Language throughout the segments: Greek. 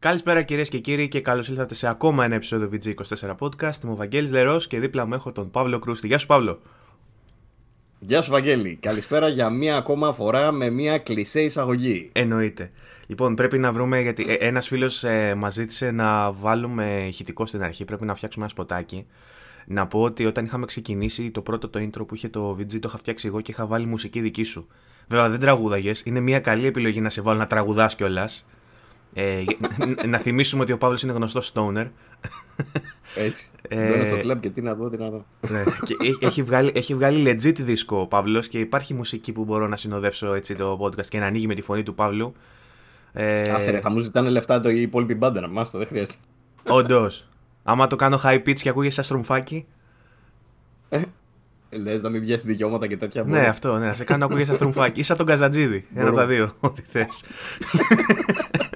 Καλησπέρα κυρίες και κύριοι και καλώς ήλθατε σε ακόμα ένα επεισόδιο VG24 Podcast. Είμαι ο Βαγγέλης Λερός και δίπλα μου έχω τον Παύλο Κρούστη. Γεια σου, Παύλο. Γεια σου, Βαγγέλη. Καλησπέρα για μία ακόμα φορά με μία κλεισέ εισαγωγή. Εννοείται. Λοιπόν, πρέπει να βρούμε, γιατί ε, ένας φίλος ε, μας ζήτησε να βάλουμε ηχητικό στην αρχή. Πρέπει να φτιάξουμε ένα σποτάκι. Να πω ότι όταν είχαμε ξεκινήσει το πρώτο το intro που είχε το VG, το είχα φτιάξει εγώ και είχα βάλει μουσική δική σου. Βέβαια δεν τραγούδαγες. Είναι μια καλή επιλογή να σε βάλω να τραγουδάς κιόλας. Ε, να θυμίσουμε ότι ο Παύλος είναι γνωστός stoner. Έτσι. Ε, στο κλαμπ και τι να δω, τι να δω. Ναι, και έχει, βγάλει, έχει βγάλει legit δίσκο ο Παύλος και υπάρχει μουσική που μπορώ να συνοδεύσω έτσι το podcast και να ανοίγει με τη φωνή του Παύλου. Ε, Άσε ρε, θα μου ζητάνε λεφτά το υπόλοιπη μπάντα να μας το, δεν χρειάζεται. Όντως. Άμα το κάνω high pitch και ακούγεσαι σαν στρομφάκι. Ε, Λες να μην πιάσεις δικαιώματα και τέτοια. Ναι, αυτό, ναι. Σε κάνω να ακούγεσαι σαν στρομφάκι. Ή σαν τον Καζατζίδη. Ένα από τα δύο. Ό,τι θες.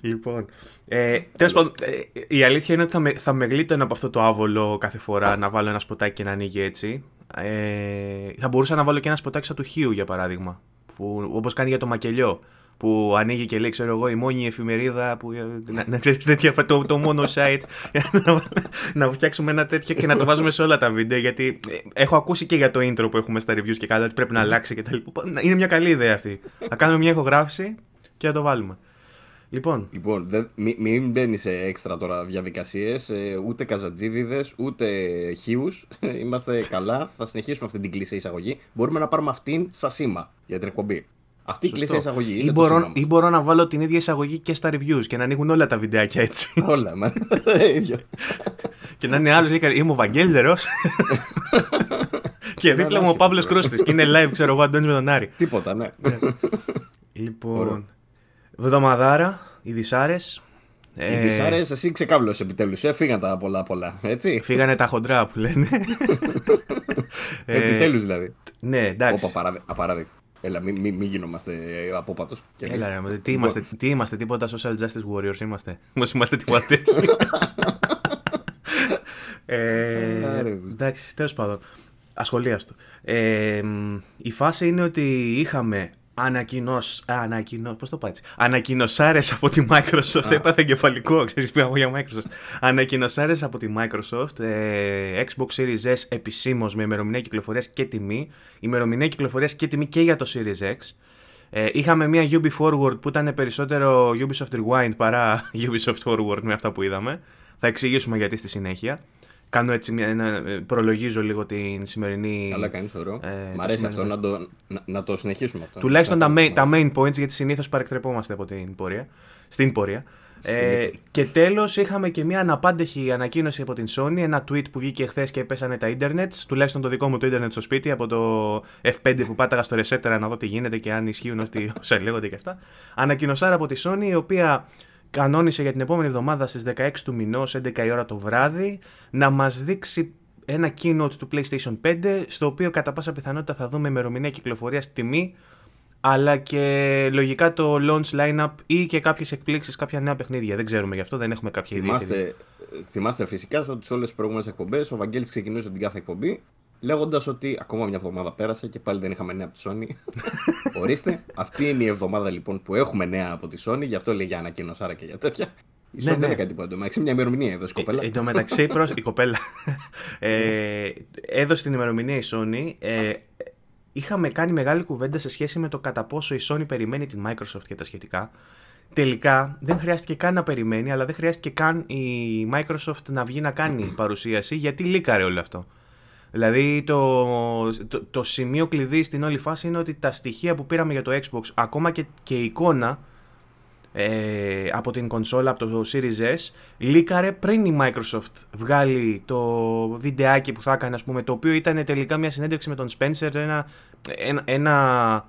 λοιπόν. Ε, Τέλος πάντων, ε, η αλήθεια είναι ότι θα με, θα με γλίτωνε από αυτό το άβολο κάθε φορά να βάλω ένα σποτάκι και να ανοίγει έτσι. Ε, θα μπορούσα να βάλω και ένα σποτάκι σαν του Χίου για παράδειγμα. Όπως κάνει για το μακελιό που ανοίγει και λέει, ξέρω εγώ, η μόνη εφημερίδα που. Να, να ξέρεις τέτοια, το, το μόνο site. να, να φτιάξουμε ένα τέτοιο και να το βάζουμε σε όλα τα βίντεο. Γιατί ε, έχω ακούσει και για το intro που έχουμε στα reviews και καλά ότι πρέπει να αλλάξει και τα λοιπά. Είναι μια καλή ιδέα αυτή. Θα κάνουμε μια ηχογράφηση και να το βάλουμε. Λοιπόν, λοιπόν δεν, μην, μην μπαίνει σε έξτρα τώρα διαδικασίες, ε, ούτε καζατζίδιδες, ούτε χείους. Είμαστε καλά. Θα συνεχίσουμε αυτή την κλίση εισαγωγή. Μπορούμε να πάρουμε αυτήν σαν σήμα για την εκπομπή. Αυτή η κλίση εισαγωγή. Ή μπορώ, ή μπορώ να βάλω την ίδια εισαγωγή και στα reviews και να ανοίγουν όλα τα βιντεάκια έτσι. όλα, μα. και να είναι άλλος, είμαι ο Βαγγέλντερο. και δίπλα μου ο Παύλος Κρούστη. και είναι live, ξέρω εγώ, Αντώνης με τον Άρη. Τίποτα, ναι. λοιπόν. Βδομαδάρα, οι Δυσάρες. Οι Δυσάρες, εσύ ξεκάβλωσες επιτέλους. Ε, φύγαν τα πολλά πολλά, έτσι. Φύγανε τα χοντρά που λένε. επιτέλους δηλαδή. Ναι, εντάξει. Όπα, απαράδεκτο. Έλα, μην μη, μη γινόμαστε απόπατος. Έλα, ρε, τι, είμαστε, τι είμαστε, τίποτα social justice warriors είμαστε. Μας είμαστε τίποτα τέτοιο. ε, εντάξει, τέλος πάντων. Ασχολίαστο. Ε, η φάση είναι ότι είχαμε ανακοινώσει. Ανακοινώ, πώς το πάει έτσι. Ανακοινωσάρες από τη Microsoft. Έπαθε εγκεφαλικό, ξέρεις πήγαμε για Microsoft. Ανακοινωσάρες από τη Microsoft. Ε, Xbox Series S επισήμως με ημερομηνία κυκλοφορίας και τιμή. Ημερομηνία κυκλοφορίας και τιμή και για το Series X. Ε, είχαμε μια Ubi Forward που ήταν περισσότερο Ubisoft Rewind παρά Ubisoft Forward με αυτά που είδαμε. Θα εξηγήσουμε γιατί στη συνέχεια κάνω έτσι μια, ένα, ε, προλογίζω λίγο την σημερινή. Καλά, κάνει ωραίο. Ε, Μ' αρέσει αυτό να το, να, να, το συνεχίσουμε αυτό. Τουλάχιστον τα, main, τα main points, γιατί συνήθως παρεκτρεπόμαστε από την πορεία. Στην πορεία. Ε, και τέλος είχαμε και μια αναπάντεχη ανακοίνωση από την Sony, ένα tweet που βγήκε χθες και πέσανε τα ίντερνετ, τουλάχιστον το δικό μου το ίντερνετ στο σπίτι, από το F5 που πάταγα στο Resetter να δω τι γίνεται και αν ισχύουν ό,τι όσα λέγονται και αυτά. Ανακοινωσάρα από τη Sony, η οποία κανόνισε για την επόμενη εβδομάδα στις 16 του μηνός, 11 η ώρα το βράδυ, να μας δείξει ένα keynote του PlayStation 5, στο οποίο κατά πάσα πιθανότητα θα δούμε ημερομηνία κυκλοφορίας τιμή, αλλά και λογικά το launch lineup ή και κάποιες εκπλήξεις, κάποια νέα παιχνίδια. Δεν ξέρουμε γι' αυτό, δεν έχουμε κάποια θυμάστε, Θυμάστε φυσικά ότι σε όλες τις προηγούμενες εκπομπές ο Βαγγέλης ξεκινούσε την κάθε εκπομπή λέγοντας ότι ακόμα μια εβδομάδα πέρασε και πάλι δεν είχαμε νέα από τη Sony. Ορίστε, αυτή είναι η εβδομάδα λοιπόν που έχουμε νέα από τη Sony, γι' αυτό λέει για ανακοίνωση και για τέτοια. Η ναι, Sony ναι. δεν έκανε τίποτα. Μεταξύ, μια ημερομηνία έδωσε η κοπέλα. Ε, εν τω μεταξύ, προς, η κοπέλα. ε, έδωσε την ημερομηνία η Sony. Ε, είχαμε κάνει μεγάλη κουβέντα σε σχέση με το κατά πόσο η Sony περιμένει την Microsoft και τα σχετικά. Τελικά δεν χρειάστηκε καν να περιμένει, αλλά δεν χρειάστηκε καν η Microsoft να βγει να κάνει παρουσίαση γιατί λίκαρε όλο αυτό. Δηλαδή το, το, το, σημείο κλειδί στην όλη φάση είναι ότι τα στοιχεία που πήραμε για το Xbox, ακόμα και, και η εικόνα ε, από την κονσόλα, από το Series S, λίκαρε πριν η Microsoft βγάλει το βιντεάκι που θα έκανε, ας πούμε, το οποίο ήταν τελικά μια συνέντευξη με τον Spencer, ένα, ένα, ένα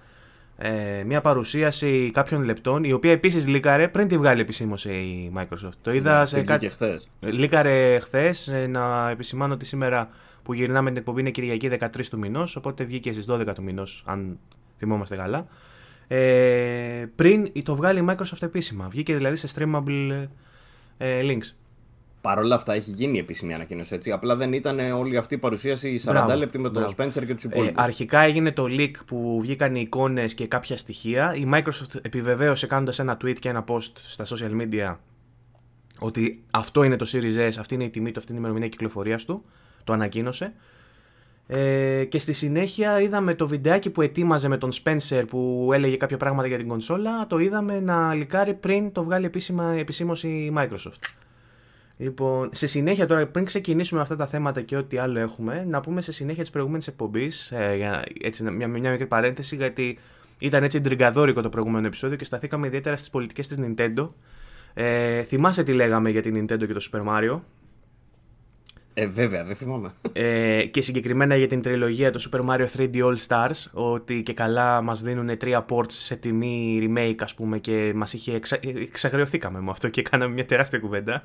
ε, μια παρουσίαση κάποιων λεπτών, η οποία επίσης λίκαρε πριν τη βγάλει επισήμως η Microsoft. Το είδα ναι, σε κάτι... Λίκαρε χθες, να επισημάνω ότι σήμερα που γυρνάμε την εκπομπή είναι Κυριακή 13 του μηνός, οπότε βγήκε στις 12 του μηνός, αν θυμόμαστε καλά. Ε, πριν το βγάλει η Microsoft επίσημα. Βγήκε δηλαδή σε streamable ε, links. Παρ' όλα αυτά έχει γίνει επίσημη ανακοίνωση έτσι. Απλά δεν ήταν όλη αυτή η παρουσίαση 40 λεπτή με τον Spencer και τους υπόλοιπους. Ε, αρχικά έγινε το leak που βγήκαν οι εικόνες και κάποια στοιχεία. Η Microsoft επιβεβαίωσε κάνοντας ένα tweet και ένα post στα social media ότι αυτό είναι το Series S, αυτή είναι η τιμή του, αυτή είναι η ημερομηνία κυκλοφορίας του. Το ανακοίνωσε. Ε, και στη συνέχεια είδαμε το βιντεάκι που ετοίμαζε με τον Spencer που έλεγε κάποια πράγματα για την κονσόλα. Το είδαμε να λικάρει πριν το βγάλει επίσημα, επισήμως η Microsoft. Λοιπόν, σε συνέχεια τώρα, πριν ξεκινήσουμε αυτά τα θέματα και ό,τι άλλο έχουμε, να πούμε σε συνέχεια της προηγούμενης εκπομπής, ε, έτσι, μια, μια μικρή παρένθεση, γιατί ήταν έτσι τριγκαδόρικο το προηγούμενο επεισόδιο και σταθήκαμε ιδιαίτερα στις πολιτικές της Nintendo. Ε, θυμάσαι τι λέγαμε για την Nintendo και το Super Mario; Ε, βέβαια, δεν θυμάμαι. Ε, και συγκεκριμένα για την τριλογία του Super Mario 3D All Stars, ότι και καλά μας δίνουν τρία ports σε τιμή remake, ας πούμε, και μας είχε εξα... εξαγριωθήκαμε με αυτό και κάναμε μια τεράστια κουβέντα.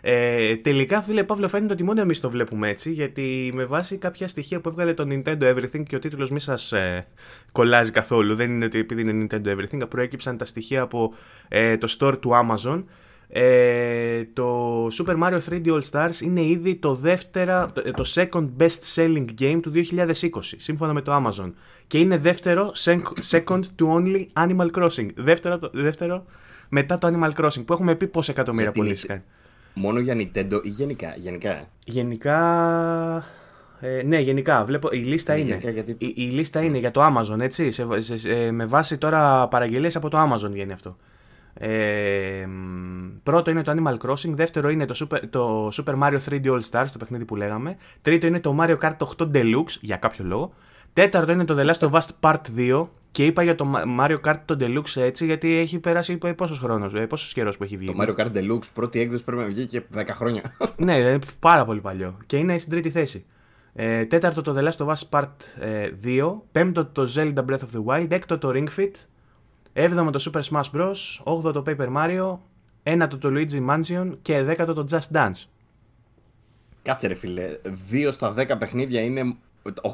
Ε, τελικά, φίλε Παύλο, φαίνεται ότι μόνο εμείς το βλέπουμε έτσι, γιατί με βάση κάποια στοιχεία που έβγαλε το Nintendo Everything και ο τίτλος μη σας ε, κολλάζει καθόλου, δεν είναι ότι επειδή είναι Nintendo Everything, προέκυψαν τα στοιχεία από ε, το store του Amazon, ε, το Super Mario 3D All Stars είναι ήδη το, δεύτερα, το second best selling game του 2020 σύμφωνα με το Amazon και είναι δεύτερο second to only Animal Crossing δεύτερο, δεύτερο μετά το Animal Crossing που έχουμε πει πόσα εκατομμύρια πωλήσει Μόνο για Nintendo ή γενικά Γενικά, γενικά ε, ναι, γενικά. Βλέπω, η λίστα είναι. γιατί... η, η, λίστα είναι για το Amazon, έτσι. Σε, σε, με βάση τώρα παραγγελίες από το Amazon βγαίνει αυτό. Ε, πρώτο είναι το Animal Crossing, δεύτερο είναι το Super, το Super Mario 3D All Stars, το παιχνίδι που λέγαμε. Τρίτο είναι το Mario Kart 8 Deluxe, για κάποιο λόγο. Τέταρτο είναι το The Last of Us Part 2. Και είπα για το Mario Kart το Deluxe έτσι, γιατί έχει περάσει πόσος χρόνος, ε, πόσος καιρός που έχει βγει. Το Mario Kart Deluxe πρώτη έκδοση πρέπει να βγει και 10 χρόνια. ναι, είναι πάρα πολύ παλιό. Και είναι στην τρίτη θέση. Ε, τέταρτο το The Last of Us Part 2. Ε, Πέμπτο το Zelda Breath of the Wild. Έκτο το Ring Fit. Έβδομο το Super Smash Bros. 8ο το Paper Mario. Ένατο το Luigi Mansion και δέκατο το Just Dance. Κάτσε ρε φίλε, 2 στα 10 παιχνίδια είναι.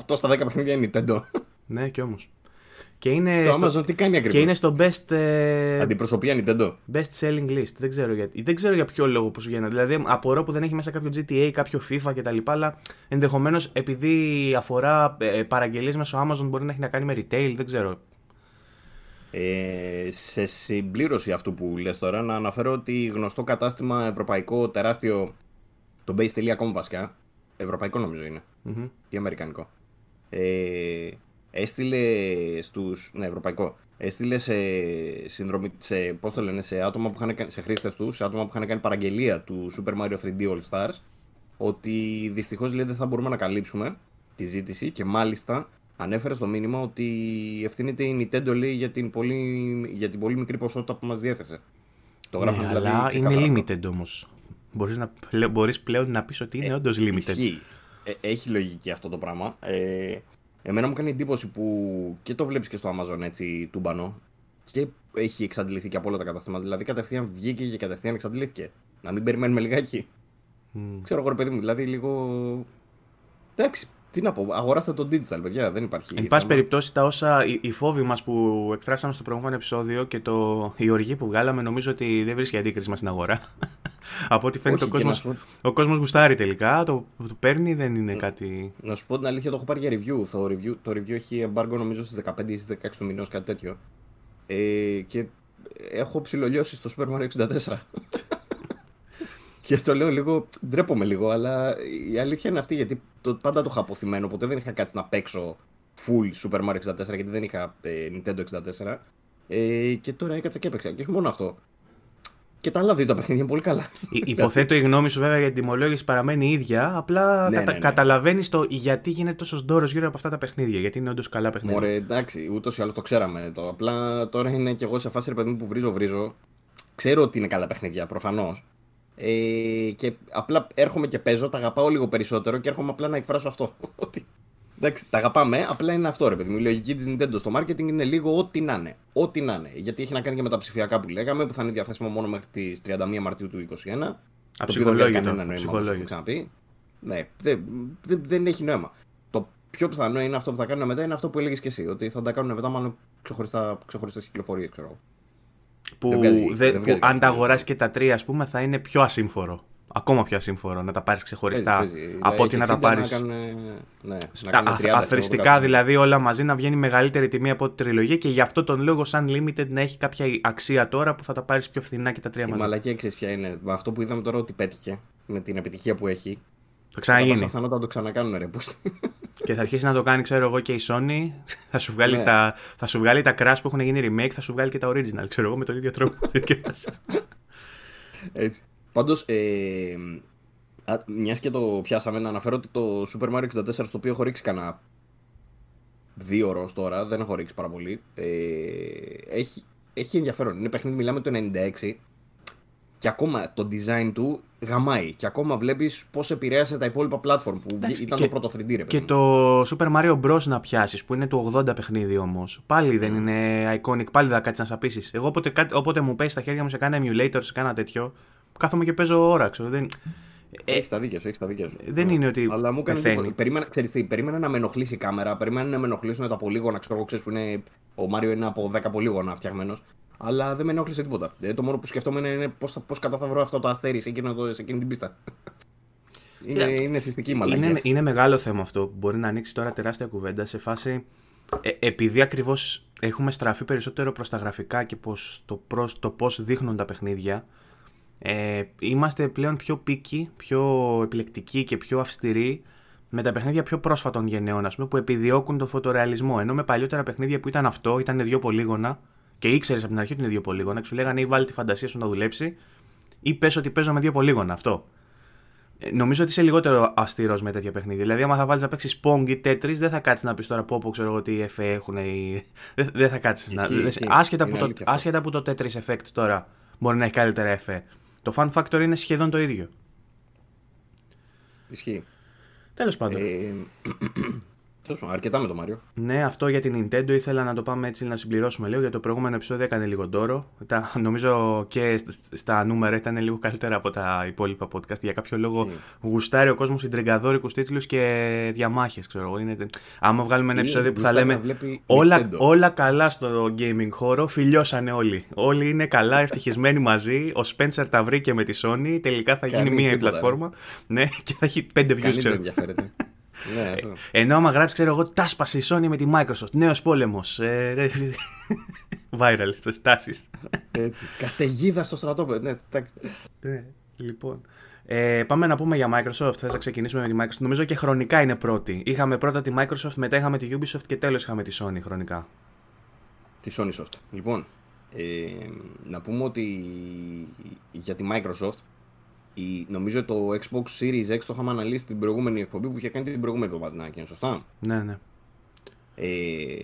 8 στα 10 παιχνίδια είναι Nintendo. ναι, και όμως. Και είναι το στο... Amazon τι κάνει ακριβώς; Και είναι στο best. Ε... Αντιπροσωπεία Nintendo. Best selling list. Δεν ξέρω, για... δεν ξέρω για ποιο λόγο πώς βγαίνει. Δηλαδή, απορώ που δεν έχει μέσα κάποιο GTA, κάποιο FIFA κτλ. Αλλά ενδεχομένως επειδή αφορά ε, παραγγελίες μέσω Amazon μπορεί να έχει να κάνει με retail. Δεν ξέρω. Ε, σε συμπλήρωση αυτού που λες τώρα, να αναφέρω ότι γνωστό κατάστημα ευρωπαϊκό τεράστιο, το base.com βασικά, ευρωπαϊκό νομίζω είναι, mm-hmm. ή αμερικανικό, ε, έστειλε στους, ναι ευρωπαϊκό, έστειλε σε, συνδρομη, σε, πώς το λένε, σε άτομα που είχαν, σε χρήστες τους, σε άτομα που είχαν κάνει παραγγελία του Super Mario 3D All Stars, ότι δυστυχώς λέει δεν θα μπορούμε να καλύψουμε τη ζήτηση και μάλιστα ανέφερε στο μήνυμα ότι ευθύνεται η Nintendo λέει για την πολύ, για την πολύ μικρή ποσότητα που μας διέθεσε. Το γράφουν ναι, δηλαδή. Αλλά είναι limited όμως. Μπορείς, να, μπορείς πλέον να πεις ότι είναι ε, όντως limited. Ε, έχει λογική αυτό το πράγμα. Ε, εμένα μου κάνει εντύπωση που και το βλέπεις και στο Amazon έτσι τούμπανο και έχει εξαντληθεί και από όλα τα καταστήματα. Δηλαδή κατευθείαν βγήκε και κατευθείαν εξαντλήθηκε. Να μην περιμένουμε λιγάκι. Mm. Ξέρω εγώ ρε παιδί μου, δηλαδή λίγο. Εντάξει, τι να πω, αγοράστε το digital, παιδιά, δεν υπάρχει. Εν πάση περιπτώσει, τα όσα, οι, οι φόβοι μας που εκφράσαμε στο προηγούμενο επεισόδιο και το, η οργή που βγάλαμε, νομίζω ότι δεν βρίσκει αντίκρισμα στην αγορά. Από ό,τι φαίνεται, ο κόσμο ο κόσμος γουστάρει τελικά. Το το παίρνει δεν είναι κάτι. Να σου πω την αλήθεια, το έχω πάρει για review. Το review, το review έχει embargo νομίζω στις 15 ή στις 16 του μηνός, κάτι τέτοιο. Ε, και έχω ψιλολιώσει στο Super Mario 64. Και το λέω λίγο, ντρέπομαι λίγο, αλλά η αλήθεια είναι αυτή γιατί το, πάντα το είχα αποθυμένο. Ποτέ δεν είχα κάτσει να παίξω full Super Mario 64 γιατί δεν είχα ε, Nintendo 64. Ε, και τώρα έκατσα και έπαιξα. Και όχι μόνο αυτό. Και τα άλλα δύο τα παιχνίδια είναι πολύ καλά. Υποθέτω η γνώμη σου βέβαια για την τιμολόγηση παραμένει ίδια. Απλά ναι, κατα... ναι, ναι. καταλαβαίνεις το γιατί γίνεται τόσος ντόρος γύρω από αυτά τα παιχνίδια. Γιατί είναι όντως καλά παιχνίδια. Μωρέ, εντάξει, ούτως ή άλλως το ξέραμε. Το. Απλά τώρα είναι και εγώ σε φάση ρε που βρίζω, βρίζω. Ξέρω ότι είναι καλά παιχνίδια προφανώς. Ε, και απλά έρχομαι και παίζω, τα αγαπάω λίγο περισσότερο και έρχομαι απλά να εκφράσω αυτό. Ότι εντάξει, τα αγαπάμε, απλά είναι αυτό ρε παιδί μου. Η λογική της Nintendo στο marketing είναι λίγο ό,τι να είναι. Ό,τι να είναι. Γιατί έχει να κάνει και με τα ψηφιακά που λέγαμε, που θα είναι διαθέσιμο μόνο μέχρι τις 31 Μαρτίου του 2021. Αψυχολόγητο. Δεν έχει κανένα ξαναπεί. Ναι, δεν, δεν, δεν έχει νόημα. Το πιο πιθανό είναι αυτό που θα κάνουν μετά είναι αυτό που έλεγες και εσύ. Ότι θα τα κάνουν μετά μάλλον ξεχωριστές κυκλοφορίες, ξέρω που, δεν βγάζει, δεν, που αν τα αγοράσει και τα τρία, ας πούμε, θα είναι πιο ασύμφορο ακόμα πιο ασύμφορο να τα πάρεις ξεχωριστά Παίζει, παίζει. από ότι Δηλαδή, να τα έχει πάρεις. 60 Να κάνουν, ναι, να Τα κάνουν 30 αθ- ξέρω εγώ, αθρηστικά κάτι. δηλαδή όλα μαζί να βγαίνει μεγαλύτερη τιμή από τη τριλογία και γι' αυτό τον λόγο σαν limited να έχει κάποια αξία τώρα που θα τα πάρεις πιο φθηνά και τα τρία Η μαζί. μαλακία ξέρεις ποια είναι. Με αυτό που είδαμε τώρα ότι πέτυχε με την επιτυχία που έχει. Θα Θα ξαναγίνει. πιθανότατα να το ξανακάνουν ρε πούστη. Και θα αρχίσει να το κάνει, ξέρω εγώ, και η Sony. Θα σου βγάλει, Ναι. τα, θα σου βγάλει τα crash που έχουν γίνει remake, θα σου βγάλει και τα original, ξέρω εγώ, με τον ίδιο τρόπο. Έτσι. Πάντως, ε, μιας και το πιάσαμε, να αναφέρω ότι το Super Mario 64, στο οποίο έχω ρίξει κανένα δύο ώρες τώρα, δεν έχω ρίξει πάρα πολύ. Ε, έχει, έχει ενδιαφέρον. Είναι παιχνίδι, μιλάμε το 96. Και ακόμα το design του γαμάει. Και ακόμα βλέπεις πώς επηρέασε τα υπόλοιπα platform που Εντάξει, ήταν και- το πρώτο 3D, ρε και παιδί μου. το Super Mario Bros. να πιάσεις, που είναι το 80 παιχνίδι όμως. Πάλι δεν Mm. είναι iconic, πάλι θα κάτσεις να σαπίσεις. Εγώ όποτε, κάτι- όποτε μου πέσει στα χέρια μου σε κάνα emulator, σε κάνα τέτοιο, κάθομαι και παίζω ώρα, ξέρω. Δεν, Έχεις τα δίκια σου, έχεις τα δίκια σου. δεν είναι ότι Αλλά μου έκανε πεθαίνει. εντύπωση. Περίμενα, ξέρεις τι, περίμενα να με ενοχλήσει η κάμερα, περίμενα να με ενοχλήσουν τα πολύγωνα. Ξέρω εγώ, ξέρεις που είναι. Ο Μάριο είναι από 10 πολύγωνα φτιαγμένος. Αλλά δεν με ενόχλησε τίποτα. Ε, το μόνο που σκεφτόμουν είναι πώς πώς κατά θα βρω αυτό το αστέρι σε, εκείνο το, σε εκείνη την πίστα. είναι, Κοίτα, είναι θυστική η μαλακία. Είναι, είναι μεγάλο θέμα αυτό που μπορεί να ανοίξει τώρα τεράστια κουβέντα σε φάση. Ε, επειδή ακριβώς έχουμε στραφεί περισσότερο προς τα γραφικά και πως, το, προς, το πώς δείχνουν τα παιχνίδια, ε, είμαστε πλέον πιο πίκοι, πιο επιλεκτικοί και πιο αυστηροί με τα παιχνίδια πιο πρόσφατων γενναίων, ας πούμε, που επιδιώκουν το φωτορεαλισμό. Ενώ με παλιότερα παιχνίδια που ήταν αυτό, ήταν δύο πολύγωνα και ήξερες από την αρχή ότι είναι δύο πολύγωνα, και σου λέγανε ή βάλει τη φαντασία σου να δουλέψει, ή πες ότι παίζω με δύο πολύγωνα. Αυτό. Ε, Νομίζω ότι είσαι λιγότερο αυστηρός με τέτοια παιχνίδια. Δηλαδή, άμα θα βάλεις να παίξεις Pong ή Tetris, δεν θα κάτσεις να πεις τώρα πω, πω ξέρω εγώ τι FA έχουν. Ή... Δεν, δεν θα κάτσεις να. Ισχύει, δεν- ισχύει. Άσχετα, Είναι που το, αλήθεια αυτό. άσχετα που το Tetris Effect τώρα μπορεί να έχει καλύτερα FA. Το Fun Factor είναι σχεδόν το ίδιο. Ισχύει. Τέλος πάντων. Ε, τέλος πάντων, αρκετά με το Μάριο. Ναι, αυτό για την Nintendo ήθελα να το πάμε έτσι να συμπληρώσουμε λίγο. Για το προηγούμενο επεισόδιο έκανε λίγο ντόρο. Ήταν, νομίζω και σ- στα νούμερα ήταν λίγο καλύτερα από τα υπόλοιπα podcast. Για κάποιο λόγο Ναι. γουστάρει ο κόσμος συντριγκαδόρικου τίτλους και διαμάχες. Είναι... Άμα βγάλουμε ένα Είναι επεισόδιο που θα γουστάρει λέμε να βλέπει όλα, Nintendo. όλα καλά στο gaming χώρο, φιλιώσανε όλοι. Όλοι είναι καλά, ευτυχισμένοι μαζί. Ο Spencer τα βρήκε με τη Sony. Τελικά θα γίνει Κανείς μία η τίποτα, πλατφόρμα. Ναι, και θα έχει πέντε views, Κανείς δεν ξέρω. ενδιαφέρεται. ναι, αυτό. Ενώ άμα γράψεις, ξέρω εγώ, τα σπασε η Sony με τη Microsoft. Νέος πόλεμος. Ε, ρε, viral στις τάσεις. Έτσι. Καταιγίδα στο στρατόπεδο. Ναι, τάκ. λοιπόν. Ε, πάμε να πούμε για Microsoft. Θες να ξεκινήσουμε με τη Microsoft. Νομίζω και χρονικά είναι πρώτη. Είχαμε πρώτα τη Microsoft, μετά είχαμε τη Ubisoft και τέλος είχαμε τη Sony χρονικά. Τη Sony Soft. Λοιπόν, ε, να πούμε ότι για τη Microsoft η, νομίζω το Xbox Series X το είχαμε αναλύσει την προηγούμενη εκπομπή που είχε κάνει την προηγούμενη εβδομάδα την ανακοίνωση, σωστά. Ναι, ναι. Ε,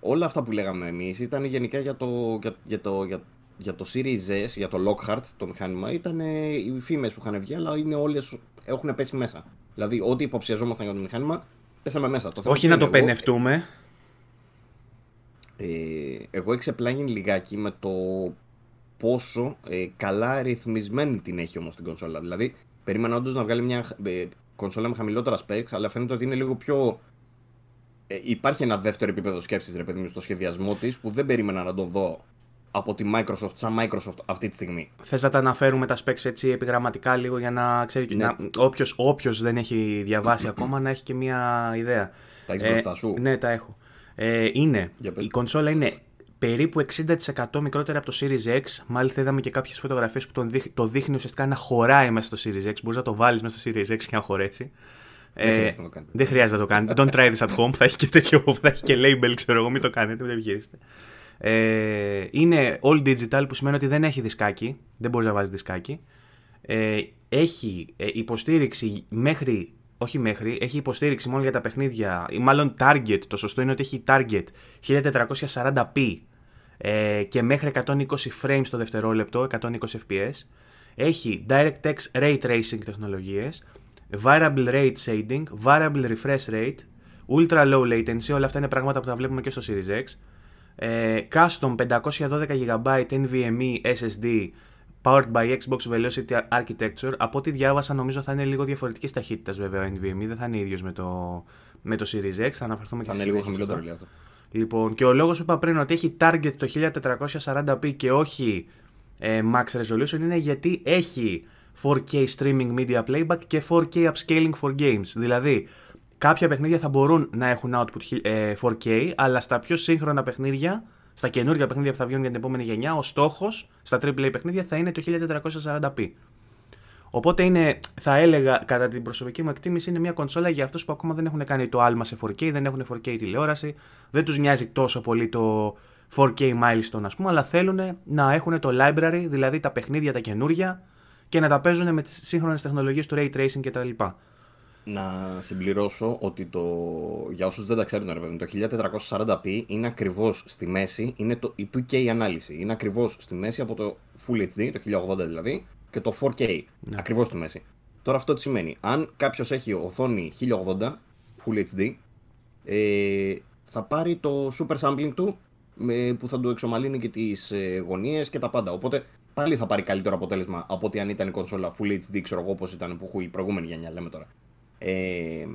όλα αυτά που λέγαμε εμείς ήταν γενικά για το, για, για το, για, για το Series S, για το Lockhart το μηχάνημα, ήταν ε, οι φήμες που είχαν βγει, αλλά είναι όλες, έχουν πέσει μέσα. Δηλαδή, ό,τι υποψιαζόμασταν για το μηχάνημα, πέσαμε μέσα. Το θέμα Όχι ποιο να το είναι, εγώ- πενευτούμε. ε, εγώ εξεπλάγει λιγάκι με το πόσο ε, καλά ρυθμισμένη την έχει όμως την κονσόλα. Δηλαδή, περίμενα όντως να βγάλει μια ε, κονσόλα με χαμηλότερα specs, αλλά φαίνεται ότι είναι λίγο πιο... Ε, υπάρχει ένα δεύτερο επίπεδο σκέψης, ρε παιδί μου, στο σχεδιασμό της, που δεν περίμενα να τον δω από τη Microsoft, σαν Microsoft αυτή τη στιγμή. Θες να τα αναφέρουμε τα specs έτσι επιγραμματικά λίγο για να ξέρει. Ναι. Ναι. Όποιος, όποιος δεν έχει διαβάσει ακόμα να έχει και μια ιδέα. Τα έχεις μπροστά σου; Ναι, τα έχω. Ε, είναι, Για πες. η κονσόλα είναι περίπου 60% μικρότερη από το Series X. Μάλιστα είδαμε και κάποιες φωτογραφίες που τον δείχ- το δείχνει ουσιαστικά να χωράει μέσα στο Series X. Μπορείς να το βάλεις μέσα στο Series X και να χωρέσει. Δεν χρειάζεται να το κάνετε. Δεν χρειάζεται να το κάνετε. Don't try this at home. θα έχει και τέτοιο, θα έχει και label, ξέρω εγώ. Μην το κάνετε, μην το επιχειρήσετε. Ε, είναι all digital που σημαίνει ότι δεν έχει δισκάκι. Δεν μπορείς να βάζεις δισκάκι. Ε, έχει ε, υποστήριξη μέχρι. Όχι μέχρι, έχει υποστήριξη μόνο για τα παιχνίδια, ή μάλλον target. Το σωστό είναι ότι έχει target 1440p ε, και μέχρι 120 frames το δευτερόλεπτο, 120 fps. Έχει DirectX Ray Tracing τεχνολογίες, Variable Rate Shading, Variable Refresh Rate, Ultra Low Latency, όλα αυτά είναι πράγματα που τα βλέπουμε και στο Series X. Ε, custom 512 GB NVMe SSD powered by Xbox Velocity Architecture. Από ό,τι διάβασα νομίζω θα είναι λίγο διαφορετική ταχύτητα βέβαια ο NVMe, δεν θα είναι ίδιος με το, με το Series X, θα αναφερθούμε και Θα είναι στη λίγο συνέχεια σε χαμηλότερο, αυτό. λέει αυτό. Λοιπόν, και ο λόγος που είπα πριν ότι έχει target το 1440p και όχι ε, max resolution είναι γιατί έχει 4K streaming media playback και 4K upscaling for games. Δηλαδή, κάποια παιχνίδια θα μπορούν να έχουν output 4K, ε, αλλά στα πιο σύγχρονα παιχνίδια, στα καινούργια παιχνίδια που θα βγουν για την επόμενη γενιά, ο στόχος στα AAA παιχνίδια θα είναι το 1440p. Οπότε είναι, θα έλεγα, κατά την προσωπική μου εκτίμηση, είναι μια κονσόλα για αυτούς που ακόμα δεν έχουν κάνει το άλμα σε 4K, δεν έχουν 4K τηλεόραση, δεν τους νοιάζει τόσο πολύ το 4K milestone, ας πούμε, αλλά θέλουν να έχουν το library, δηλαδή τα παιχνίδια τα καινούρια και να τα παίζουν με τις σύγχρονες τεχνολογίες του ray tracing κτλ. Να συμπληρώσω ότι το, για όσους δεν τα ξέρουν, ρε παιδί, το 1440p είναι ακριβώς στη μέση, είναι το, η 2K ανάλυση. Είναι ακριβώς στη μέση από το Full HD, το 1080 δηλαδή, και το 4K. Ναι. Ακριβώς στη μέση. Τώρα αυτό τι σημαίνει. Αν κάποιος έχει οθόνη 1080 Full HD, ε, θα πάρει το super sampling του που θα του εξομαλύνει και τις ε, γωνίες και τα πάντα. Οπότε πάλι θα πάρει καλύτερο αποτέλεσμα από ότι αν ήταν η κονσόλα Full HD, ξέρω εγώ όπως ήταν που έχω η προηγούμενη γενιά, λέμε τώρα. Ε,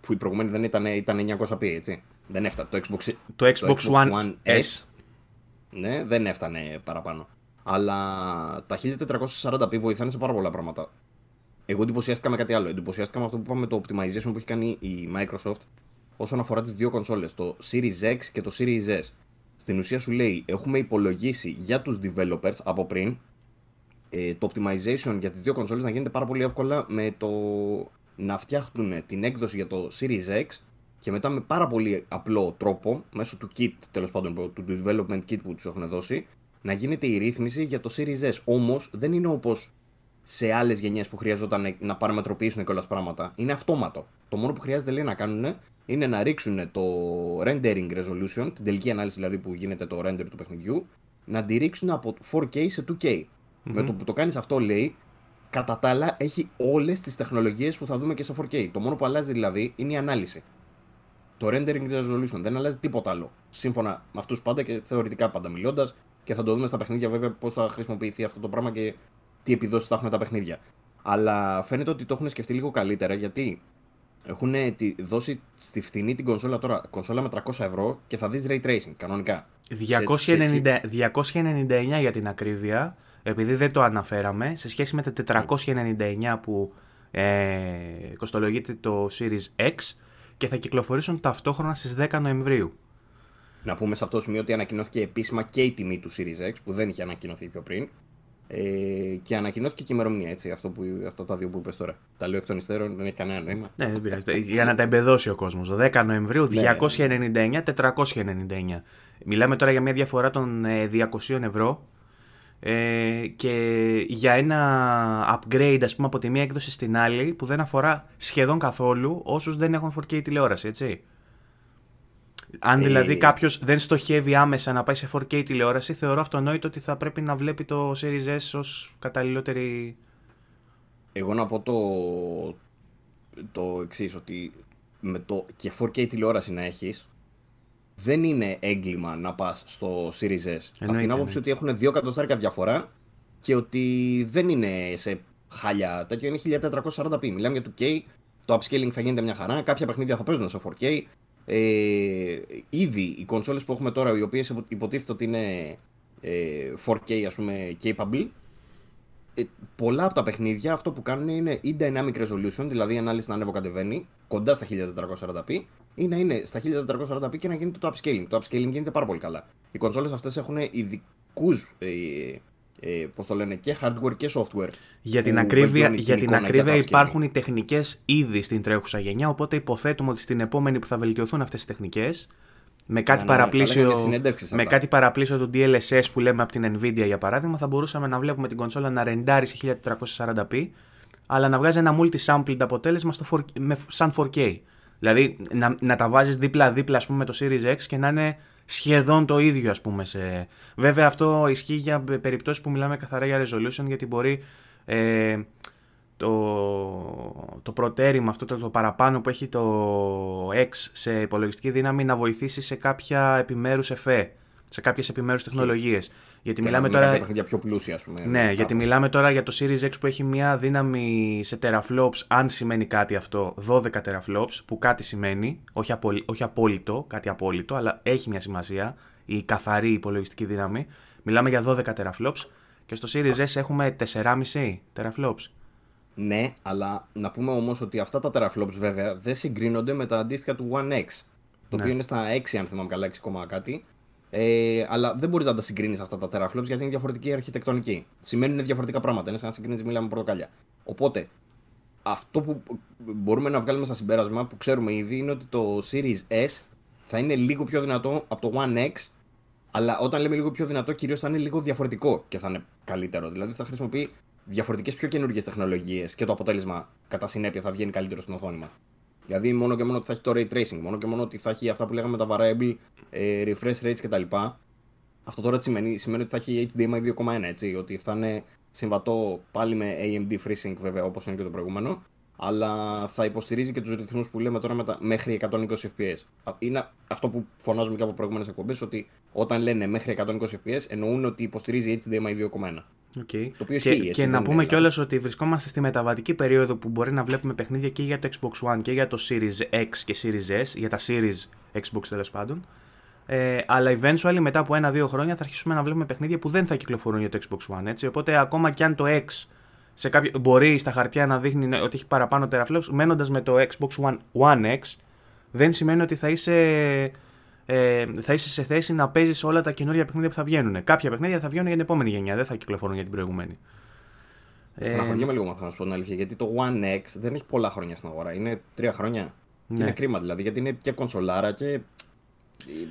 που η προηγούμενη δεν ήταν, ήταν 900p, έτσι. Δεν έφτανε. Το Xbox, το Xbox, το Xbox One, One S, S, ναι, δεν έφτανε παραπάνω. Αλλά τα 1440p βοηθάνε σε πάρα πολλά πράγματα. Εγώ εντυπωσιάστηκα με κάτι άλλο. Εντυπωσιάστηκα με αυτό που είπαμε το optimization που έχει κάνει η Microsoft όσον αφορά τις δύο κονσόλες, το Series X και το Series S. Στην ουσία σου λέει, έχουμε υπολογίσει για τους developers από πριν ε, το optimization για τις δύο κονσόλες να γίνεται πάρα πολύ εύκολα με το να φτιάχνουν την έκδοση για το Series X και μετά με πάρα πολύ απλό τρόπο, μέσω του kit τέλος πάντων, του development kit που τους έχουν δώσει, να γίνεται η ρύθμιση για το Series S. Όμως δεν είναι όπως σε άλλες γενιές που χρειαζόταν να παραμετροποιήσουν και όλα πράγματα. Είναι αυτόματο. Το μόνο που χρειάζεται λέει, να κάνουν είναι να ρίξουν το rendering resolution, την τελική ανάλυση δηλαδή που γίνεται το render του παιχνιδιού, να τη ρίξουν από 4K σε 2K. Με το που το κάνεις αυτό, λέει, κατά τα άλλα έχει όλες τις τεχνολογίες που θα δούμε και σε 4K. Το μόνο που αλλάζει δηλαδή είναι η ανάλυση. Το rendering resolution δεν αλλάζει τίποτα άλλο. Σύμφωνα με αυτούς πάντα και θεωρητικά πάντα μιλώντας, και θα το δούμε στα παιχνίδια βέβαια πώς θα χρησιμοποιηθεί αυτό το πράγμα και τι επιδόσεις θα έχουν τα παιχνίδια. Αλλά φαίνεται ότι το έχουν σκεφτεί λίγο καλύτερα γιατί έχουν δώσει στη φθηνή την κονσόλα τώρα, κονσόλα με 300 ευρώ και θα δεις ray tracing κανονικά. 290, 299 για την ακρίβεια, επειδή δεν το αναφέραμε, σε σχέση με τα 499 που ε, κοστολογείται το Series X και θα κυκλοφορήσουν ταυτόχρονα στις 10 Νοεμβρίου. Να πούμε σε αυτό το σημείο ότι ανακοινώθηκε επίσημα και η τιμή του Series X που δεν είχε ανακοινωθεί πιο πριν. Ε, και ανακοινώθηκε και η ημερομηνία, έτσι, αυτό που, αυτά τα δύο που είπες τώρα. Τα λέω εκ των υστέρων, δεν έχει κανένα νόημα. Ναι, δεν πειράζει. Για να τα εμπεδώσει ο κόσμος. 10 Νοεμβρίου, 299-499. Ναι. Μιλάμε τώρα για μια διαφορά των 200 ε, ευρώ. Ε, και για ένα upgrade ας πούμε από τη μία έκδοση στην άλλη που δεν αφορά σχεδόν καθόλου όσους δεν έχουν 4K τηλεόραση έτσι αν δηλαδή ε... κάποιος δεν στοχεύει άμεσα να πάει σε 4K τηλεόραση, θεωρώ αυτονόητο ότι θα πρέπει να βλέπει το Series S ως καταλληλότερη. Εγώ να πω το, το εξής, ότι με το και 4K τηλεόραση να έχεις, δεν είναι έγκλημα να πας στο Series S. Από την άποψη ότι έχουν δύο εκατοστάρικα διαφορά και ότι δεν είναι σε χάλια. Τα είναι 1440p. Μιλάμε για 2K, το upscaling θα γίνεται μια χαρά. Κάποια παιχνίδια θα παίζουν σε 4K. Ε, ήδη οι κονσόλες που έχουμε τώρα, οι οποίες υποτίθεται ότι είναι ε, 4K ας πούμε capable, ε, πολλά από τα παιχνίδια αυτό που κάνουν είναι ή dynamic resolution, δηλαδή η ανάλυση να ανέβω-κατεβαίνει κοντά στα 1440p, ή να είναι στα 1440p και να γίνεται το upscaling. Το upscaling γίνεται πάρα πολύ καλά. Οι κονσόλες αυτές έχουν ειδικούς ε, ε, πώς το λένε, και hardware και software. Για την ακρίβεια, για την ακρίβεια υπάρχουν οι τεχνικές ήδη στην τρέχουσα γενιά, οπότε υποθέτουμε ότι στην επόμενη που θα βελτιωθούν αυτές τι τεχνικές, με κάτι, ναι, παραπλήσιο, με κάτι παραπλήσιο του DLSS που λέμε από την Nvidia για παράδειγμα, θα μπορούσαμε να βλέπουμε την κονσόλα να ρεντάρει σε 1440p, αλλά να βγάζει ένα multi-sampled αποτέλεσμα στο 4, με, σαν 4K. Δηλαδή να, να τα βάζεις δίπλα-δίπλα με το Series X και να είναι σχεδόν το ίδιο ας πούμε σε... Βέβαια αυτό ισχύει για περιπτώσεις που μιλάμε καθαρά για resolution γιατί μπορεί ε, το, το προτέρημα αυτό το, το παραπάνω που έχει το X σε υπολογιστική δύναμη να βοηθήσει σε κάποια επιμέρους εφέ σε κάποιες επιμέρους τεχνολογίες. Γιατί και μιλάμε τώρα. Για πιο πλούσια, ας πούμε. Ναι, γιατί μιλάμε τώρα για το Series X που έχει μια δύναμη σε teraflops, αν σημαίνει κάτι αυτό, 12 teraflops, που κάτι σημαίνει, όχι, απολύ, όχι απόλυτο, κάτι απόλυτο, αλλά έχει μια σημασία, η καθαρή υπολογιστική δύναμη. Μιλάμε για 12 teraflops Και στο Series S έχουμε 4,5 teraflops. Ναι, αλλά να πούμε όμως ότι αυτά τα teraflops βέβαια δεν συγκρίνονται με τα αντίστοιχα του One X. Το Ναι. οποίο είναι στα 6, αν θυμάμαι καλά, 6, κόμμα κάτι. Ε, αλλά δεν μπορείς να τα συγκρίνεις αυτά τα teraflops γιατί είναι διαφορετική αρχιτεκτονική. Σημαίνουν διαφορετικά πράγματα. Είναι σαν να συγκρίνεις μίλα με πορτοκάλια. Οπότε, αυτό που μπορούμε να βγάλουμε στα συμπέρασμα που ξέρουμε ήδη είναι ότι το Series S θα είναι λίγο πιο δυνατό από το One X. Αλλά όταν λέμε λίγο πιο δυνατό, κυρίως θα είναι λίγο διαφορετικό και θα είναι καλύτερο. Δηλαδή θα χρησιμοποιεί διαφορετικές πιο καινούργιες τεχνολογίες και το αποτέλεσμα κατά συνέπεια θα βγαίνει καλύτερο στην οθόνη μας. Δηλαδή μόνο και μόνο ότι θα έχει το ray tracing, μόνο και μόνο ότι θα έχει αυτά που λέγαμε τα variable ε, refresh rates κτλ. Αυτό τώρα τι σημαίνει, σημαίνει ότι θα έχει HDMI 2.1 έτσι, ότι θα είναι συμβατό πάλι με AMD FreeSync βέβαια όπως είναι και το προηγούμενο, αλλά θα υποστηρίζει και τους ρυθμούς που λέμε τώρα με τα, μέχρι 120 fps. Α, Είναι αυτό που φωνάζουμε και από προηγούμενες εκπομπές, ότι όταν λένε μέχρι 120 fps εννοούν ότι υποστηρίζει HDMI 2.1. Okay. Το οποίο και, ισχύει, έτσι, και δεν να είναι πούμε δηλαδή. κιόλας ότι βρισκόμαστε στη μεταβατική περίοδο που μπορεί να βλέπουμε παιχνίδια και για το Xbox One και για το Series X και Series S, για τα Series Xbox τέλος πάντων. Ε, αλλά eventually μετά από ένα-δύο χρόνια θα αρχίσουμε να βλέπουμε παιχνίδια που δεν θα κυκλοφορούν για το Xbox One. Έτσι. Οπότε ακόμα κι αν το X σε κάποιο, μπορεί στα χαρτιά να δείχνει ότι έχει παραπάνω teraflops, μένοντας με το Xbox One, One X, δεν σημαίνει ότι θα είσαι, ε, θα είσαι σε θέση να παίζεις όλα τα καινούργια παιχνίδια που θα βγαίνουν. Κάποια παιχνίδια θα βγαίνουν για την επόμενη γενιά, δεν θα κυκλοφορούν για την προηγούμενη. Ε, Στεναχωριέμαι λίγο με αυτό να σου πω την αλήθεια, γιατί το One X δεν έχει πολλά χρόνια στην αγορά. Είναι τρία χρόνια. Και Ναι. είναι κρίμα δηλαδή, γιατί είναι και κονσολάρα και.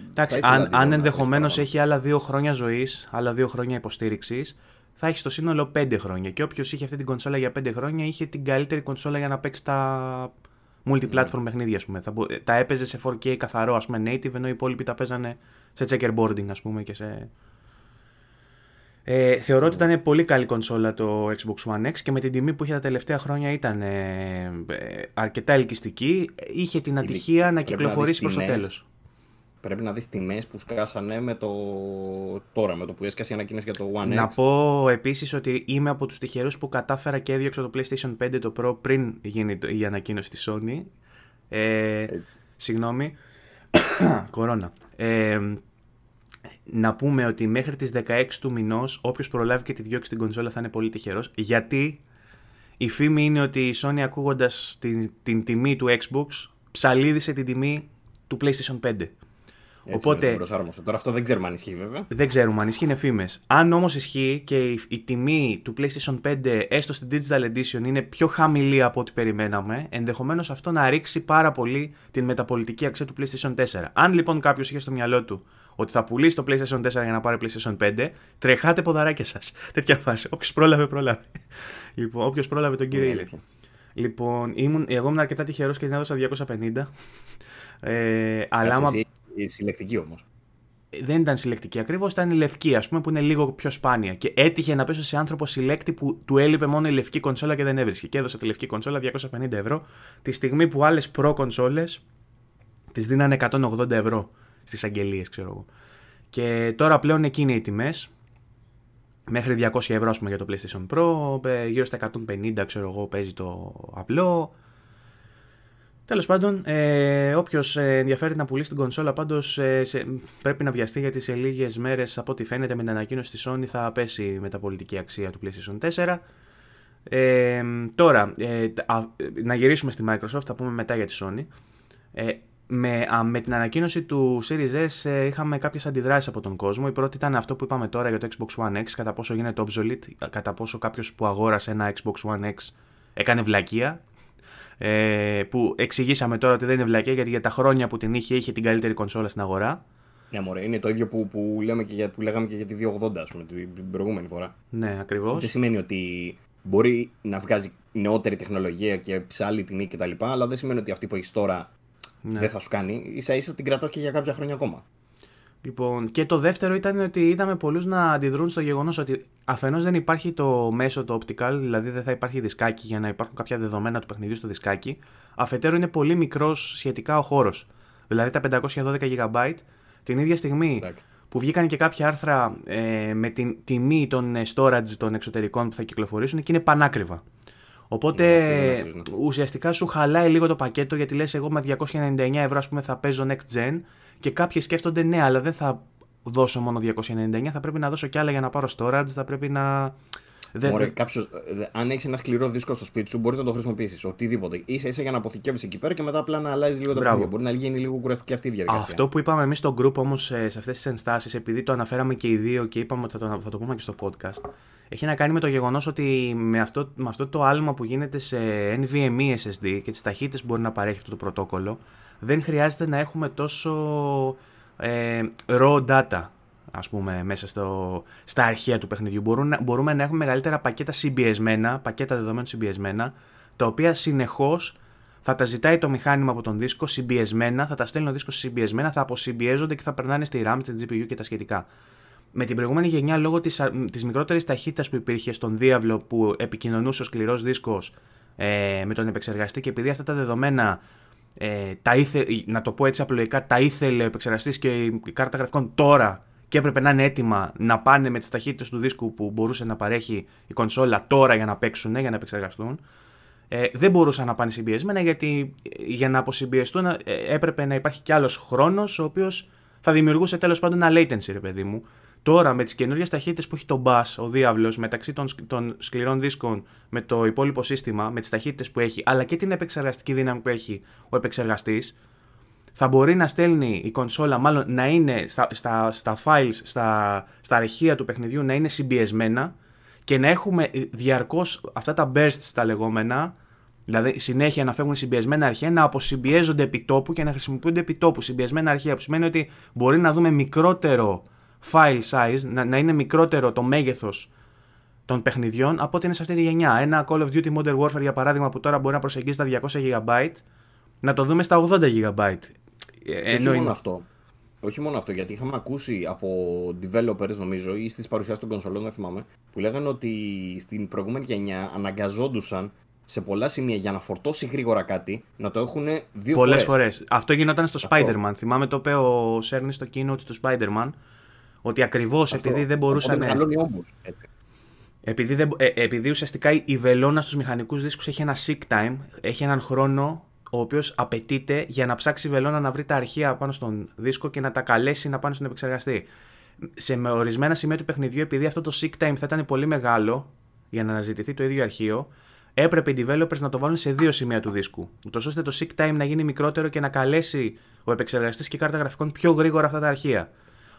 Εντάξει, θα ήθελα αν, λίγο αν να ενδεχομένως έχει έχει άλλα δύο χρόνια ζωής, άλλα δύο χρόνια υποστήριξης, θα έχει στο σύνολο πέντε χρόνια. Και όποιος είχε αυτή την κονσόλα για πέντε χρόνια, είχε την καλύτερη κονσόλα για να παίξει τα multiplatform παιχνίδια, ας πούμε. Θα, μπο- τα έπαιζε σε 4K καθαρό, ας πούμε, native, ενώ οι υπόλοιποι τα παίζανε σε checkerboarding, ας πούμε, και σε. Ε, θεωρώ ότι ήταν πολύ καλή κονσόλα το Xbox One X και με την τιμή που είχε τα τελευταία χρόνια ήταν ε, ε, αρκετά ελκυστική. Είχε την ατυχία να πρέπει να κυκλοφορήσει δεις προς το τιμές. τέλος. Πρέπει να δεις τιμές που σκάσανε με το. τώρα, με το που έσκασε η ανακοίνωση για το One Να X. πω επίσης ότι είμαι από τους τυχερούς που κατάφερα και έδιωξα το PlayStation 5 το Pro πριν γίνει το- η ανακοίνωση της Sony. Ε, συγγνώμη. Κορώνα. Ε, να πούμε ότι μέχρι τις 16 του μηνός όποιος προλάβει και τη διώξει την κονσόλα θα είναι πολύ τυχερός γιατί η φήμη είναι ότι η Sony ακούγοντας την, την τιμή του Xbox ψαλίδισε την τιμή του PlayStation 5. Έτσι, Οπότε- με τον προσάρμοσε. Τώρα αυτό δεν ξέρουμε αν ισχύει βέβαια. Δεν ξέρουμε αν ισχύει, είναι φήμες. Αν όμως ισχύει και η, η τιμή του PlayStation 5 έστω στην Digital Edition είναι πιο χαμηλή από ό,τι περιμέναμε, ενδεχομένως αυτό να ρίξει πάρα πολύ την μεταπολιτική αξία του PlayStation 4. Αν λοιπόν κάποιος είχε στο μυαλό του ότι θα πουλήσει το PlayStation 4 για να πάρει PlayStation 5, τρεχάτε ποδαράκια σας. Τέτοια φάση. Όποιος πρόλαβε, πρόλαβε. Λοιπόν, όποιος πρόλαβε τον κύριο Είναι είδε. αλήθεια. Λοιπόν, ήμουν, εγώ ήμουν αρκετά τυχερός και την έδωσα 250. Ε, αλλά Κάτσε άμα εσύ, η συλλεκτική όμως. δεν ήταν συλλεκτική ακριβώς, ήταν η λευκή, ας πούμε, που είναι λίγο πιο σπάνια. Και έτυχε να πέσω σε άνθρωπο συλλέκτη που του έλειπε μόνο η λευκή κονσόλα και δεν έβρισκε. Και έδωσε τη λευκή κονσόλα 250 ευρώ, τη στιγμή που άλλες προ κονσόλε τις δίνανε 180 ευρώ στις αγγελίες, ξέρω εγώ. Και τώρα πλέον εκεί είναι οι τιμές. Μέχρι 200 ευρώ, ας πούμε, για το PlayStation Pro, ε, γύρω στα 150, ξέρω εγώ, παίζει το απλό. Τέλος πάντων, ε, όποιος ενδιαφέρει να πουλήσει την κονσόλα, πάντως πρέπει να βιαστεί γιατί σε λίγες μέρες, από ό,τι φαίνεται με την ανακοίνωση της Sony, θα πέσει η μεταπολιτική αξία του PlayStation 4. Ε, τώρα, ε, τα- α, να γυρίσουμε στη Microsoft, θα πούμε μετά για τη Sony. Ε, με, α, με την ανακοίνωση του Series S ε, είχαμε κάποιες αντιδράσεις από τον κόσμο. Η πρώτη ήταν αυτό που είπαμε τώρα για το Xbox One X, κατά πόσο γίνεται obsolete, κατά πόσο κάποιος που αγόρασε ένα Xbox One X έκανε βλακεία. Ε, που εξηγήσαμε τώρα ότι δεν είναι βλακεία γιατί για τα χρόνια που την είχε, είχε την καλύτερη κονσόλα στην αγορά. Ναι, μωρέ, είναι το ίδιο που, που, λέμε και για, που λέγαμε και για τη 280, ας πούμε, την την προηγούμενη φορά. Ναι, ακριβώς. Δεν σημαίνει ότι μπορεί να βγάζει νεότερη τεχνολογία και σε άλλη τιμή κτλ. Αλλά δεν σημαίνει ότι αυτή που έχεις τώρα Ναι. δεν θα σου κάνει. σα ίσα την κρατάς και για κάποια χρόνια ακόμα. Λοιπόν, και το δεύτερο ήταν ότι είδαμε πολλούς να αντιδρούν στο γεγονός ότι αφενός δεν υπάρχει το μέσο το optical, δηλαδή δεν θα υπάρχει δισκάκι για να υπάρχουν κάποια δεδομένα του παιχνιδιού στο δισκάκι. Αφετέρου είναι πολύ μικρός σχετικά ο χώρος. Δηλαδή τα 512 GB την ίδια στιγμή Εντάξει. που βγήκαν και κάποια άρθρα ε, με την τιμή των ε, storage των εξωτερικών που θα κυκλοφορήσουν και είναι πανάκριβα. Οπότε Ναι, αυτές δεν αξίζουν. ουσιαστικά σου χαλάει λίγο το πακέτο γιατί λες εγώ με 299 ευρώ ας πούμε θα παίζω next gen και κάποιοι σκέφτονται ναι αλλά δεν θα δώσω μόνο 299, θα πρέπει να δώσω κι άλλα για να πάρω storage, θα πρέπει να. Δεν... Μωρέ, κάποιος, αν έχεις ένα σκληρό δίσκο στο σπίτι σου, μπορείς να το χρησιμοποιήσεις. Οτιδήποτε. σα ίσα για να αποθηκεύεις εκεί πέρα και μετά απλά να αλλάζεις λίγο το παιχνίδι. Μπορεί να γίνει λίγο κουραστική αυτή η διαδικασία. Αυτό που είπαμε εμείς στο group όμως ε, σε αυτές τις ενστάσεις, επειδή το αναφέραμε και οι δύο και είπαμε ότι θα το, θα το πούμε και στο podcast, έχει να κάνει με το γεγονός ότι με αυτό, με αυτό το άλμα που γίνεται σε NVMe SSD και τις ταχύτητες που μπορεί να παρέχει αυτό το πρωτόκολλο, δεν χρειάζεται να έχουμε τόσο ε, raw data ας πούμε, μέσα στο, στα αρχεία του παιχνιδιού. Μπορούμε, μπορούμε να έχουμε μεγαλύτερα πακέτα συμπιεσμένα, πακέτα δεδομένων συμπιεσμένα, τα οποία συνεχώς θα τα ζητάει το μηχάνημα από τον δίσκο συμπιεσμένα, θα τα στέλνει ο δίσκος συμπιεσμένα, θα αποσυμπιέζονται και θα περνάνε στη RAM, στην GPU και τα σχετικά. Με την προηγούμενη γενιά, λόγω της της μικρότερης ταχύτητας που υπήρχε στον διάβλο που επικοινωνούσε ο σκληρός δίσκος ε, με τον επεξεργαστή και επειδή αυτά τα δεδομένα ε, τα ήθε, να το πω έτσι απλοϊκά, τα ήθελε ο επεξεργαστής και η κάρτα γραφικών τώρα και έπρεπε να είναι έτοιμα να πάνε με τις ταχύτητες του δίσκου που μπορούσε να παρέχει η κονσόλα τώρα για να παίξουν, για να επεξεργαστούν. Ε, δεν μπορούσαν να πάνε συμπιεσμένα γιατί για να αποσυμπιεστούν ε, έπρεπε να υπάρχει κι άλλος χρόνος ο οποίος θα δημιουργούσε τέλος πάντων ένα latency, ρε παιδί μου. Τώρα με τις καινούριε ταχύτητες που έχει το bus, ο διάβλος, μεταξύ των, των σκληρών δίσκων με το υπόλοιπο σύστημα, με τις ταχύτητες που έχει, αλλά και την επεξεργαστική δύναμη που έχει ο επεξεργαστής, θα μπορεί να στέλνει η κονσόλα, μάλλον να είναι στα, στα, στα files, στα, στα αρχεία του παιχνιδιού να είναι συμπιεσμένα και να έχουμε διαρκώς αυτά τα bursts τα λεγόμενα, δηλαδή συνέχεια να φεύγουν συμπιεσμένα αρχεία, να αποσυμπιέζονται επί τόπου και να χρησιμοποιούνται επί τόπου. Συμπιεσμένα αρχεία, που σημαίνει ότι μπορεί να δούμε μικρότερο file size, να, να είναι μικρότερο το μέγεθος των παιχνιδιών από ό,τι είναι σε αυτή τη γενιά. Ένα Call of Duty Modern Warfare για παράδειγμα που τώρα μπορεί να προσεγγίσει τα 200 GB, να το δούμε στα 80 GB. Ε, όχι μόνο αυτό. Όχι μόνο αυτό, γιατί είχαμε ακούσει από developers, νομίζω, ή στις παρουσιάσεις των κονσολών, δεν θυμάμαι, που λέγανε ότι στην προηγούμενη γενιά αναγκαζόντουσαν σε πολλά σημεία για να φορτώσει γρήγορα κάτι να το έχουν δύο Πολλές φορές. Αυτό γινόταν στο Spider-Man. Θυμάμαι το είπε ο Σέρνης στο keynote του Spider-Man. Ότι ακριβώς επειδή δεν μπορούσαν. Μεγαλώνει όμως. Επειδή, δεν, ε, επειδή ουσιαστικά η βελόνα στους μηχανικούς δίσκους έχει ένα sick time, έχει έναν χρόνο ο οποίος απαιτείται για να ψάξει βελόνα να βρει τα αρχεία πάνω στον δίσκο και να τα καλέσει να πάνε στον επεξεργαστή. Σε με ορισμένα σημεία του παιχνιδιού, επειδή αυτό το seek time θα ήταν πολύ μεγάλο για να αναζητηθεί το ίδιο αρχείο, έπρεπε οι developers να το βάλουν σε δύο σημεία του δίσκου. Ούτως ώστε το seek time να γίνει μικρότερο και να καλέσει ο επεξεργαστής και η κάρτα γραφικών πιο γρήγορα αυτά τα αρχεία.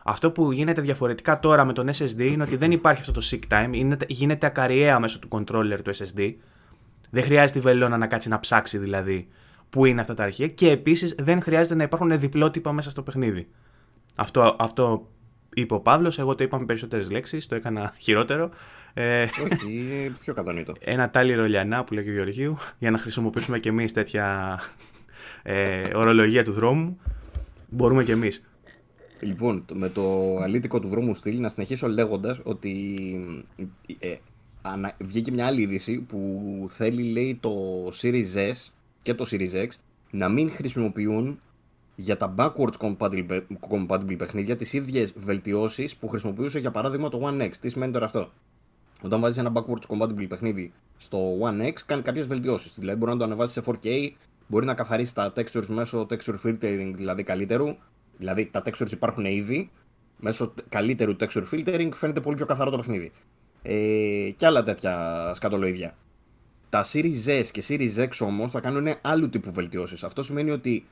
Αυτό που γίνεται διαφορετικά τώρα με τον SSD είναι ότι δεν υπάρχει αυτό το seek time, γίνεται ακαριέα μέσω του controller του SSD. Δεν χρειάζεται η βελόνα να κάτσει να ψάξει δηλαδή που είναι αυτά τα αρχεία και επίσης δεν χρειάζεται να υπάρχουν διπλότυπα μέσα στο παιχνίδι. Αυτό, αυτό είπε ο Παύλος. Εγώ το είπα με περισσότερες λέξεις, το έκανα χειρότερο. Ε, Όχι, πιο κατανοητό. Ένα τάλι ρολιανά που λέει ο Γεωργίου, για να χρησιμοποιήσουμε κι εμείς τέτοια ε, ορολογία του δρόμου. Μπορούμε κι εμείς. Λοιπόν, με το αλήτικο του δρόμου στυλ, να συνεχίσω λέγοντας ότι ε, βγήκε μια άλλη είδηση που θέλει, λέει, το Series S και το Series X να μην χρησιμοποιούν για τα backwards compatible, compatible παιχνίδια τις ίδιες βελτιώσεις που χρησιμοποιούσε για παράδειγμα το One X. Τι σημαίνει τώρα αυτό; Όταν βάζεις ένα backwards compatible παιχνίδι στο One X κάνει κάποιες βελτιώσεις. Δηλαδή μπορεί να το ανεβάσεις σε 4K, μπορεί να καθαρίσει τα textures μέσω texture filtering δηλαδή καλύτερου. Δηλαδή τα textures υπάρχουν ήδη. Μέσω καλύτερου texture filtering φαίνεται πολύ πιο καθαρό το παιχνίδι. Ε, και άλλα τέτοια σκατολοίδια. Τα Series S και Series X όμως θα κάνουν άλλου τύπου βελτιώσεις. Αυτό σημαίνει ότι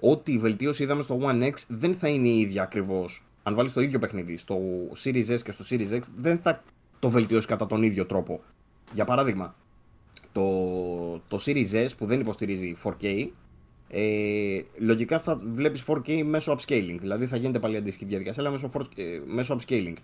ό,τι βελτίωση είδαμε στο One X δεν θα είναι η ίδια ακριβώς. Αν βάλεις το ίδιο παιχνίδι στο Series S και στο Series X, δεν θα το βελτιώσει κατά τον ίδιο τρόπο. Για παράδειγμα, το, το Series S που δεν υποστηρίζει 4K, ε, λογικά θα βλέπεις 4K μέσω upscaling. Δηλαδή θα γίνεται πάλι αντίστοιχη διαδικασία, αλλά μέσω, ε, μέσω upscaling.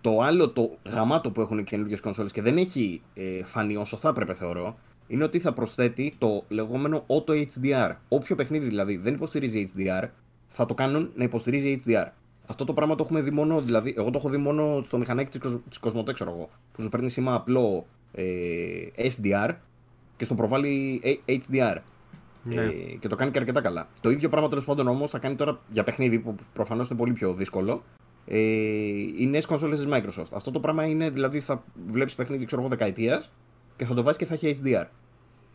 Το άλλο το γαμάτο που έχουν οι καινούργιες κονσόλες και δεν έχει ε, φανεί όσο θα έπρεπε θεωρώ, είναι ότι θα προσθέτει το λεγόμενο Auto HDR. Όποιο παιχνίδι δηλαδή δεν υποστηρίζει HDR, θα το κάνουν να υποστηρίζει HDR. Αυτό το πράγμα το έχουμε δει μόνο, δηλαδή, εγώ το έχω δει μόνο στο μηχανάκι της Cosmotech, ξέρω εγώ. Που σου παίρνει σήμα απλό ε, SDR και στο προβάλλει HDR. Ναι. Ε, και το κάνει και αρκετά καλά. Το ίδιο πράγμα τέλος πάντων όμως θα κάνει τώρα για παιχνίδι που προφανώς είναι πολύ πιο δύσκολο ε, οι νέες κονσόλες της Microsoft. Αυτό το πράγμα είναι δηλαδή θα βλέπεις παιχνίδι ξέρω εγώ δεκαετίας και θα το βάζεις και θα έχει HDR.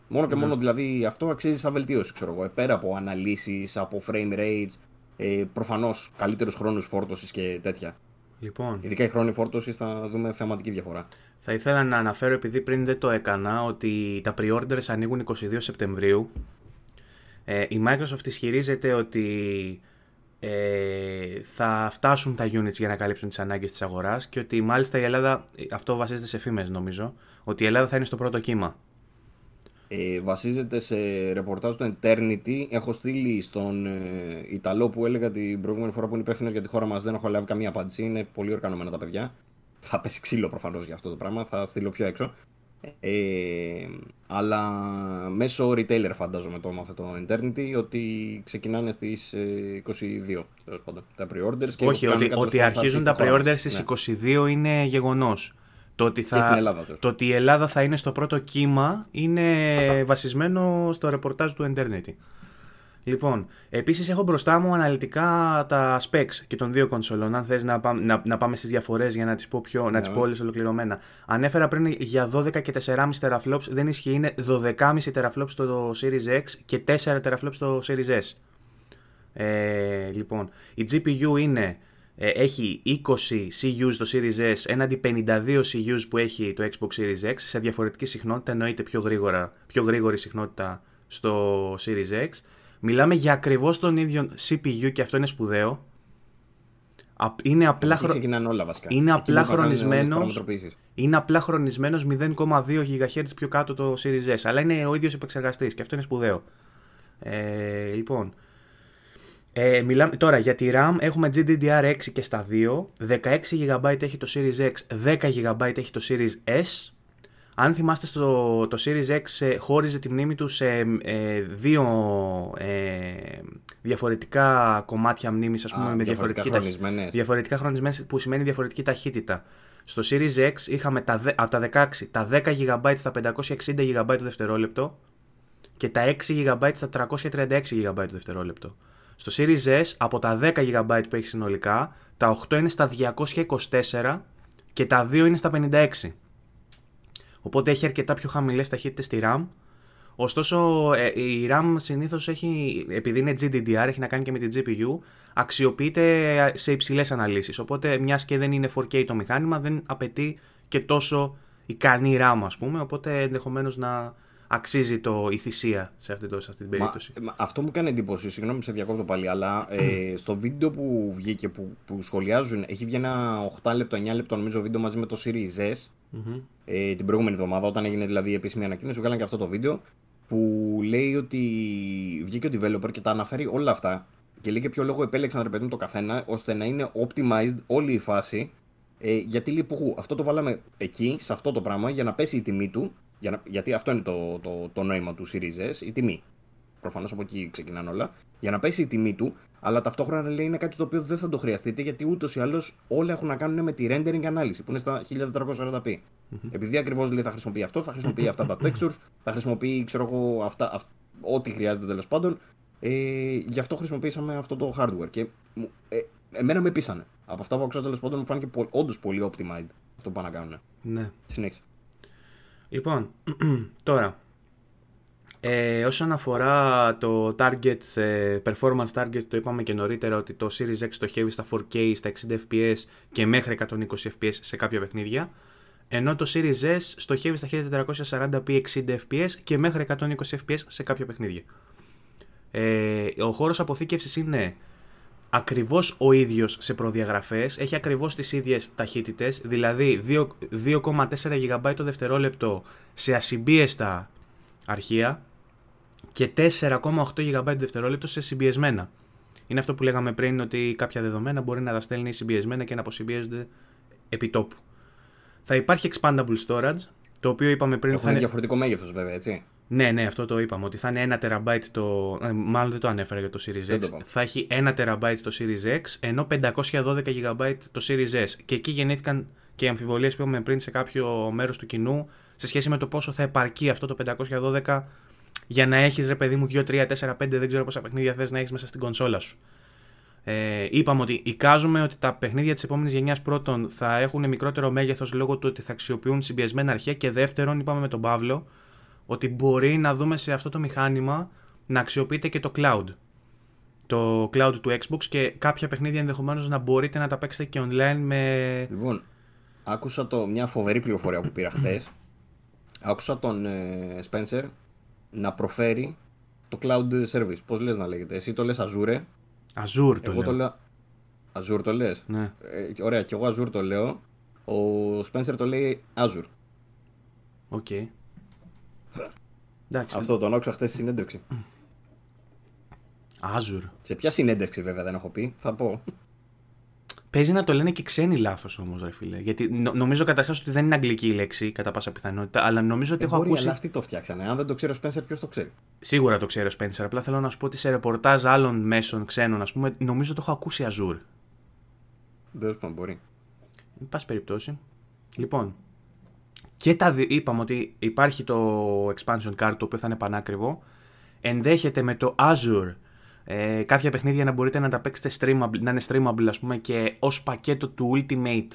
Μόνο και ναι. μόνο δηλαδή αυτό αξίζει σαν βελτίωση, ξέρω εγώ. Ε, πέρα από αναλύσεις, από frame rates, Ε, Προφανώς καλύτερους χρόνους φόρτωσης και τέτοια. Λοιπόν, Ειδικά οι χρόνοι φόρτωσης θα δούμε θεματική διαφορά. θα ήθελα να αναφέρω επειδή πριν δεν το έκανα ότι τα pre-orders ανοίγουν 22 Σεπτεμβρίου. Ε, η Microsoft ισχυρίζεται ότι ε, θα φτάσουν τα units για να καλύψουν τις ανάγκες της αγοράς και ότι μάλιστα η Ελλάδα, αυτό βασίζεται σε φήμες νομίζω, ότι η Ελλάδα θα είναι στο πρώτο κύμα. Ε, βασίζεται σε ρεπορτάζ του Eternity. Έχω στείλει στον ε, Ιταλό που έλεγα την προηγούμενη φορά που είναι υπεύθυνος για τη χώρα μας. Δεν έχω λάβει καμία απάντηση. Είναι πολύ οργανωμένα τα παιδιά. Θα πέσει ξύλο προφανώς για αυτό το πράγμα. Θα στείλω πιο έξω. Ε, αλλά μέσω retailer φαντάζομαι το έμαθε το Eternity ότι ξεκινάνε στις ε, 22 τέλος πάντων, τα pre-orders και Όχι, κάνουν ότι, κατ' ότι ουσίαν θα αρχίζουν έρθει τα στη χώρα pre-orders μας. στις Ναι. 22 είναι γεγονός. Το ότι, θα, Και στην Ελλάδα, τέλος. το ότι η Ελλάδα θα είναι στο πρώτο κύμα είναι βασισμένο στο ρεπορτάζ του Eternity. Λοιπόν, επίσης έχω μπροστά μου αναλυτικά τα specs και των δύο κονσολών. Αν θες να, πάμε- να, να πάμε στις διαφορές για να τις πω, πιο, να τις πω όλες ολοκληρωμένα. Ανέφερα πριν για 12 και 4,5 teraflops, δεν ισχύει, είναι 12,5 teraflops στο Series X και 4 teraflops στο Series S. Ε, λοιπόν, η GPU είναι, ε, έχει 20 CUs στο Series S έναντι 52 CUs που έχει το Xbox Series X σε διαφορετική συχνότητα, εννοείται πιο, γρήγορα, πιο γρήγορη συχνότητα στο Series X. Μιλάμε για ακριβώς τον ίδιο CPU και αυτό είναι σπουδαίο. Απ- Είναι απλά, Εκεί χρο... ξεκινάνε όλα βασικά. είναι Εκεί απλά που θα κάνουν όλες τις χρονισμένος παραμετροποιήσεις. είναι απλά χρονισμένος 0,2 GHz πιο κάτω το Series S, αλλά είναι ο ίδιος επεξεργαστής και αυτό είναι σπουδαίο. Ε, λοιπόν, ε, μιλάμε, τώρα για τη RAM έχουμε GDDR6 και στα 2, 16 GB έχει το Series X, 10 GB έχει το Series S. Αν θυμάστε στο το Series X ε, χώριζε τη μνήμη του σε ε, δύο ε, διαφορετικά κομμάτια μνήμης ας πούμε Α, με διαφορετικά διαφορετική ταχύ- χρονισμένες. διαφορετικά χρονισμένες που σημαίνει διαφορετική ταχύτητα. Στο Series X είχαμε τα, δε- από τα 16 τα 10 GB στα 560 GB το δευτερόλεπτο και τα 6 GB στα 336 GB το δευτερόλεπτο. Στο Series S από τα 10 GB που έχεις συνολικά, τα 8 είναι στα 224 και τα 2 είναι στα 56. Οπότε έχει αρκετά πιο χαμηλές ταχύτητες στη RAM. Ωστόσο, ε, η RAM συνήθως έχει, επειδή είναι GDDR, έχει να κάνει και με την GPU, αξιοποιείται σε υψηλές αναλύσεις. Οπότε, μιας και δεν είναι 4K το μηχάνημα, δεν απαιτεί και τόσο ικανή RAM, ας πούμε. Οπότε, ενδεχομένως να αξίζει το, η θυσία σε αυτή, το, σε αυτή την περίπτωση. Μα, μα, αυτό μου κάνει εντύπωση, συγγνώμη σε διακόπτω πάλι, αλλά ε, στο βίντεο που βγήκε που, που σχολιάζουν, έχει βγει ένα 8 λεπτό, 9 λεπτό νομίζω βίντεο μαζί με το Series S ε, την προηγούμενη εβδομάδα, όταν έγινε δηλαδή η επίσημη ανακοίνωση, βγάλαν και αυτό το βίντεο που λέει ότι βγήκε ο developer και τα αναφέρει όλα αυτά και λέει και ποιο λόγο επέλεξαν ρε παιδί μου το καθένα ώστε να είναι optimized όλη η φάση ε, γιατί λέει πουχού, αυτό το βάλαμε εκεί, σε αυτό το πράγμα για να πέσει η τιμή του για να, γιατί αυτό είναι το, το, το νόημα του Series S, η τιμή Προφανώς από εκεί ξεκινάνε όλα. Για να πέσει η τιμή του, αλλά ταυτόχρονα λέει είναι κάτι το οποίο δεν θα το χρειαστείτε γιατί ούτως ή άλλως όλα έχουν να κάνουν με τη rendering ανάλυση που είναι στα 1440p. Επειδή ακριβώς λέει θα χρησιμοποιεί αυτό, θα χρησιμοποιεί αυτά τα textures, θα χρησιμοποιεί ξέρω εγώ αυτά, αυ- ό,τι χρειάζεται τέλος πάντων. Ε, γι' αυτό χρησιμοποίησαμε αυτό το hardware. Και μου- ε, εμένα με πείσανε. Από αυτά που άκουσα τέλος πάντων μου φάνηκε όντως πολύ optimized αυτό που πάνε να κάνουν. Ναι. Συνέχισε. Λοιπόν, τώρα, ε, όσον αφορά το target, ε, performance target, το είπαμε και νωρίτερα ότι το Series X στοχεύει στα 4K, στα 60 fps και μέχρι 120 fps σε κάποια παιχνίδια, ενώ το Series S στοχεύει στα 1440p 60 fps και μέχρι 120 fps σε κάποια παιχνίδια. Ε, ο χώρος αποθήκευσης είναι ακριβώς ο ίδιος σε προδιαγραφές, έχει ακριβώς τις ίδιες ταχύτητες, δηλαδή 2 2,4 GB το δευτερόλεπτο σε ασυμπίεστα αρχεία και 4,8 GB το δευτερόλεπτο σε συμπιεσμένα. Είναι αυτό που λέγαμε πριν ότι κάποια δεδομένα μπορεί να τα στέλνει συμπιεσμένα και να αποσυμπιέζονται επί τόπου. Θα υπάρχει expandable storage, το οποίο είπαμε πριν ότι θα Έχουν είναι διαφορετικό μέγεθος βέβαια, έτσι. ναι, ναι, αυτό το είπαμε. Ότι θα είναι 1 TB το. ε, Μάλλον δεν το ανέφερα για το Series Δεν X. το είπαμε. θα έχει 1 TB το Series X, ενώ 512 GB το Series S. Και εκεί γεννήθηκαν και οι αμφιβολίες που είπαμε πριν σε κάποιο μέρος του κοινού σε σχέση με το πόσο θα επαρκεί αυτό το 512 για να έχεις ρε παιδί μου 2, 3, 4, 5, δεν ξέρω πόσα παιχνίδια θες να έχεις μέσα στην κονσόλα σου. Ε, είπαμε ότι εικάζουμε ότι τα παιχνίδια της επόμενης γενιάς πρώτον θα έχουν μικρότερο μέγεθος λόγω του ότι θα αξιοποιούν συμπιεσμένα αρχεία και δεύτερον, είπαμε με τον Παύλο, ότι μπορεί να δούμε σε αυτό το μηχάνημα να αξιοποιείται και το cloud. το cloud του Xbox και κάποια παιχνίδια ενδεχομένως να μπορείτε να τα παίξετε και online με... Λοιπόν, άκουσα το, μια φοβερή πληροφορία που πήρα χτες. άκουσα τον ε, Spencer να προφέρει το cloud service. Πώς λες να λέγεται, εσύ το λες Azure. Azure το Εγώ λέω. το λέω. Azure το λες. Ναι. Ε, ωραία, και εγώ Azure το λέω. Ο Spencer το λέει Azure. Οκ. Εντάξει. Αυτό τον άκουσα χθες στη συνέντευξη. Azure. Σε ποια συνέντευξη βέβαια δεν έχω πει, θα πω. Παίζει να το λένε και ξένοι λάθος όμως, ρε φίλε. Γιατί νο- νομίζω καταρχάς ότι δεν είναι αγγλική η λέξη, κατά πάσα πιθανότητα, αλλά νομίζω ότι έχω Ε, Μπορεί, ακούσει. αλλά αυτοί το φτιάξανε. Αν δεν το ξέρει ο Spencer, ποιος το ξέρει; Σίγουρα το ξέρω ο Spencer. Απλά θέλω να σου πω ότι σε ρεπορτάζ άλλων μέσων ξένων, ας πούμε, νομίζω το έχω ακούσει Azure. Δεν πάντων μπορεί. Εν πάση περιπτώσει. Λοιπόν, και τα δι... είπαμε ότι υπάρχει το expansion card το οποίο θα είναι πανάκριβο. Ενδέχεται με το Azure ε, κάποια παιχνίδια να μπορείτε να τα παίξετε streamable, να είναι streamable ας πούμε και ως πακέτο του Ultimate,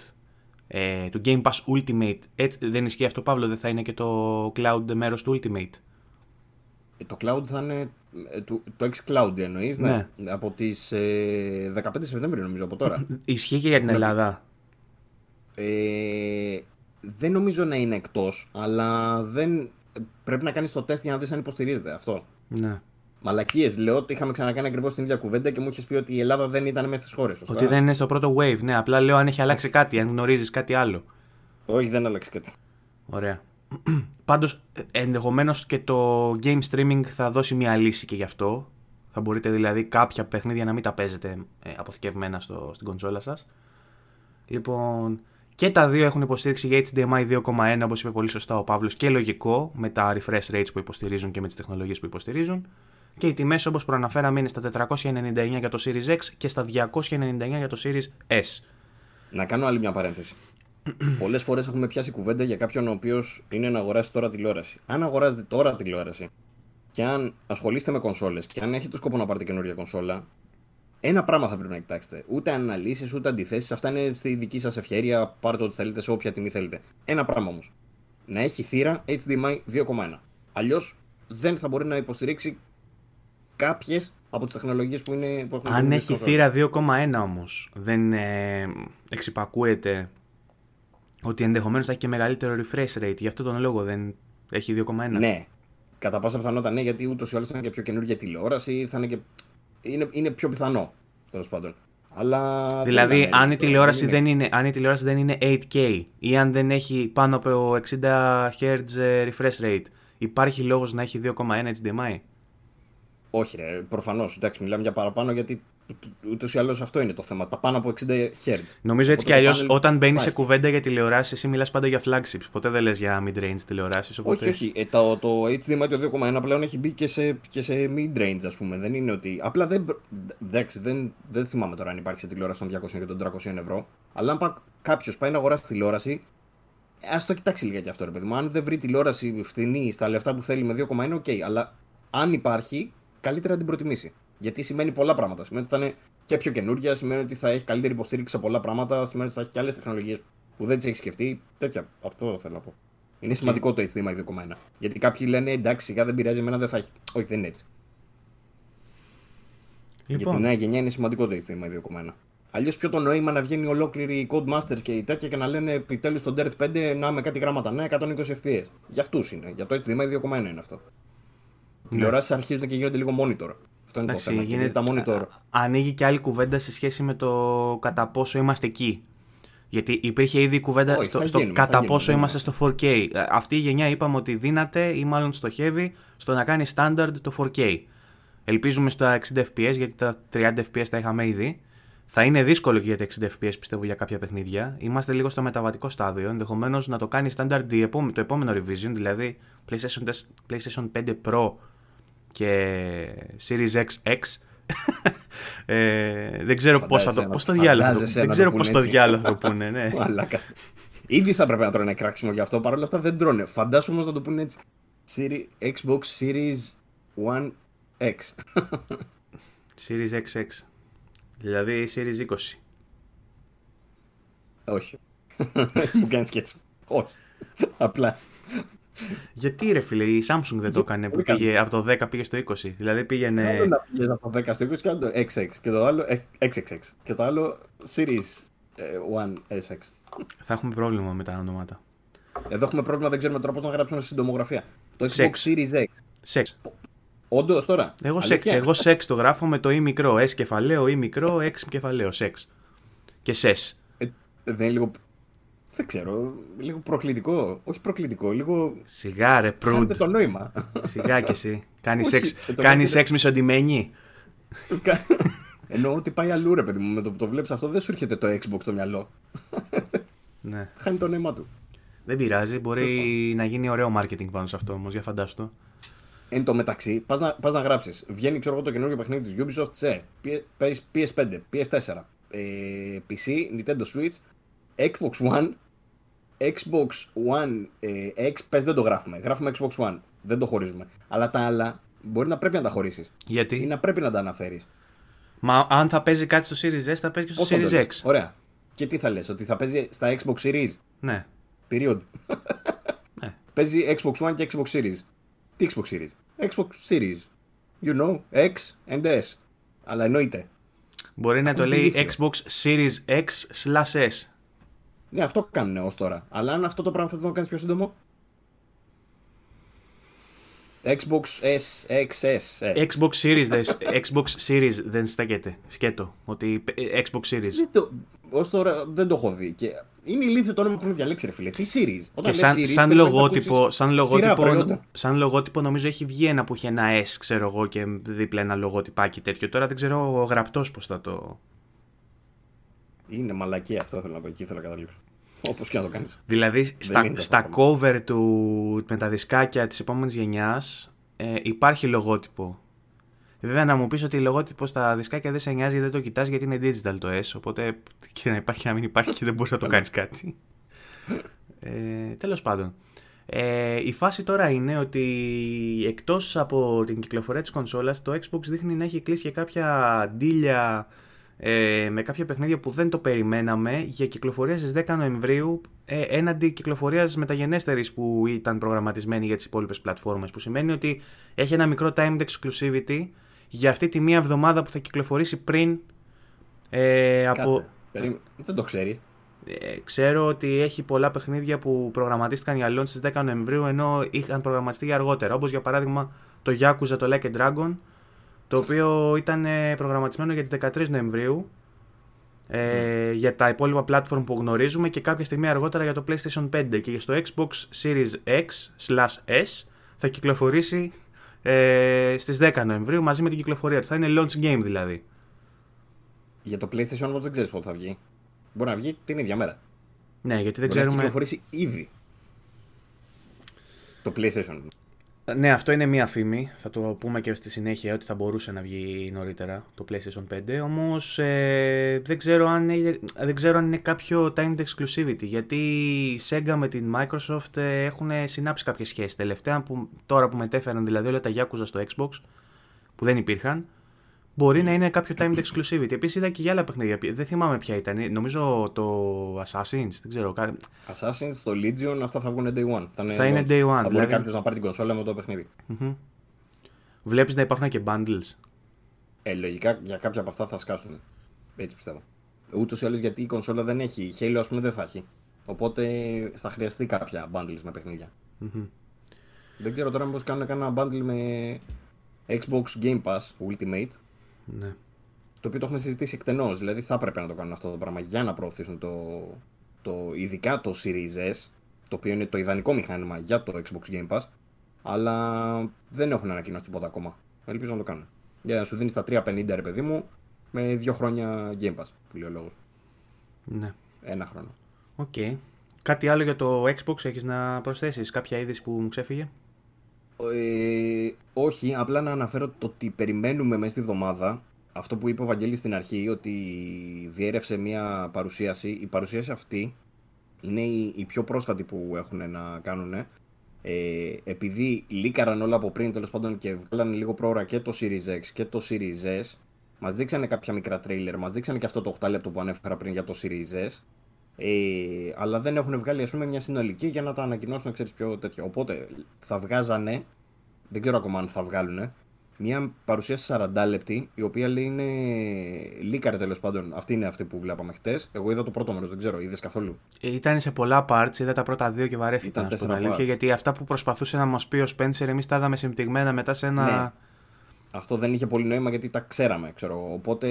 ε, του Game Pass Ultimate. Έτσι, δεν ισχύει αυτό Παύλο, δεν θα είναι και το cloud μέρος του Ultimate. Ε, Το cloud θα είναι. ε, Το, το xCloud εννοείς, ναι. Από τις ε, 15 Σεπτέμβρη νομίζω από τώρα. Ισχύει και για την Ελλάδα. ε, δεν νομίζω να είναι εκτός, αλλά δεν. Πρέπει να κάνεις το τεστ για να δεις αν υποστηρίζεται αυτό. Ναι. Μαλακίες λέω ότι είχαμε ξανακάνει ακριβώς την ίδια κουβέντα και μου είχες πει ότι η Ελλάδα δεν ήταν μέσα στις χώρες. Ότι δεν είναι στο πρώτο wave. Ναι, απλά λέω αν έχει αλλάξει κάτι, αν γνωρίζεις κάτι άλλο. Όχι, δεν άλλαξε κάτι. Ωραία. Πάντως, ενδεχομένως και το game streaming θα δώσει μια λύση και γι' αυτό. Θα μπορείτε δηλαδή κάποια παιχνίδια να μην τα παίζετε ε, αποθηκευμένα στο, στην κονσόλα σας. Λοιπόν, και τα δύο έχουν υποστήριξη για HDMI 2.1, όπως είπε πολύ σωστά ο Παύλος, και λογικό με τα refresh rates που υποστηρίζουν και με τις τεχνολογίες που υποστηρίζουν. Και οι τιμές, όπως προαναφέραμε, είναι στα 499 για το Series X και στα 299 για το Series S. Να κάνω άλλη μια παρένθεση. Πολλές φορές έχουμε πιάσει κουβέντα για κάποιον ο οποίος είναι να αγοράσει τώρα τηλεόραση. Αν αγοράζετε τώρα τηλεόραση και αν ασχολείστε με κονσόλες και αν έχετε σκοπό να πάρετε καινούργια κονσόλα, ένα πράγμα θα πρέπει να κοιτάξετε. Ούτε αναλύσεις ούτε αντιθέσεις. Αυτά είναι στη δική σας ευχαίρεια. Πάρτε ό,τι θέλετε σε όποια τιμή θέλετε. Ένα πράγμα όμως. Να έχει θύρα HDMI 2.1. Αλλιώς δεν θα μπορεί να υποστηρίξει κάποιες από τις τεχνολογίες που, είναι, που έχουν Αν βγει έχει στις θύρα 2,1 όμως, δεν ε, εξυπακούεται ότι ενδεχομένως θα έχει και μεγαλύτερο refresh rate. Γι' αυτό τον λόγο δεν έχει 2,1. Ναι. Κατά πάσα πιθανότητα ναι, γιατί ούτως ή άλλως θα είναι και πιο καινούργια τηλεόραση, θα είναι και. Είναι, είναι πιο πιθανό, τέλος πάντων. Αλλά. δεν Δηλαδή, είναι αν η, ανέλικτο, τηλεόραση είναι. δεν είναι, αν η τηλεόραση δεν είναι 8K ή αν δεν έχει πάνω από 60 Hz ε, refresh rate, υπάρχει λόγος να έχει 2,1 HDMI. Όχι, ρε, προφανώς. Εντάξει, μιλάμε για παραπάνω γιατί ούτως ή άλλως αυτό είναι το θέμα. Τα πάνω από 60 Hz. Νομίζω έτσι Οπότε κι το αλλιώς, πάνελ όταν μπαίνεις σε υπάρχει. κουβέντα για τηλεοράσεις, εσύ μιλάς πάντα για flagships. Ποτέ δεν λες για mid-range τηλεοράσεις. Όχι, όχι. Ε, το, το HDMI το 2.1 πλέον έχει μπει και σε, και σε mid-range, ας πούμε. Δεν είναι ότι. Απλά δεν. Εντάξει, δεν, δεν θυμάμαι τώρα αν υπάρχει σε τηλεόραση των 200 και των 300 ευρώ. Αλλά αν κάποιος πάει να αγοράσει τηλεόραση, ας το κοιτάξει λίγα και αυτό, ρε παιδί μου. Αν δεν βρει τηλεόραση φθηνή στα λεφτά που θέλει με 2,1, οκ. Αλλά αν υπάρχει, καλύτερα να την προτιμήσει. Γιατί σημαίνει πολλά πράγματα. Σημαίνει ότι θα είναι και πιο καινούργια, σημαίνει ότι θα έχει καλύτερη υποστήριξη σε πολλά πράγματα, σημαίνει ότι θα έχει και άλλες τεχνολογίες που δεν τις έχεις σκεφτεί. Τέτοια. Αυτό θέλω να πω. Είναι σημαντικό το HDMI 2.1. Γιατί κάποιοι λένε εντάξει, σιγά δεν πειράζει, εμένα δεν θα έχει. Όχι, δεν είναι έτσι. Για Λοιπόν, τη νέα γενιά είναι σημαντικό το HDMI 2.1. Αλλιώς ποιο το νόημα να βγαίνει ολόκληρη η Codemasters και η τέτοια και να λένε επιτέλους στο Dirt 5 να με κάτι γράμματα ναι, 120 FPS. Για αυτούς είναι. Για το HDMI 2.1 είναι αυτό. Οι τηλεοράσει αρχίζουν και γίνονται λίγο monitor. Αυτό είναι εντάξει, το θέμα. Και γίνεται- τα monitor. α- ανοίγει και άλλη κουβέντα σε σχέση με το κατά πόσο είμαστε εκεί. Γιατί υπήρχε ήδη κουβέντα Όχι, στο, θα στο γίνουμε, θα κατά γίνουμε, πόσο δεν είμαστε στο 4K. Ε, Αυτή η γενιά είπαμε ότι δύναται ή μάλλον στοχεύει στο να κάνει standard το 4K. Ελπίζουμε στα 60 FPS γιατί τα 30 FPS τα είχαμε ήδη. Θα είναι δύσκολο και για τα 60 FPS πιστεύω για κάποια παιχνίδια. Είμαστε λίγο στο μεταβατικό στάδιο. Ενδεχομένως να το κάνει standard η επόμε- το επόμενο revision, δηλαδή PlayStation, 4 PlayStation 5 Pro και Series X X. ε, δεν ξέρω πώς θα το, Φαντάζεσαι πώς να- το διάλογο. θα το- φαντάζεσαι Δεν να ξέρω το πώς πούνε το έτσι. διάλογο θα το πούνε, ναι. Μαλάκα. Ήδη θα έπρεπε να τρώνε κράξιμο γι' αυτό. Παρ' όλα αυτά δεν τρώνε. Φαντάσου όμως να το πούνε έτσι. Siri- Xbox Series One X. Series XX. Δηλαδή Series 20. Όχι. Μου κάνεις σκέψη. Όχι. Απλά. Γιατί ρε φίλε, η Samsung δεν το έκανε που πήγε από το 10 πήγε στο 20. Δηλαδή πήγαινε. Άλλο να πήγες από το 10 στο 20 και άλλο το XX και το άλλο ε, XXX και το άλλο Series ε, 1 SX. Θα έχουμε πρόβλημα με τα ονόματα. Εδώ έχουμε πρόβλημα, δεν ξέρουμε τώρα πώ να γράψουμε στη συντομογραφία. Το Xbox Sex. Series X. Σεξ. Όντως τώρα. Εγώ, σε, αλήθεια. εγώ σεξ το γράφω με το ή μικρό. S κεφαλαίο ή μικρό, X κεφαλαίο. Σεξ. Και σες. Ε, δεν είναι λίγο. Δεν ξέρω. Λίγο προκλητικό. Όχι προκλητικό. Λίγο. Σιγά ρε, προύντ. Χάνετε το νόημα. Σιγά κι εσύ. Κάνεις Όχι, σεξ, ε, το κάνεις κάνετε- σεξ μισοντημένη. Εννοώ ότι πάει αλλού, ρε παιδί μου. Με το που το βλέπεις αυτό δεν σου έρχεται το Xbox στο μυαλό. Ναι. Χάνει το νόημα του. Δεν πειράζει, μπορεί να γίνει ωραίο marketing πάνω σε αυτό όμως, για φαντάσου το. Εν τω μεταξύ, πας να, πας να γράψεις. Βγαίνει ξέρω εγώ το καινούργιο παιχνίδι της Ubisoft σε PS5, PS4, ε, PC, Nintendo Switch, Xbox One, Xbox One ε, X. Πες δεν το γράφουμε. Γράφουμε Xbox One. Δεν το χωρίζουμε. Αλλά τα άλλα μπορεί να πρέπει να τα χωρίσεις. Ή Γιατί, να πρέπει να τα αναφέρεις. μα αν θα παίζει κάτι στο Series S, θα παίζει και στο Series X. Ωραία. Και τι θα λες, ότι θα παίζει στα Xbox Series; Ναι. Period. Ναι. Παίζει Xbox One και Xbox Series. Τι Xbox Series; Xbox Series. You know, X and S. Αλλά εννοείται. Μπορεί να το Ακούστε λέει ηλίθιο. Xbox Series X slash S. Ναι, αυτό κάνουν ω τώρα. Αλλά αν αυτό το πράγμα θα το κάνεις πιο σύντομο. Xbox S, XS. ε. Xbox Series, δεν- Xbox Series δεν στέκεται. Σκέτο. Ότι ε, Xbox Series. Δεν το, ως τώρα δεν το έχω δει. Και είναι ηλίθιο το όνομα που έχουν διαλέξει, ρε φίλε. Τι series; Όταν Και λες σαν, series, σαν, πρέπει να λογότυπο, ακούσεις σαν, σειρά λογότυπο, προϊόντων. σαν λογότυπο νομίζω έχει βγει ένα που έχει ένα S, ξέρω εγώ, και δίπλα ένα λογότυπάκι τέτοιο. Τώρα δεν ξέρω ο γραπτός πώς θα το... Είναι μαλακία αυτό θέλω να πω. Εκεί θέλω να καταλήξω. Όπως και να το κάνεις. Δηλαδή στα, είναι το στα πράγμα. cover του, με τα δισκάκια της επόμενης γενιάς ε, υπάρχει λογότυπο. Βέβαια να μου πεις ότι λογότυπο στα δισκάκια δεν σε νοιάζει γιατί δεν το κοιτάς γιατί είναι digital το S, οπότε και να υπάρχει να μην υπάρχει και δεν μπορείς να το κάνεις κάτι. Ε, τέλος πάντων. Ε, η φάση τώρα είναι ότι εκτός από την κυκλοφορία της κονσόλας το Xbox δείχνει να έχει κλείσει και κάποια ντύλια ε, με κάποια παιχνίδια που δεν το περιμέναμε για κυκλοφορία στις 10 Νοεμβρίου ε, έναντι κυκλοφορίας μεταγενέστερης που ήταν προγραμματισμένη για τις υπόλοιπες πλατφόρμες που σημαίνει ότι έχει ένα μικρό timed exclusivity για αυτή τη μία εβδομάδα που θα κυκλοφορήσει πριν ε, από, Κάτσε. Περίμενε. Δεν το ξέρει. ε, ξέρω ότι έχει πολλά παιχνίδια που προγραμματίστηκαν για launch στις 10 Νοεμβρίου ενώ είχαν προγραμματιστεί για αργότερα. Όπως για παράδειγμα το Yakuza το Like a Dragon το οποίο ήταν ε, προγραμματισμένο για τις 13 Νοεμβρίου ε, για τα υπόλοιπα platform που γνωρίζουμε και κάποια στιγμή αργότερα για το PlayStation 5 και στο Xbox Series X slash S θα κυκλοφορήσει ε, στις 10 Νοεμβρίου μαζί με την κυκλοφορία του. Θα είναι launch game δηλαδή. Για το PlayStation όμω δεν ξέρεις πότε θα βγει. Μπορεί να βγει την ίδια μέρα. Ναι, γιατί δεν Μπορεί να έχει ξέρουμε... κυκλοφορήσει ήδη. Το PlayStation. Ναι, αυτό είναι μία φήμη. Θα το πούμε και στη συνέχεια ότι θα μπορούσε να βγει νωρίτερα το PlayStation 5. Όμως ε, δεν, ξέρω αν είναι, δεν ξέρω αν είναι κάποιο timed exclusivity. Γιατί η Sega με την Microsoft ε, έχουν συνάψει κάποιες σχέσεις. Τελευταία, που, τώρα που μετέφεραν δηλαδή όλα τα Yakuza στο Xbox που δεν υπήρχαν, μπορεί να είναι κάποιο timed exclusivity. Επίσης είδα και για άλλα παιχνίδια. Δεν θυμάμαι ποια ήταν. Νομίζω το Assassin's, δεν ξέρω. κα- Assassin's, το Legion, αυτά θα βγουν day one. Θα, Θα είναι day one, Θα μπορεί δηλαδή. κάποιος να πάρει την κονσόλα με το παιχνίδι. Βλέπεις να υπάρχουν και bundles. Ε, λογικά για κάποια από αυτά θα σκάσουν. Έτσι πιστεύω. Ούτως ή άλλως γιατί η κονσόλα δεν έχει. Halo ας πούμε δεν θα έχει. Οπότε θα χρειαστεί κάποια bundles με παιχνιδια Δεν ξέρω τώρα μήπως κάνουν κανένα bundle με Xbox Game Pass Ultimate. Ναι. Το οποίο το έχουμε συζητήσει εκτενώς. Δηλαδή θα έπρεπε να το κάνουν αυτό το πράγμα για να προωθήσουν το, το ειδικά το Series S. Το οποίο είναι το ιδανικό μηχάνημα για το Xbox Game Pass. Αλλά δεν έχουν ανακοινώσει τίποτα ακόμα. Ελπίζω να το κάνουν. Για να σου δίνεις τα 350 ρε παιδί μου με δύο χρόνια Game Pass. Που λέει ο λόγος. ναι. Ένα χρόνο. Οκ. Κάτι άλλο για το Xbox έχεις να προσθέσεις, κάποια είδηση που μου ξέφυγε; Ε, όχι, απλά να αναφέρω το ότι περιμένουμε μέσα στη βδομάδα αυτό που είπε ο Βαγγέλης στην αρχή, ότι διέρευσε μια παρουσίαση. Η παρουσίαση αυτή είναι η, η πιο πρόσφατη που έχουν να κάνουν. Ε, επειδή λίκαραν όλα από πριν τέλος πάντων και βγάλανε λίγο πρόωρα και το Series X και το Series S, μας δείξανε κάποια μικρά τρέιλερ, μας δείξανε και αυτό το 8 λεπτό που ανέφερα πριν για το Series S. Ε, αλλά δεν έχουν βγάλει ας πούμε μια συνολική για να τα ανακοινώσουν ξέρεις πιο τέτοιο. Οπότε θα βγάζανε, δεν ξέρω ακόμα αν θα βγάλουν, μια παρουσίαση 40 λεπτή, η οποία λέει είναι λίκαρε τέλος πάντων. Αυτή είναι αυτή που βλέπαμε χτες. Εγώ είδα το πρώτο μέρος, δεν ξέρω, είδες καθόλου; Ε, ήταν σε πολλά parts, είδα τα πρώτα δύο και βαρέθηκα. Ήταν στην τέσσερα αλήθεια, parts. γιατί αυτά που προσπαθούσε να μας πει ο Spencer, εμείς τα είδαμε συμπτυγμένα μετά σε ένα. Ναι. Αυτό δεν είχε πολύ νόημα γιατί τα ξέραμε, ξέρω. εγώ. Οπότε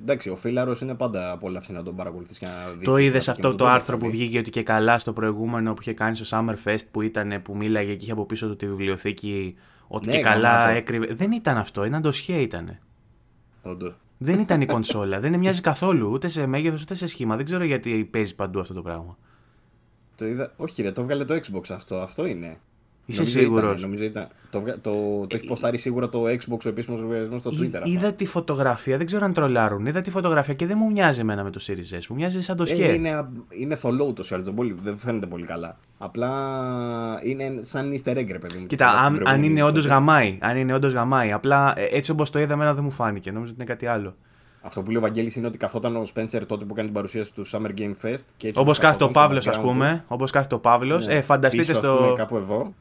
εντάξει, ο Φίλαρος είναι πάντα απόλαυση να τον παρακολουθείς και να δεις. Το είδες αυτό το άρθρο που βγήκε ότι και καλά στο προηγούμενο που είχε κάνει στο Summerfest που ήταν που μίλαγε και είχε από πίσω του τη βιβλιοθήκη. Ότι Ναι, και καλά γαμάτο. έκρυβε. Δεν ήταν αυτό, ένα ντοσιέ ήταν. Όντως. Δεν ήταν η κονσόλα, δεν μοιάζει καθόλου ούτε σε μέγεθος ούτε σε σχήμα. Δεν ξέρω γιατί παίζει παντού αυτό το πράγμα. Το είδα. Όχι, ρε, το βγάλε το Xbox αυτό. Αυτό είναι. Είσαι Νομίζω σίγουρος; Ήταν, νομίζω ήταν. Το, βγα- το, το έχεις ποστάρει σίγουρα το Xbox ο επίσημος λογαριασμός στο Twitter. Εί- αυτό. είδα τη φωτογραφία, δεν ξέρω αν τρολάρουν. Είδα τη φωτογραφία και δεν μου μοιάζει εμένα με το Series S. Μου μοιάζει σαν το Ε, σκέ. είναι, είναι θολό ούτω ή άλλω. Δεν, πολύ- δεν φαίνεται πολύ καλά. Απλά είναι σαν easter egg, ρε παιδί μου. Κοίτα, Από την αν, αν προηγούμενη είναι όντως τότε. γαμάει. Αν είναι όντως γαμάει. Απλά ε, έτσι όπως το είδα, εμένα δεν μου φάνηκε. Νόμιζα ότι είναι κάτι άλλο. Αυτό που λέει ο Βαγγέλης είναι ότι καθόταν ο Spencer τότε που κάνει την παρουσίαση του Summer Game Fest. και έτσι Όπως όπως κάθεται ο καθόταν Παύλος, στο ας background πούμε. Όπως κάθεται ο Παύλος. του, ναι, Ε, φανταστείτε πίσω, ας στο. πούμε, κάπου εδώ.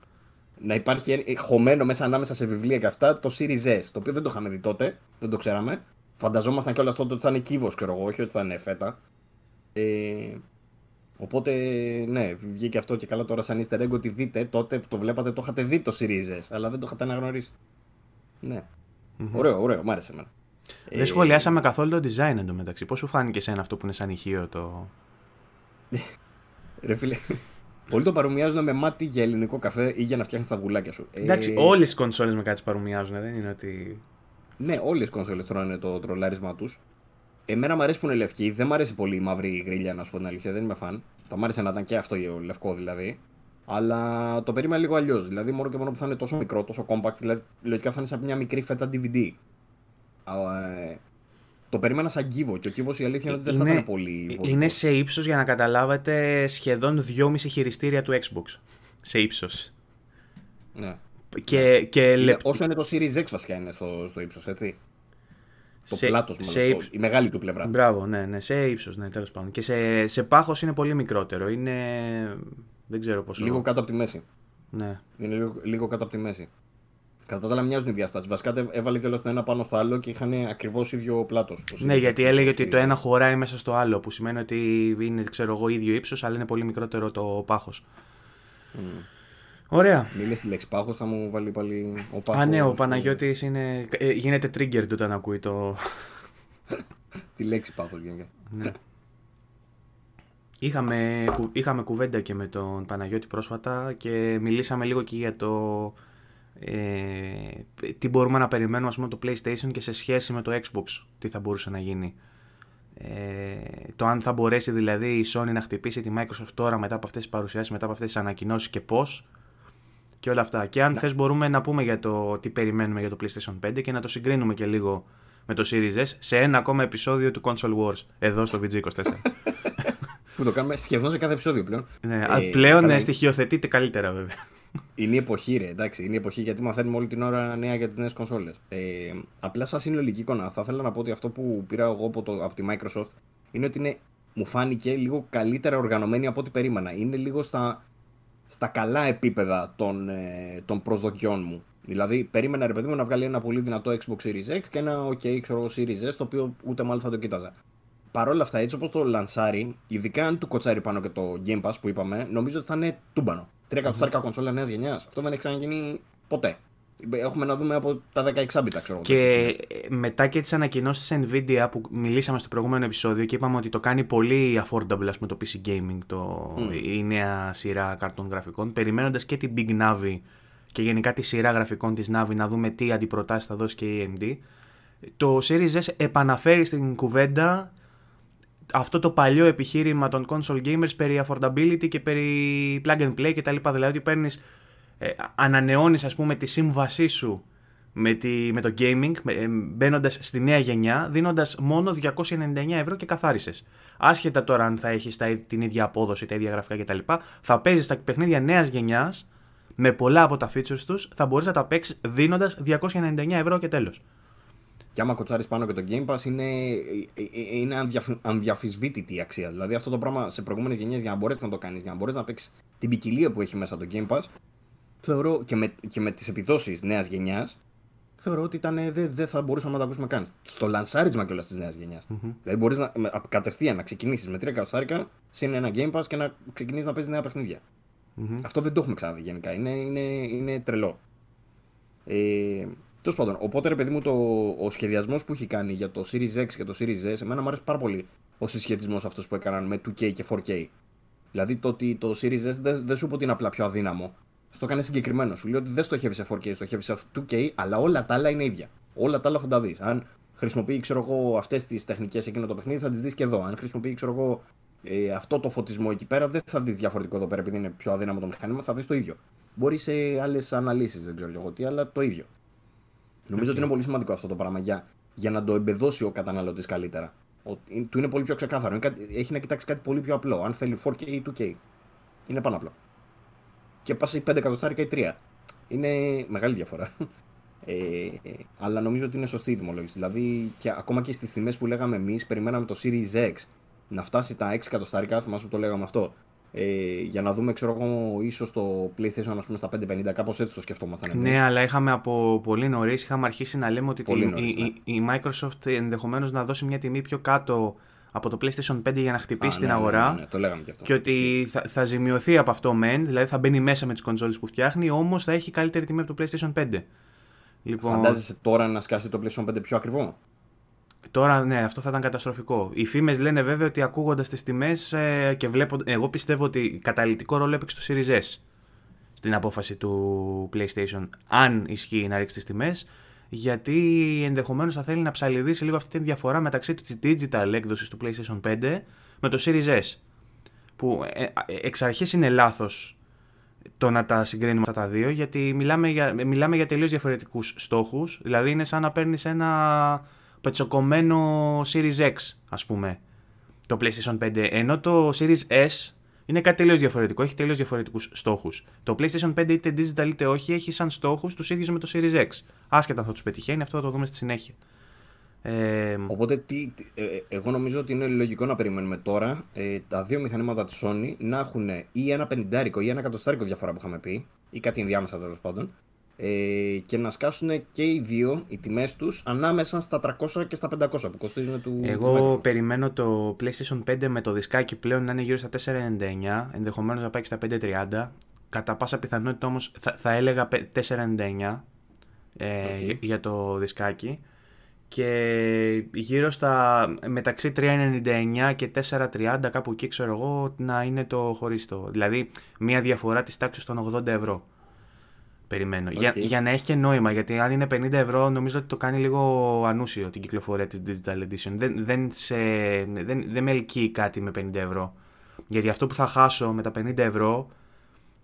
Να υπάρχει ε, χωμένο μέσα ανάμεσα σε βιβλία και αυτά το Series S. Το οποίο δεν το είχαμε δει τότε. Δεν το ξέραμε. Φανταζόμασταν κιόλας τότε ότι θα είναι κύβος, ξέρω εγώ, όχι ότι θα είναι φέτα. Ε, οπότε, ναι, βγήκε αυτό και καλά τώρα σαν easter egg ότι δείτε τότε που το βλέπατε το είχατε δει το Series S, αλλά δεν το είχατε αναγνωρίσει. Ναι. Ωραίο, ωραίο, μ' άρεσε εμένα. Δεν σχολιάσαμε καθόλου το design εντωμεταξύ. Πώς σου φάνηκε σε αυτό που είναι σαν ηχείο το. Ρε φίλε, πολλοί το παρομοιάζουν με μάτι για ελληνικό καφέ ή για να φτιάχνεις τα βουλάκια σου. Ε, Εντάξει, όλες οι κονσόλες με κάτι παρομοιάζουν. Δεν είναι ότι. Ναι, όλες οι κονσόλες τρώνε το τρολάρισμά τους. Εμένα μου αρέσει που είναι λευκή, δεν μου αρέσει πολύ η μαύρη γρίλια, να σου πω την αλήθεια, δεν είμαι φαν. Θα μ' άρεσε να ήταν και αυτό λευκό δηλαδή. Αλλά το περίμενα λίγο αλλιώς. Δηλαδή, μόνο και μόνο που θα είναι τόσο μικρό, τόσο compact, δηλαδή λογικά θα είναι σαν μια μικρή φέτα DVD. Α, ε, το περίμενα σαν κύβο και ο κύβος η αλήθεια είναι ότι δεν θα ήταν πολύ. βολικός. είναι σε ύψος για να καταλάβετε σχεδόν 2,5 χειριστήρια του Xbox. Σε ύψος. Ναι. Και, και Είναι, λεπ- όσο είναι το Series X βασικά είναι στο, στο ύψος, έτσι. Το Σε- πλάτος μου, σε ύψ- η μεγάλη του πλευρά. Μπράβο, ναι, ναι, σε ύψος, ναι, τέλος πάντων. Και σε, σε πάχος είναι πολύ μικρότερο. Είναι. Δεν ξέρω πόσο. Λίγο κάτω από τη μέση. Ναι. Είναι λίγο, λίγο κάτω από τη μέση. Κατά τα άλλα μοιάζουν οι διαστάσεις. Βασικά τε- έβαλε και το ένα πάνω στο άλλο και είχαν ακριβώς ίδιο πλάτος. Ναι, γιατί έλεγε ότι το ένα χωράει μέσα στο άλλο, που σημαίνει ότι είναι, ξέρω εγώ, ίδιο ύψος, αλλά είναι πολύ μικρότερο το πάχος. Ωραία. Μίλε τη λέξη πάχος, θα μου βάλει πάλι ο πάχος. Α, ναι, ο Παναγιώτης είναι, ε, γίνεται triggered όταν ακούει το... Τη λέξη πάχος γενικά. Ναι. Είχαμε, κου- είχαμε κουβέντα και με τον Παναγιώτη πρόσφατα και μιλήσαμε λίγο και για το ε, τι μπορούμε να περιμένουμε ας πούμε, το PlayStation και σε σχέση με το Xbox τι θα μπορούσε να γίνει. Ε, το αν θα μπορέσει δηλαδή η Sony να χτυπήσει τη Microsoft τώρα μετά από αυτές τις παρουσιάσεις, μετά από αυτές τις ανακοινώσεις και πώς και όλα αυτά. Και αν θες μπορούμε να πούμε για το τι περιμένουμε για το PlayStation 5 και να το συγκρίνουμε και λίγο με το Series S σε ένα ακόμα επεισόδιο του Console Wars εδώ στο VG24. Που το κάνουμε σχεδόν σε κάθε επεισόδιο πλέον. ναι, Ε, α, πλέον καλά, ε, στοιχειοθετείται καλύτερα βέβαια. Είναι η εποχή, ρε. Εντάξει, είναι η εποχή γιατί μαθαίνουμε όλη την ώρα νέα για τις νέες κονσόλες. Ε, απλά, σαν συνολική εικόνα, θα ήθελα να πω ότι αυτό που πήρα εγώ από, το, από τη Microsoft είναι ότι είναι, μου φάνηκε λίγο καλύτερα οργανωμένη από ό,τι περίμενα. Είναι λίγο στα, στα καλά επίπεδα των, ε, των προσδοκιών μου. Δηλαδή, περίμενα ρε παιδί μου να βγάλει ένα πολύ δυνατό Xbox Series X και ένα OK, ξέρω εγώ, Series S, το οποίο ούτε μάλλον θα το κοίταζα. Παρ' όλα αυτά, έτσι όπως το λανσάρει, ειδικά αν του κοτσάρει πάνω και το Game Pass που είπαμε, νομίζω ότι θα είναι τούμπανο. Τρία εκατοστάρικα κονσόλα νέας γενιάς. Αυτό δεν έχει ξαναγίνει ποτέ. Έχουμε να δούμε από τα 16 bit, ξέρω Και τέτοιες ε, μετά και τις ανακοινώσεις της Nvidia που μιλήσαμε στο προηγούμενο επεισόδιο και είπαμε ότι το κάνει πολύ affordable ας πούμε, το PC Gaming, το, η νέα σειρά καρτών γραφικών, περιμένοντας και την Big Navi και γενικά τη σειρά γραφικών της Navi να δούμε τι αντιπροτάσεις θα δώσει και η AMD. Το Series S επαναφέρει στην κουβέντα αυτό το παλιό επιχείρημα των console gamers περί affordability και περί plug and play κτλ. Δηλαδή ότι παίρνεις, ε, ανανεώνεις ας πούμε τη σύμβασή σου με, τη, με το gaming ε, μπαίνοντας στη νέα γενιά δίνοντας μόνο 299 ευρώ και καθάρισες. Άσχετα τώρα αν θα έχεις τα, την ίδια απόδοση, τα ίδια γραφικά κτλ. Θα παίζεις τα παιχνίδια νέας γενιάς με πολλά από τα features τους θα μπορείς να τα παίξεις δίνοντας 299 ευρώ και τέλος. Και άμα κοτσάρεις πάνω και το Game Pass, είναι, ε, ε, είναι ανδιαφυσβήτητη η αξία. Δηλαδή αυτό το πράγμα σε προηγούμενες γενιές για να μπορέσεις να το κάνεις, για να μπορέσεις να παίξεις την ποικιλία που έχει μέσα το Game Pass, θεωρώ και με, και με τις επιδόσεις νέας γενιάς, θεωρώ ότι δεν δε θα μπορούσαμε να τα ακούσουμε καν. Στο λανσάρισμα κιόλας της νέας γενιάς. Mm-hmm. Δηλαδή μπορείς να, κατευθείαν να ξεκινήσεις με 3 εκατοστάρικα, συν ένα Game Pass και να ξεκινήσεις να παίζεις νέα παιχνίδια. Mm-hmm. Αυτό δεν το έχουμε ξαναδεί γενικά. Είναι, είναι, είναι τρελό. Ε, Τέλος πάντων, οπότε ρε παιδί μου, το, ο σχεδιασμός που έχει κάνει για το Series X και το Series S, εμένα μου αρέσει πάρα πολύ ο συσχετισμός αυτός που έκαναν με 2K και 4K. Δηλαδή το ότι το Series S δεν, δεν σου είπε ότι είναι απλά πιο αδύναμο. Στο έκανε συγκεκριμένο. Σου λέει ότι δεν στοχεύεις σε 4K, στοχεύεις σε 2K, αλλά όλα τα άλλα είναι ίδια. Όλα τα άλλα θα τα δεις. Αν χρησιμοποιεί, ξέρω εγώ, αυτές τις τεχνικές εκείνο το παιχνίδι, θα τις δεις και εδώ. Αν χρησιμοποιεί, ξέρω εγώ, ε, αυτό το φωτισμό εκεί πέρα, δεν θα δεις διαφορετικό εδώ πέρα επειδή είναι πιο αδύναμο το μηχάνημα, θα δεις το ίδιο. Μπορείς σε άλλες αναλύσεις, δεν ξέρω εγώ τι, αλλά το ίδιο. Νομίζω ότι είναι πολύ σημαντικό αυτό το πράγμα για, για να το εμπεδώσει ο καταναλωτής καλύτερα. Ο, του είναι πολύ πιο ξεκάθαρο. Είναι κάτι, έχει να κοιτάξει κάτι πολύ πιο απλό. Αν θέλει 4K ή 2K. Είναι πάνω απλό. Και πας 5 εκατοστάρικα ή 3. Είναι μεγάλη διαφορά. Ε, αλλά νομίζω ότι είναι σωστή η τιμολόγηση. Δηλαδή, και ακόμα και στις τιμές που λέγαμε εμείς, περιμέναμε το Series X να φτάσει τα 6 εκατοστάρικα. Θυμάσαι που το λέγαμε αυτό ε, για να δούμε, ξέρω εγώ, ίσως το PlayStation ας πούμε, στα 550, κάπως έτσι το σκεφτόμασταν. Εμείς. Ναι, αλλά είχαμε από πολύ νωρίς είχαμε αρχίσει να λέμε ότι νωρίς, η, ναι. η, η, Microsoft ενδεχομένως να δώσει μια τιμή πιο κάτω από το PlayStation 5 για να χτυπήσει την ναι, αγορά. Ναι, ναι, το λέγαμε και αυτό. Και ότι θα, θα ζημιωθεί από αυτό μεν, δηλαδή θα μπαίνει μέσα με τις κονσόλες που φτιάχνει, όμως θα έχει καλύτερη τιμή από το PlayStation 5. Λοιπόν... Φαντάζεσαι τώρα να σκάσει το PlayStation 5 πιο ακριβό; Τώρα ναι, αυτό θα ήταν καταστροφικό. Οι φήμες λένε βέβαια ότι ακούγοντας τις τιμές ε, και βλέπω. Εγώ πιστεύω ότι καταλητικό ρόλο έπαιξε το Series S στην απόφαση του PlayStation, αν ισχύει να ρίξει τις τιμές, γιατί ενδεχομένως θα θέλει να ψαλιδίσει λίγο αυτή τη διαφορά μεταξύ της digital έκδοσης του PlayStation 5 με το Series S. Που ε, ε, εξ αρχής είναι λάθος το να τα συγκρίνουμε αυτά τα δύο, γιατί μιλάμε για, μιλάμε για τελείως διαφορετικούς στόχους. Δηλαδή είναι σαν να παίρνεις ένα πετσοκομμένο Series X, ας πούμε, το PlayStation 5. Ενώ το Series S είναι κάτι τελείως διαφορετικό, έχει τελείως διαφορετικούς στόχους. Το PlayStation 5 είτε digital είτε όχι έχει σαν στόχους τους ίδιους με το Series X. Άσχετα αν θα τους πετυχαίνει, αυτό θα το δούμε στη συνέχεια. Ε, Οπότε τι, ε, εγώ νομίζω ότι είναι λογικό να περιμένουμε τώρα ε, τα δύο μηχανήματα της Sony να έχουν ή ένα πενιντάρικο ή ένα εκατοστάρικο διαφορά που είχαμε πει, ή κάτι ενδιάμεσα τέλος πάντων, ε, και να σκάσουν και οι δύο οι τιμές τους ανάμεσα στα 300 και στα 500 που κοστίζουν του. Εγώ περιμένω το PlayStation 5 με το δισκάκι πλέον να είναι γύρω στα 499, ενδεχομένως να πάει και στα 530. Κατά πάσα πιθανότητα όμως θα, θα έλεγα 499 ε, για το δισκάκι και γύρω στα μεταξύ 399 και 430 κάπου εκεί ξέρω εγώ να είναι το χωριστό. Δηλαδή μια διαφορά της τάξης των 80 ευρώ. Περιμένω. Για, για να έχει και νόημα, γιατί αν είναι 50 ευρώ, νομίζω ότι το κάνει λίγο ανούσιο την κυκλοφορία της Digital Edition. Δεν, δεν, σε, δεν, δεν με ελκύει κάτι με 50 ευρώ. Γιατί αυτό που θα χάσω με τα 50 ευρώ,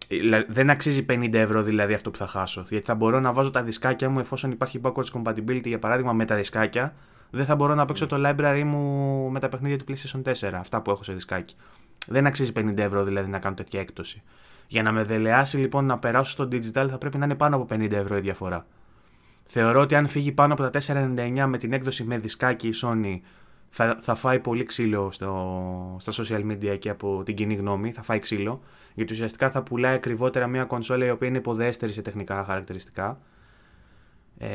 ε, δεν αξίζει 50 ευρώ δηλαδή αυτό που θα χάσω. Γιατί θα μπορώ να βάζω τα δισκάκια μου εφόσον υπάρχει backwards compatibility για παράδειγμα με τα δισκάκια. Δεν θα μπορώ να παίξω το library μου με τα παιχνίδια του PlayStation 4, αυτά που έχω σε δισκάκι. Δεν αξίζει 50 ευρώ δηλαδή να κάνω τέτοια έκπτωση. Για να με δελεάσει λοιπόν να περάσω στο digital θα πρέπει να είναι πάνω από 50 ευρώ η διαφορά. Θεωρώ ότι αν φύγει πάνω από τα 4,99 με την έκδοση με δισκάκι η Sony θα, θα φάει πολύ ξύλο στο, στα social media και από την κοινή γνώμη. Θα φάει ξύλο. Γιατί ουσιαστικά θα πουλάει ακριβότερα μια κονσόλα η οποία είναι υποδέστερη σε τεχνικά χαρακτηριστικά. Ε,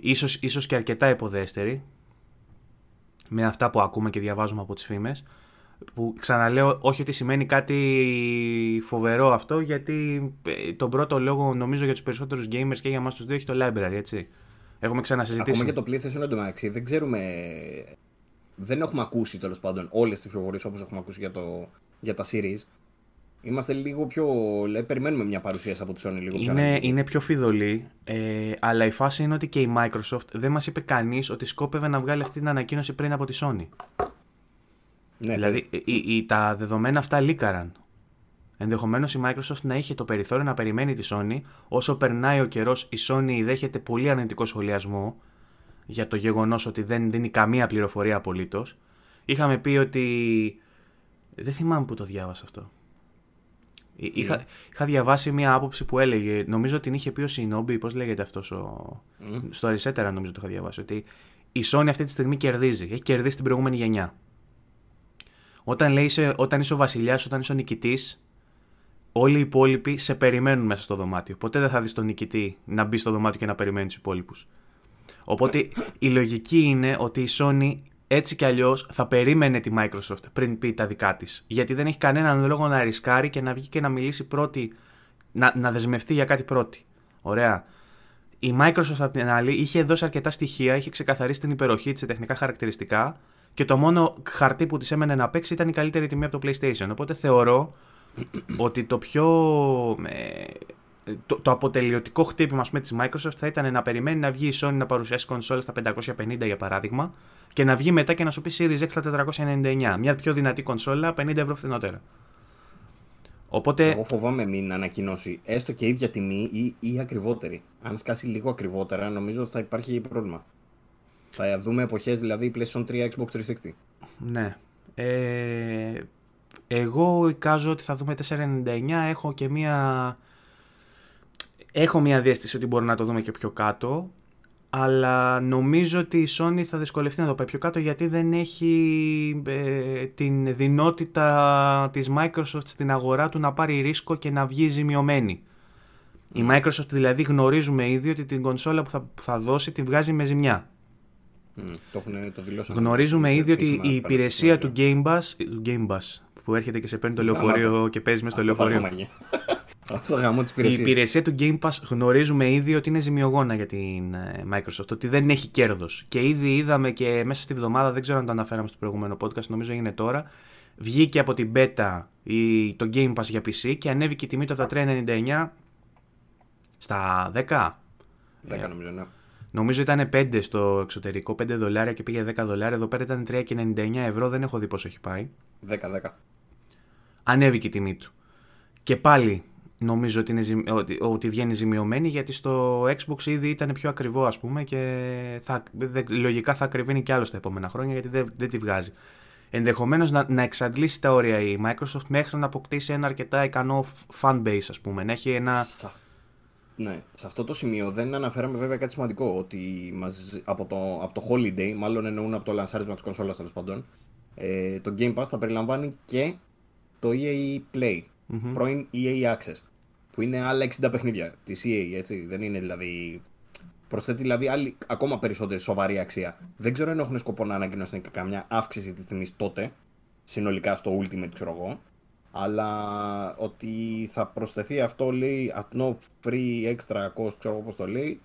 ίσως, ίσως και αρκετά υποδέστερη. Με αυτά που ακούμε και διαβάζουμε από τις φήμες που ξαναλέω όχι ότι σημαίνει κάτι φοβερό αυτό γιατί ε, τον πρώτο λόγο νομίζω για τους περισσότερους gamers και για εμάς τους δύο έχει το library έτσι. Έχουμε ξανασυζητήσει. Ακόμα και το PlayStation εντωμεταξύ δεν ξέρουμε δεν έχουμε ακούσει τέλος πάντων όλες τις πληροφορίες όπως έχουμε ακούσει για, το, για τα series Είμαστε λίγο πιο. περιμένουμε μια παρουσίαση από τη Sony λίγο πιο είναι, είναι πιο φιδωλή. Ε, αλλά η φάση είναι ότι και η Microsoft δεν μας είπε κανείς ότι σκόπευε να βγάλει αυτή την ανακοίνωση πριν από τη Sony. Ναι, δηλαδή ναι. τα δεδομένα αυτά λίκαραν. Ενδεχομένως η Microsoft να είχε το περιθώριο να περιμένει τη Sony. Όσο περνάει ο καιρός, η Sony δέχεται πολύ αρνητικό σχολιασμό για το γεγονός ότι δεν δίνει καμία πληροφορία απολύτως. Είχαμε πει ότι. Δεν θυμάμαι που το διάβασα αυτό. Είχα, είχα διαβάσει μια άποψη που έλεγε, νομίζω ότι την είχε πει ο Σινόμπι, πώς λέγεται αυτός. Ο... Mm. Στο Αρισέτερα νομίζω το είχα διαβάσει. Ότι η Sony αυτή τη στιγμή κερδίζει. Έχει κερδίσει την προηγούμενη γενιά. Όταν, λέει, είσαι, όταν είσαι ο βασιλιάς, όταν είσαι ο νικητής, όλοι οι υπόλοιποι σε περιμένουν μέσα στο δωμάτιο. Ποτέ δεν θα δεις τον νικητή να μπει στο δωμάτιο και να περιμένει τους υπόλοιπους. Οπότε η λογική είναι ότι η Sony έτσι κι αλλιώς θα περίμενε τη Microsoft πριν πει τα δικά της. Γιατί δεν έχει κανέναν λόγο να ρισκάρει και να βγει και να μιλήσει πρώτη, να, να δεσμευτεί για κάτι πρώτη. Ωραία. Η Microsoft απ' την άλλη είχε δώσει αρκετά στοιχεία, είχε ξεκαθαρίσει την υπεροχή της σε τεχνικά χαρακτηριστικά και το μόνο χαρτί που της έμενε να παίξει ήταν η καλύτερη τιμή από το PlayStation. Οπότε θεωρώ ότι το πιο. Ε, το, το αποτελειωτικό χτύπημα της Microsoft θα ήταν να περιμένει να βγει η Sony να παρουσιάσει κονσόλα στα 550 για παράδειγμα και να βγει μετά και να σου πει Series X στα 499. Μια πιο δυνατή κονσόλα 50 ευρώ φθηνότερα. Οπότε... Εγώ φοβάμαι μην ανακοινώσει έστω και ίδια τιμή ή, ή ακριβότερη. Αν σκάσει λίγο ακριβότερα, νομίζω ότι θα υπάρχει πρόβλημα. Θα δούμε εποχές δηλαδή PlayStation 3, Xbox 360. Ναι. Ε, εγώ εικάζω ότι θα δούμε 499. Έχω και μία. Έχω μία διέστηση ότι μπορεί να το δούμε και πιο κάτω. Αλλά νομίζω ότι η Sony θα δυσκολευτεί να το πάει πιο κάτω γιατί δεν έχει ε, την δυνότητα της Microsoft στην αγορά του να πάρει ρίσκο και να βγει ζημιωμένη. Η Microsoft δηλαδή γνωρίζουμε ήδη ότι την κονσόλα που θα, θα δώσει τη βγάζει με ζημιά. Mm, το έχουν, το Γνωρίζουμε ήδη ότι η υπηρεσία του Game Pass, του Game Pass που έρχεται και σε παίρνει το λεωφορείο και παίζει μέσα στο λεωφορείο. Η υπηρεσίας του Game Pass γνωρίζουμε ήδη ότι είναι ζημιογόνα για την ε, Microsoft, ότι δεν έχει κέρδος. Και ήδη είδαμε και μέσα στη βδομάδα, δεν ξέρω αν το αναφέραμε στο προηγούμενο podcast, νομίζω είναι τώρα, βγήκε από την beta το Game Pass για PC και ανέβηκε η τιμή του από τα 3,99 στα 10. 10 νομίζω, ναι. Νομίζω ήταν 5 στο εξωτερικό, 5 δολάρια και πήγε 10 δολάρια. Εδώ πέρα ήταν 3,99 ευρώ, δεν έχω δει πόσο έχει πάει. 10-10. Ανέβηκε η τιμή του. Και πάλι νομίζω ότι, είναι, ότι, ότι βγαίνει ζημιωμένη γιατί στο Xbox ήδη ήταν πιο ακριβό ας πούμε και θα, λογικά θα ακριβίνει κι άλλο στα επόμενα χρόνια γιατί δεν, δεν τη βγάζει. Ενδεχομένως να, να εξαντλήσει τα όρια η Microsoft μέχρι να αποκτήσει ένα αρκετά ικανό fanbase ας πούμε, να έχει ένα... Ναι, σε αυτό το σημείο δεν αναφέραμε βέβαια κάτι σημαντικό ότι μας, από, το, από το Holiday, μάλλον εννοούν από το λανσάρισμα της κονσόλας τέλος πάντων, ε, το Game Pass θα περιλαμβάνει και το EA Play, mm-hmm. πρώην EA Access, που είναι άλλα 60 παιχνίδια της EA, έτσι. Δεν είναι δηλαδή. Προσθέτει δηλαδή άλλη, ακόμα περισσότερη σοβαρή αξία. Δεν ξέρω αν έχουν σκοπό να ανακοινώσουν και καμιά αύξηση της τιμής τότε, συνολικά στο Ultimate, ξέρω εγώ. Αλλά ότι θα προσθεθεί αυτό λέει at no free extra cost, ξέρω πώς το λέει,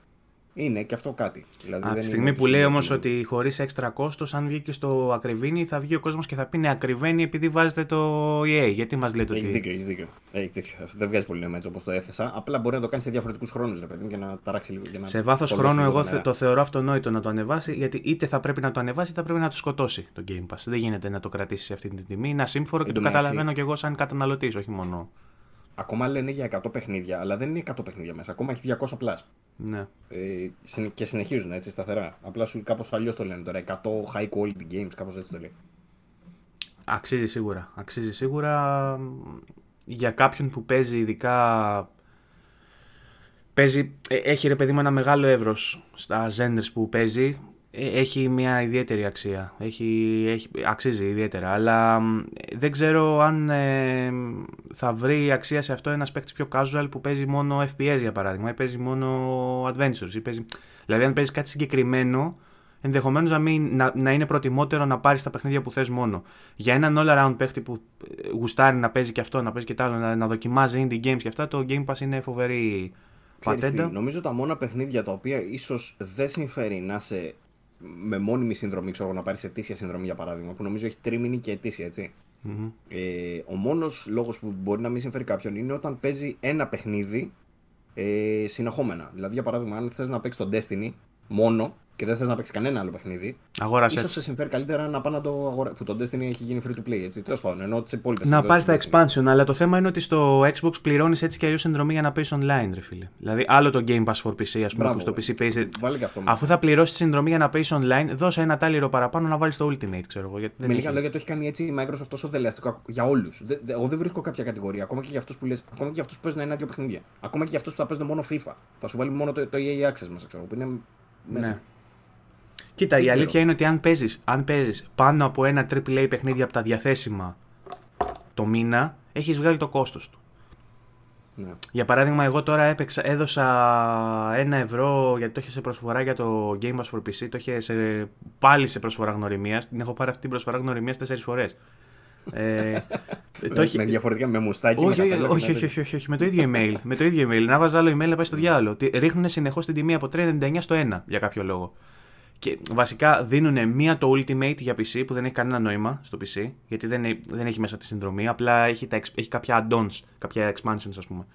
είναι και αυτό κάτι. Δηλαδή Από τη στιγμή που λέει όμως ότι χωρίς έξτρα κόστος, αν βγει και στο ακριβήνει, θα βγει ο κόσμος και θα πει ναι, ακριβένει επειδή βάζετε το EA. Γιατί μας λέτε ότι. Έχει δίκιο, έχεις δίκιο. Έχεις δίκιο. Δεν βγάζει πολύ νόημα έτσι όπως το έθεσα. Απλά μπορεί να το κάνει σε διαφορετικούς χρόνους, ρε παιδί για να ταράξει λίγο. Για να σε βάθος χρόνου, εγώ το θεωρώ αυτονόητο να το ανεβάσει, γιατί είτε θα πρέπει να το ανεβάσει, είτε θα πρέπει να το σκοτώσει το Game Pass. Δεν γίνεται να το κρατήσεις σε αυτή την τιμή. Είναι ασύμφορο και το καταλαβαίνω κι εγώ σαν καταναλωτής, όχι μόνο. Ακόμα λένε για 100 παιχνίδια, αλλά δεν είναι 100 παιχνίδια μέσα. Ακόμα έχει 200 πλά. Ναι. Ε, και συνεχίζουν έτσι σταθερά. Απλά σου κάπως αλλιώς το λένε τώρα. 100 high quality games, κάπως έτσι το λέει. Αξίζει σίγουρα. Αξίζει σίγουρα για κάποιον που παίζει ειδικά. Παίζει, ε, έχει ρε παιδί μου ένα μεγάλο εύρος στα genres που παίζει ε, έχει μια ιδιαίτερη αξία. Έχει, έχει, αξίζει ιδιαίτερα. Αλλά δεν ξέρω αν ε, θα βρει αξία σε αυτό ένας παίκτης πιο casual που παίζει μόνο FPS για παράδειγμα ή παίζει μόνο adventures. Ή παίζει... Δηλαδή, αν παίζει κάτι συγκεκριμένο, ενδεχομένως να, να, να είναι προτιμότερο να πάρεις τα παιχνίδια που θες μόνο. Για έναν all around παίκτη που ε, γουστάρει να παίζει και αυτό, να παίζει και το άλλο, να, να δοκιμάζει indie games και αυτά, το Game Pass είναι φοβερή. πατέντα. νομίζω τα μόνα παιχνίδια τα οποία ίσως δεν συμφέρει να είσαι με μόνιμη συνδρομή, ξέρω να πάρεις ετήσια συνδρομή για παράδειγμα, που νομίζω έχει τρίμηνη και ετήσια, Ε, ο μόνος λόγος που μπορεί να μην συμφέρει κάποιον είναι όταν παίζει ένα παιχνίδι ε, συνεχόμενα. Δηλαδή, για παράδειγμα, αν θες να παίξεις τον Destiny μόνο, και δεν θες να παίξεις κανένα άλλο παιχνίδι, Αγόρασε. ίσως σε συμφέρει καλύτερα να πάει να το αγοράσει. Που το Destiny έχει γίνει free to play, έτσι. Τέλος πάντων, ενώ τις υπόλοιπες. Να πάρεις τα expansion, αλλά το θέμα είναι ότι στο Xbox πληρώνεις έτσι και αλλιώς συνδρομή για να παίζει online, ρε φίλε. Δηλαδή, άλλο το Game Pass for PC, ας πούμε, που στο PC παίζει. Αφού θα πληρώσεις τη συνδρομή για να παίζει online, δώσε ένα τάλιρο παραπάνω να βάλεις το Ultimate, ξέρω εγώ. Γιατί Με λίγα λόγια, το έχει κάνει έτσι η Microsoft τόσο δελεαστικό για όλους. Εγώ δεν βρίσκω κάποια κατηγορία. Ακόμα και για αυτούς που λε, ακόμα και για αυτούς που παίζουν ένα-δύο παιχνίδια. Ακόμα και για αυτούς που θα παίζουν μόνο FIFA. Θα σου βάλει μόνο το, το EA Access μας, ξέρω που είναι. Ναι. Κοίτα, Δεν η ξέρω. αλήθεια είναι ότι αν παίζεις αν παίζεις πάνω από ένα AAA παιχνίδι από τα διαθέσιμα το μήνα, έχεις βγάλει το κόστος του. Ναι. Για παράδειγμα, εγώ τώρα έπαιξα, έδωσα ένα ευρώ γιατί το είχε σε προσφορά για το Game Pass for PC. Το είχε σε, πάλι σε προσφορά γνωριμίας. Την έχω πάρει αυτή την προσφορά γνωριμίας τέσσερις φορές. ε, το έχει- Με διαφορετικά, με μουστάκι. όχι, με όχι, κατάλογο, όχι, ναι, όχι, όχι, όχι, όχι, με το ίδιο email. με το ίδιο email. Να βάζα άλλο email να πάει στο διάλογο. Ρίχνουν συνεχώς την τιμή από 3,99 στο 1 για κάποιο λόγο. Και βασικά δίνουν μία το Ultimate για PC που δεν έχει κανένα νόημα στο PC, γιατί δεν, έχει- δεν έχει μέσα τη συνδρομή. Απλά έχει, τα, εξ- έχει κάποια add-ons, κάποια expansions ας πούμε,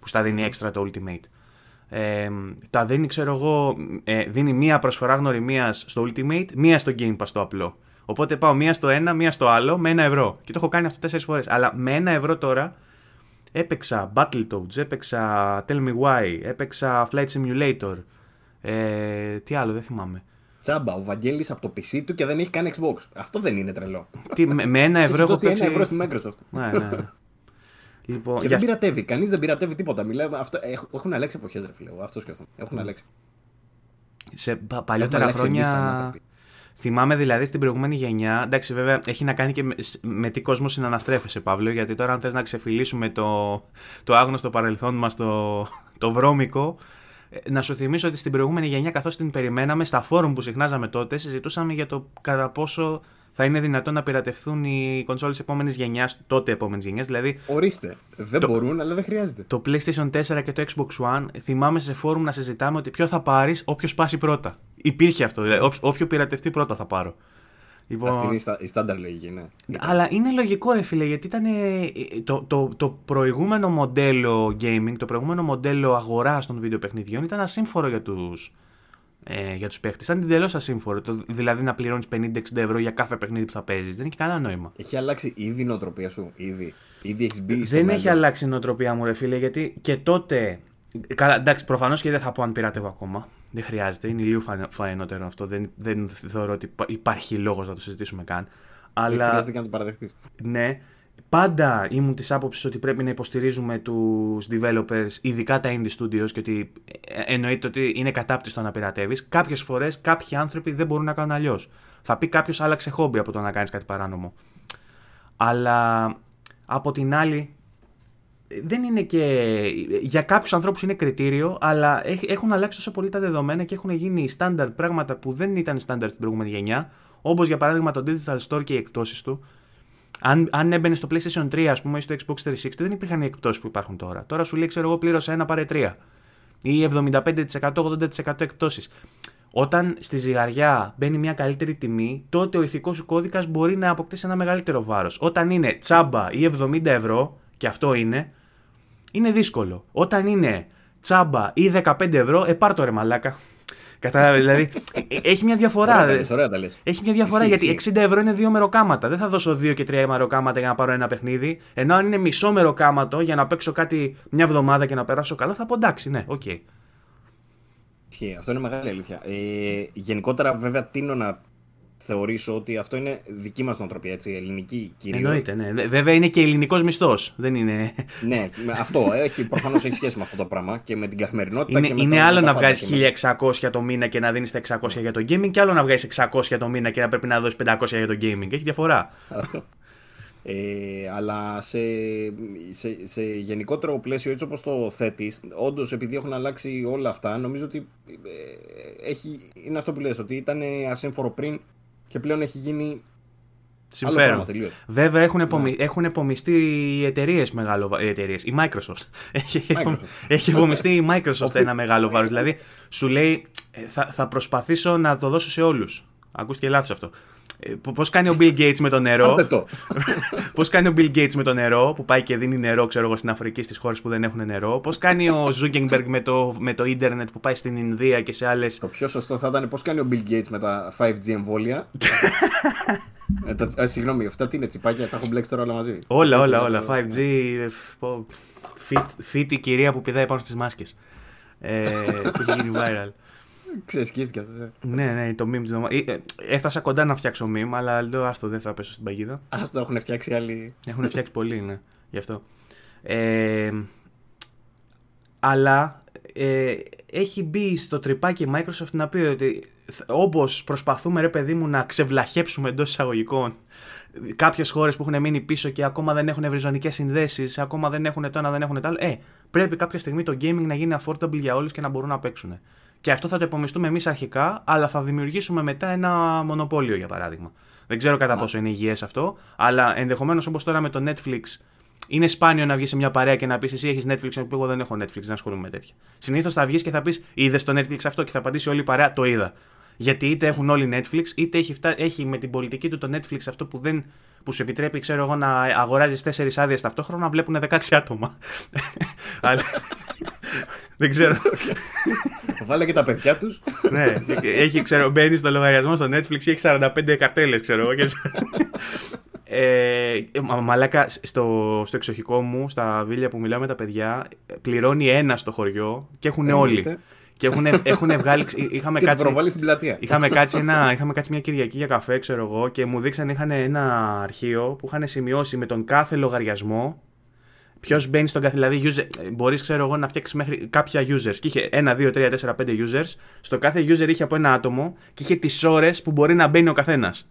που στα δίνει έξτρα το Ultimate. Ε, τα δίνει, ξέρω εγώ, ε, δίνει μία προσφορά γνωριμίας στο Ultimate, μία στο Game Pass το απλό. Οπότε πάω μία στο ένα, μία στο άλλο με ένα ευρώ. Και το έχω κάνει αυτό τέσσερις φορές. Αλλά με ένα ευρώ τώρα έπαιξα Battletoads, έπαιξα Tell Me Why, έπαιξα Flight Simulator. Ε, τι άλλο, δεν θυμάμαι. Τσάμπα, ο Βαγγέλης από το PC του και δεν έχει καν Xbox. Αυτό δεν είναι τρελό. Τι, με, με ένα Και ευρώ έχει έχω δώσει ένα παίξει. ευρώ στη Microsoft. Ναι, ναι, ναι. λοιπόν, Και για- δεν πειρατεύει. Κανείς δεν πειρατεύει τίποτα. Μιλάμε, αυτό, έχ- έχουν αλλάξει εποχές, ρε φίλε. εγώ Αυτό σκέφτομαι. Έχουν αλλάξει. σε πα- παλιότερα αλλάξει εμείς σαν χρόνια. άνθρωποι. Θυμάμαι δηλαδή στην προηγούμενη γενιά. Εντάξει, βέβαια έχει να κάνει και με, με τι κόσμο συναναστρέφεσαι, Παύλο. Γιατί τώρα, αν θες να ξεφυλίσουμε το, το άγνωστο παρελθόν μας, το, το βρώμικο, ε, να σου θυμίσω ότι στην προηγούμενη γενιά, καθώς την περιμέναμε, στα φόρουμ που συχνάζαμε τότε, συζητούσαμε για το κατά πόσο θα είναι δυνατόν να πειρατευθούν οι κονσόλες επόμενης γενιάς, τότε επόμενης γενιάς. Δηλαδή, Ορίστε. Δεν μπορούν, αλλά δεν χρειάζεται. το PlayStation 4 και το Xbox One, θυμάμαι σε φόρουμ να συζητάμε ότι ποιο θα πάρεις, όποιος σπάσει πρώτα. Υπήρχε αυτό. Δηλαδή, όποιο, όποιο πειρατευτεί πρώτα θα πάρω. Λοιπόν, Αυτή είναι η, στα, η στάνταρ λογική, ναι. αλλά είναι λογικό, ρε φίλε, γιατί ήταν ε, το, το, το προηγούμενο μοντέλο gaming, το προηγούμενο μοντέλο αγοράς των βιντεοπαιχνιδιών ήταν ασύμφορο για τους ε, για τους παίχτες. Ήταν εντελώς ασύμφορο. Το, δηλαδή να πληρώνεις 50-60 ευρώ για κάθε παιχνίδι που θα παίζεις. Δεν έχει κανένα νόημα. Έχει αλλάξει ήδη η νοοτροπία σου. Ήδη. Ήδη έχεις μπει στο Δεν μέλλον. έχει αλλάξει η νοοτροπία μου, ρε φίλε, γιατί και τότε. Καλά, εντάξει, προφανώς και δεν θα πω αν πειρατεύω ακόμα. Δεν χρειάζεται. Είναι ηλίου φα- φαενότερο αυτό. Δεν, δεν θεωρώ ότι υπά- υπάρχει λόγος να το συζητήσουμε καν. Δεν Αλλά χρειάζεται και να το παραδεχτείς. ναι, πάντα ήμουν της άποψης ότι πρέπει να υποστηρίζουμε τους developers, ειδικά τα indie studios, και ότι ε, εννοείται ότι είναι κατάπτυστο να πειρατεύεις. Κάποιες φορές κάποιοι άνθρωποι δεν μπορούν να κάνουν αλλιώς. Θα πει κάποιος άλλαξε χόμπι από το να κάνεις κάτι παράνομο. Αλλά από την άλλη, δεν είναι και. Για κάποιους ανθρώπους είναι κριτήριο, αλλά έχ- έχουν αλλάξει τόσο πολύ τα δεδομένα και έχουν γίνει standard πράγματα που δεν ήταν standard στην προηγούμενη γενιά. Όπως για παράδειγμα το Digital Store και οι εκπτώσεις του. Αν, αν έμπαινε στο PlayStation 3, ας πούμε, ή στο Xbox 360, δεν υπήρχαν οι εκπτώσεις που υπάρχουν τώρα. Τώρα σου λέει, ξέρω εγώ, πλήρωσα ένα πάρε τρία. Ή 75%-80% εκπτώσεις. Όταν στη ζυγαριά μπαίνει μια καλύτερη τιμή, τότε ο ηθικός σου κώδικας μπορεί να αποκτήσει ένα μεγαλύτερο βάρος. Όταν είναι τσάμπα ή 70 ευρώ, και αυτό είναι, είναι δύσκολο. Όταν είναι τσάμπα ή 15 ευρώ, ε, πάρ' το ρε μαλάκα. Κατάλαβες, δηλαδή. ε, Έχει μια διαφορά. Ωραία τα δε. λες, ωραία τα λες. Έχει μια διαφορά Ισχύει, γιατί ισχύει. 60 ευρώ είναι δύο μεροκάματα. Δεν θα δώσω δύο και τρία μεροκάματα για να πάρω ένα παιχνίδι. Ενώ αν είναι μισό μεροκάματο για να παίξω κάτι μια εβδομάδα και να περάσω καλά, θα πω εντάξει, ναι, οκ. Ισχύει. Αυτό είναι μεγάλη αλήθεια. Ε, γενικότερα, βέβαια, τίνω να θεωρήσω ότι αυτό είναι δική μας νοοτροπία, έτσι, ελληνική κυρίως. Εννοείται, ναι. Βε- Βέβαια είναι και ελληνικός μισθός. Δεν είναι. Ναι, με αυτό έχει, προφανώς έχει σχέση με αυτό το πράγμα και με την καθημερινότητα Είναι, και με είναι τα- άλλο με τα να πάντα βγάζεις και με- 1600 το μήνα και να δίνεις τα 600 για το gaming, και άλλο να βγάζεις 600 το μήνα και να πρέπει να δώσεις 500 για το gaming. Έχει διαφορά. Αυτό. Ε, αλλά σε, σε, σε γενικότερο πλαίσιο, έτσι όπως το θέτεις, όντως επειδή έχουν αλλάξει όλα αυτά, νομίζω ότι ε, έχει, είναι αυτό που λες, ότι ήταν ασύμφορο πριν και πλέον έχει γίνει άλλο Συμφέρον. πράγμα τελείως. Βέβαια έχουν, επομι... έχουν επομιστεί οι εταιρείες μεγάλο βα- οι εταιρείες, η Microsoft. έχει, επο- έχει επομιστεί η Microsoft ένα μεγάλο βάρος. Δηλαδή σου λέει ε, θα, θα προσπαθήσω να το δώσω σε όλους. Ακούστηκε λάθος αυτό. Πώς κάνει ο Bill Gates με το νερό; Άντε το. Πώς κάνει ο Bill Gates με το νερό που πάει και δίνει νερό, ξέρω εγώ, στην Αφρική, στις χώρες που δεν έχουν νερό; Πώς κάνει ο Zuckerberg με το, με το ίντερνετ που πάει στην Ινδία και σε άλλε. Το πιο σωστό θα ήταν πώς κάνει ο Bill Gates με τα 5G εμβόλια; ε, τα, ε, συγγνώμη, αυτά τι είναι τσιπάκια, τα έχω μπλέξει τώρα όλα μαζί. Όλα, όλα, όλα. 5G. ε, πω, Fit, fit η κυρία που πηδάει πάνω στις μάσκες. Ε, που έχει γίνει viral. Ξεσκίστηκε αυτό. ε. ναι, ναι, το meme της νομα- ε, ε, Έφτασα κοντά να φτιάξω meme, αλλά λέω άστο, δεν θα πέσω στην παγίδα. Ας το έχουν φτιάξει άλλοι. Έχουν φτιάξει πολύ, ναι, γι' αυτό. Ε, αλλά ε, έχει μπει στο τρυπάκι η Microsoft να πει ότι όπως προσπαθούμε, ρε παιδί μου, να ξεβλαχέψουμε εντός εισαγωγικών κάποιες χώρες που έχουν μείνει πίσω και ακόμα δεν έχουν ευρυζωνικές συνδέσεις, ακόμα δεν έχουν το ένα, δεν έχουν το άλλο. Ε, πρέπει κάποια στιγμή το gaming να γίνει affordable για όλους και να μπορούν να παίξουν. Και αυτό θα το επομιστούμε εμείς αρχικά, αλλά θα δημιουργήσουμε μετά ένα μονοπόλιο για παράδειγμα. Δεν ξέρω κατά πόσο είναι υγιές αυτό, αλλά ενδεχομένως όπως τώρα με το Netflix είναι σπάνιο να βγεις σε μια παρέα και να πεις εσύ έχεις Netflix, και εγώ δεν έχω Netflix, δεν ασχολούμαι με τέτοια. Συνήθως θα βγεις και θα πεις είδες το Netflix αυτό και θα απαντήσει όλη η παρέα το είδα. Γιατί είτε έχουν όλοι Netflix, είτε έχει, φτά... έχει με την πολιτική του το Netflix αυτό που, δεν... που σου επιτρέπει, ξέρω εγώ, να αγοράζεις 4 άδειες ταυτόχρονα, να βλέπουν 16 άτομα. Αλλά... δεν ξέρω. Βάλε και τα παιδιά τους. ναι, έχει, ξέρω, μπαίνει στο λογαριασμό στο Netflix και έχει 45 καρτέλες, ξέρω εγώ. Και... Ε, μαλάκα, στο, στο εξοχικό μου, στα βίλια που μιλάω με τα παιδιά, πληρώνει ένα στο χωριό και έχουν όλοι. Και έχουν, έχουν βγάλει. Είχαμε και κάτσει, στην πλατεία. Είχαμε κάτσει, ένα, είχαμε κάτσει μια Κυριακή για καφέ, ξέρω εγώ, και μου δείξαν είχαν ένα αρχείο που είχαν σημειώσει με τον κάθε λογαριασμό ποιος μπαίνει στον κάθε. Δηλαδή, user, μπορείς, ξέρω εγώ, να φτιάξεις μέχρι κάποια users. Και είχε 1, 2, 3, 4, 5 users. Στο κάθε user είχε από ένα άτομο και είχε τις ώρες που μπορεί να μπαίνει ο καθένας.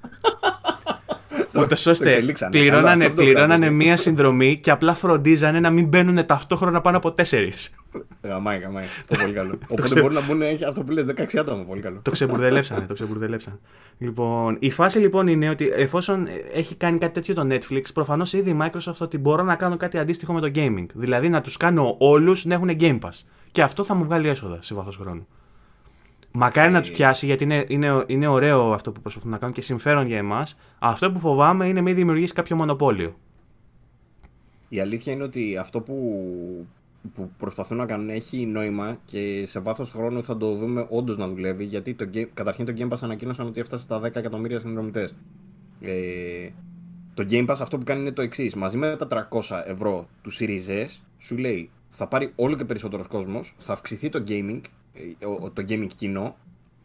Ούτως ώστε πληρώνανε, πληρώνανε μία συνδρομή και απλά φροντίζανε να μην μπαίνουν ταυτόχρονα πάνω από τέσσερις. Γαμάει, γαμάει. Αυτό πολύ καλό. Οπότε μπορεί να μπουν αυτό που λες 16 άτομα. Πολύ καλό. Το ξεμπουρδελέψανε, το ξεμπουρδελέψανε. Λοιπόν, η φάση λοιπόν είναι ότι εφόσον έχει κάνει κάτι τέτοιο το Netflix, προφανώς ήδη η Microsoft ότι μπορώ να κάνω κάτι αντίστοιχο με το gaming. Δηλαδή να τους κάνω όλους να έχουν Game Pass. Και αυτό θα μου βγάλει έσοδα σε βάθος χρόνου. Μακάρι να τους πιάσει γιατί είναι, είναι, είναι ωραίο αυτό που προσπαθούν να κάνουν και συμφέρον για εμάς. Αυτό που φοβάμαι είναι μην δημιουργήσει κάποιο μονοπόλιο. Η αλήθεια είναι ότι αυτό που, που προσπαθούν να κάνουν έχει νόημα και σε βάθος χρόνου θα το δούμε όντως να δουλεύει. Γιατί το, καταρχήν το Game Pass ανακοίνωσαν ότι έφτασε στα 10 εκατομμύρια συνδρομητές. Ε, το Game Pass αυτό που κάνει είναι το εξής. Μαζί με τα 300 ευρώ του Series S, σου λέει θα πάρει όλο και περισσότερος κόσμος, θα αυξηθεί το gaming ε, το gaming κοινό,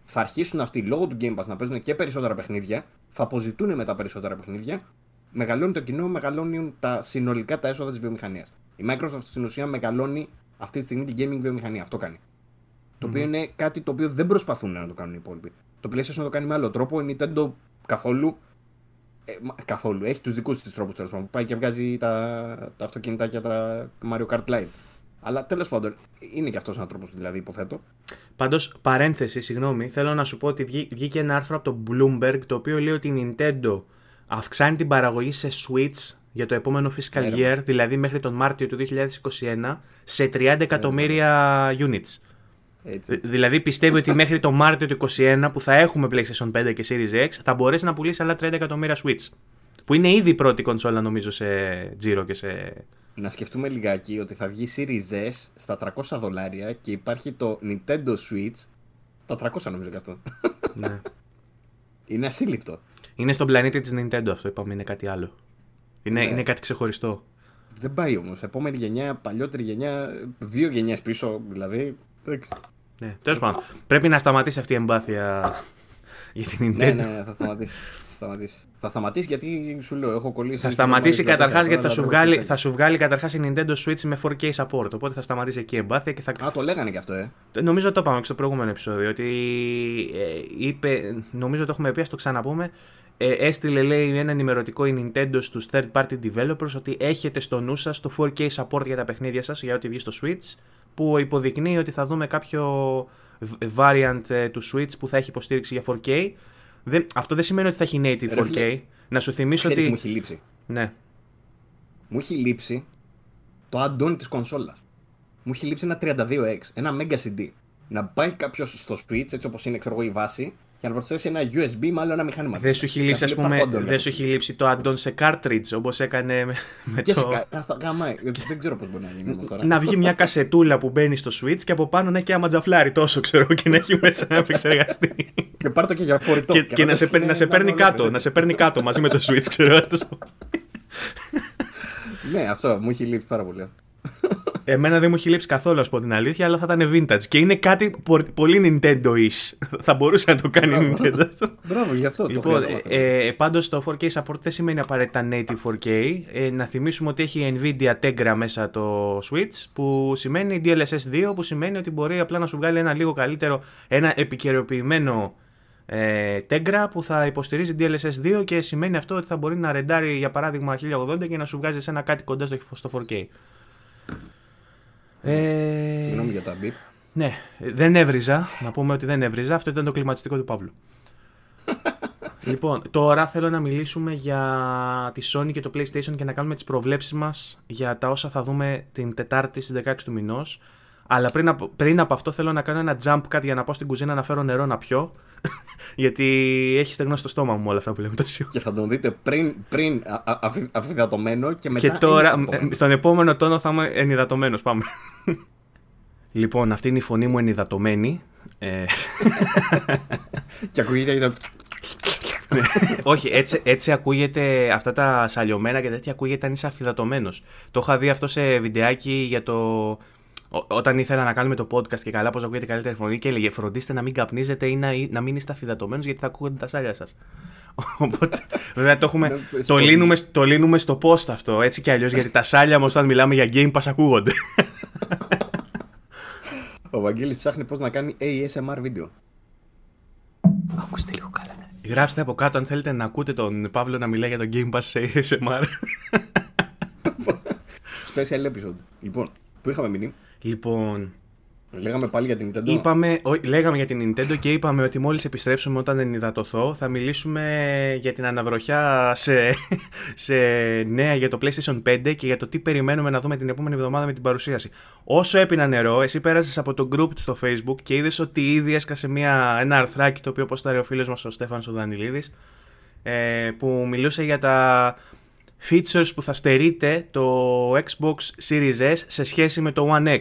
θα αρχίσουν αυτοί λόγω του Game Pass να παίζουν και περισσότερα παιχνίδια, θα αποζητούν με τα περισσότερα παιχνίδια, μεγαλώνει το κοινό, μεγαλώνουν τα συνολικά τα έσοδα της βιομηχανίας. Η Microsoft στην ουσία μεγαλώνει αυτή τη στιγμή την gaming βιομηχανία. Αυτό κάνει. Mm-hmm. Το οποίο είναι κάτι το οποίο δεν προσπαθούν να το κάνουν οι υπόλοιποι. Το PlayStation να το κάνει με άλλο τρόπο. Η Nintendo καθόλου. Ε, καθόλου. Έχει τους δικούς της τρόπους τέλος πάντων. Πάει και βγάζει τα, τα αυτοκίνητα τα Mario Kart Live. Αλλά τέλος πάντων, είναι και αυτός ένα τρόπο, δηλαδή, υποθέτω. Πάντως, παρένθεση, συγγνώμη, θέλω να σου πω ότι βγήκε ένα άρθρο από το Bloomberg το οποίο λέει ότι η Nintendo αυξάνει την παραγωγή σε Switch για το επόμενο fiscal year, δηλαδή μέχρι τον Μάρτιο του 2021, σε 30 εκατομμύρια units. Έτσι, Δηλαδή πιστεύει ότι μέχρι το Μάρτιο του 2021 που θα έχουμε PlayStation 5 και Series X θα μπορέσει να πουλήσει άλλα 30 εκατομμύρια Switch. Που είναι ήδη η πρώτη κονσόλα νομίζω σε Giro και σε να σκεφτούμε λιγάκι ότι θα βγει Series S στα 300 δολάρια και υπάρχει το Nintendo Switch στα 300 νομίζω και αυτό. Ναι. είναι ασύλληπτο. Είναι στον πλανήτη της Nintendo αυτό, είπαμε, είναι κάτι άλλο. Είναι, ναι. είναι κάτι ξεχωριστό. Δεν πάει όμως. Επόμενη γενιά, παλιότερη γενιά, δύο γενιές πίσω δηλαδή. Ναι, τέλος πάντων. Πρέπει να σταματήσει αυτή η εμπάθεια για την Nintendo. ναι, ναι, θα σταματήσει σταματήσει. Θα σταματήσει γιατί σου λέω, έχω κολλήσει. Θα σταματήσει καταρχάς γιατί θα σου, βγάλει, θα σου βγάλει καταρχάς η Nintendo Switch με 4K support. Οπότε θα σταματήσει εκεί η εμπάθεια και θα. Α, το λέγανε και αυτό, ε. Νομίζω το είπαμε και στο προηγούμενο επεισόδιο. Ότι ε, είπε, νομίζω το έχουμε πει, ας το ξαναπούμε. Ε, έστειλε λέει ένα ενημερωτικό η Nintendo στους third party developers ότι έχετε στο νου σας το 4K support για τα παιχνίδια σας για ό,τι βγει στο Switch που υποδεικνύει ότι θα δούμε κάποιο variant ε, του Switch που θα έχει υποστήριξη για 4K δεν, αυτό δεν σημαίνει ότι θα έχει native 4K. Να σου θυμίσω ότι. μου έχει λείψει. Ναι. Μου έχει λείψει το add-on της κονσόλας. Μου έχει λείψει ένα 32X, ένα Mega CD. Να πάει κάποιος στο Switch, έτσι όπως είναι ξέρω εγώ, η βάση, για να προσθέσει ένα USB με άλλο ένα μηχάνημα. Δεν σου έχει λείψει, ας πούμε, δεν σου έχει λείψει το add-on σε cartridge όπως έκανε με, με και το. Σε, γαμάει. δεν ξέρω πώς μπορεί να γίνει όμως τώρα. να βγει μια κασετούλα που μπαίνει στο Switch και από πάνω να έχει ένα ματζαφλάρι τόσο ξέρω και να έχει μέσα ένα επεξεργαστή. Και πάρ το και για φορητό. Και, και, να, σε, να σε παίρνει κάτω, να σε παίρνει κάτω μαζί με το Switch, ξέρω. ναι, αυτό μου έχει λείψει πάρα πολύ. Εμένα δεν μου έχει λείψει καθόλου, ας πω την αλήθεια, αλλά θα ήταν vintage. Και είναι κάτι πολύ Nintendo-ish. θα μπορούσε να το κάνει η Nintendo. Μπράβο, γι' αυτό λοιπόν, το ε, ε, Πάντως το 4K support δεν σημαίνει απαραίτητα native 4K. Ε, να θυμίσουμε ότι έχει Nvidia Tegra μέσα το Switch, που σημαίνει DLSS 2, που σημαίνει ότι μπορεί απλά να σου βγάλει ένα λίγο καλύτερο, ένα επικαιροποιημένο ε, Tegra που θα υποστηρίζει DLSS 2 και σημαίνει αυτό ότι θα μπορεί να ρεντάρει για παράδειγμα 1080 και να σου βγάζει ένα κάτι κοντά στο 4K. Ε... Συγγνώμη για τα beep. Ναι, δεν έβριζα. Να πούμε ότι δεν έβριζα. Αυτό ήταν το κλιματιστικό του Παύλου. λοιπόν, τώρα θέλω να μιλήσουμε για τη Sony και το PlayStation και να κάνουμε τις προβλέψεις μας για τα όσα θα δούμε την Τετάρτη στις 16 του μηνός. Αλλά πριν από, πριν από αυτό θέλω να κάνω ένα jump cut για να πάω στην κουζίνα να φέρω νερό να πιω. γιατί έχει στεγνώσει το στόμα μου όλα αυτά που λέμε τόσο. Και θα τον δείτε πριν, πριν αφιδατωμένο και μετά. Και τώρα, στον επόμενο τόνο θα είμαι ενυδατωμένος. Πάμε. λοιπόν, αυτή είναι η φωνή μου ενυδατωμένη. Ε... και ακούγεται. Όχι, έτσι, έτσι ακούγεται αυτά τα σαλιωμένα και τέτοια ακούγεται αν είσαι αφιδατωμένος. Το είχα δει αυτό σε βιντεάκι για το όταν ήθελα να κάνουμε το podcast και καλά, πώ ακούγεται καλύτερη φωνή και έλεγε Φροντίστε να μην καπνίζετε ή να, να μην είστε αφιδατωμένους γιατί θα ακούγονται τα σάλια σας. Οπότε, βέβαια το, έχουμε, ναι, το, λύνουμε, το λύνουμε στο post αυτό έτσι κι αλλιώς γιατί τα σάλια μας όταν μιλάμε για Game Pass ακούγονται. Ο Βαγγέλης ψάχνει πώς να κάνει ASMR βίντεο. Ακούστε λίγο καλά. Ναι. Γράψτε από κάτω αν θέλετε να ακούτε τον Παύλο να μιλάει για το Game Pass σε ASMR. Special episode. Λοιπόν, που είχαμε μείνει. Λοιπόν. Λέγαμε πάλι για την Nintendo. Είπαμε, λέγαμε για την Nintendo και είπαμε ότι μόλις επιστρέψουμε όταν ενυδατωθώ θα μιλήσουμε για την αναβροχιά σε, σε νέα για το PlayStation 5 και για το τι περιμένουμε να δούμε την επόμενη εβδομάδα με την παρουσίαση. Όσο έπινα νερό, εσύ πέρασες από το group στο facebook και είδες ότι ήδη έσκασε μια, ένα αρθράκι το οποίο ποστάρει ο φίλος μας ο Στέφανος ο Δανιλίδης ε, που μιλούσε για τα features που θα στερείται το Xbox Series S σε σχέση με το One X.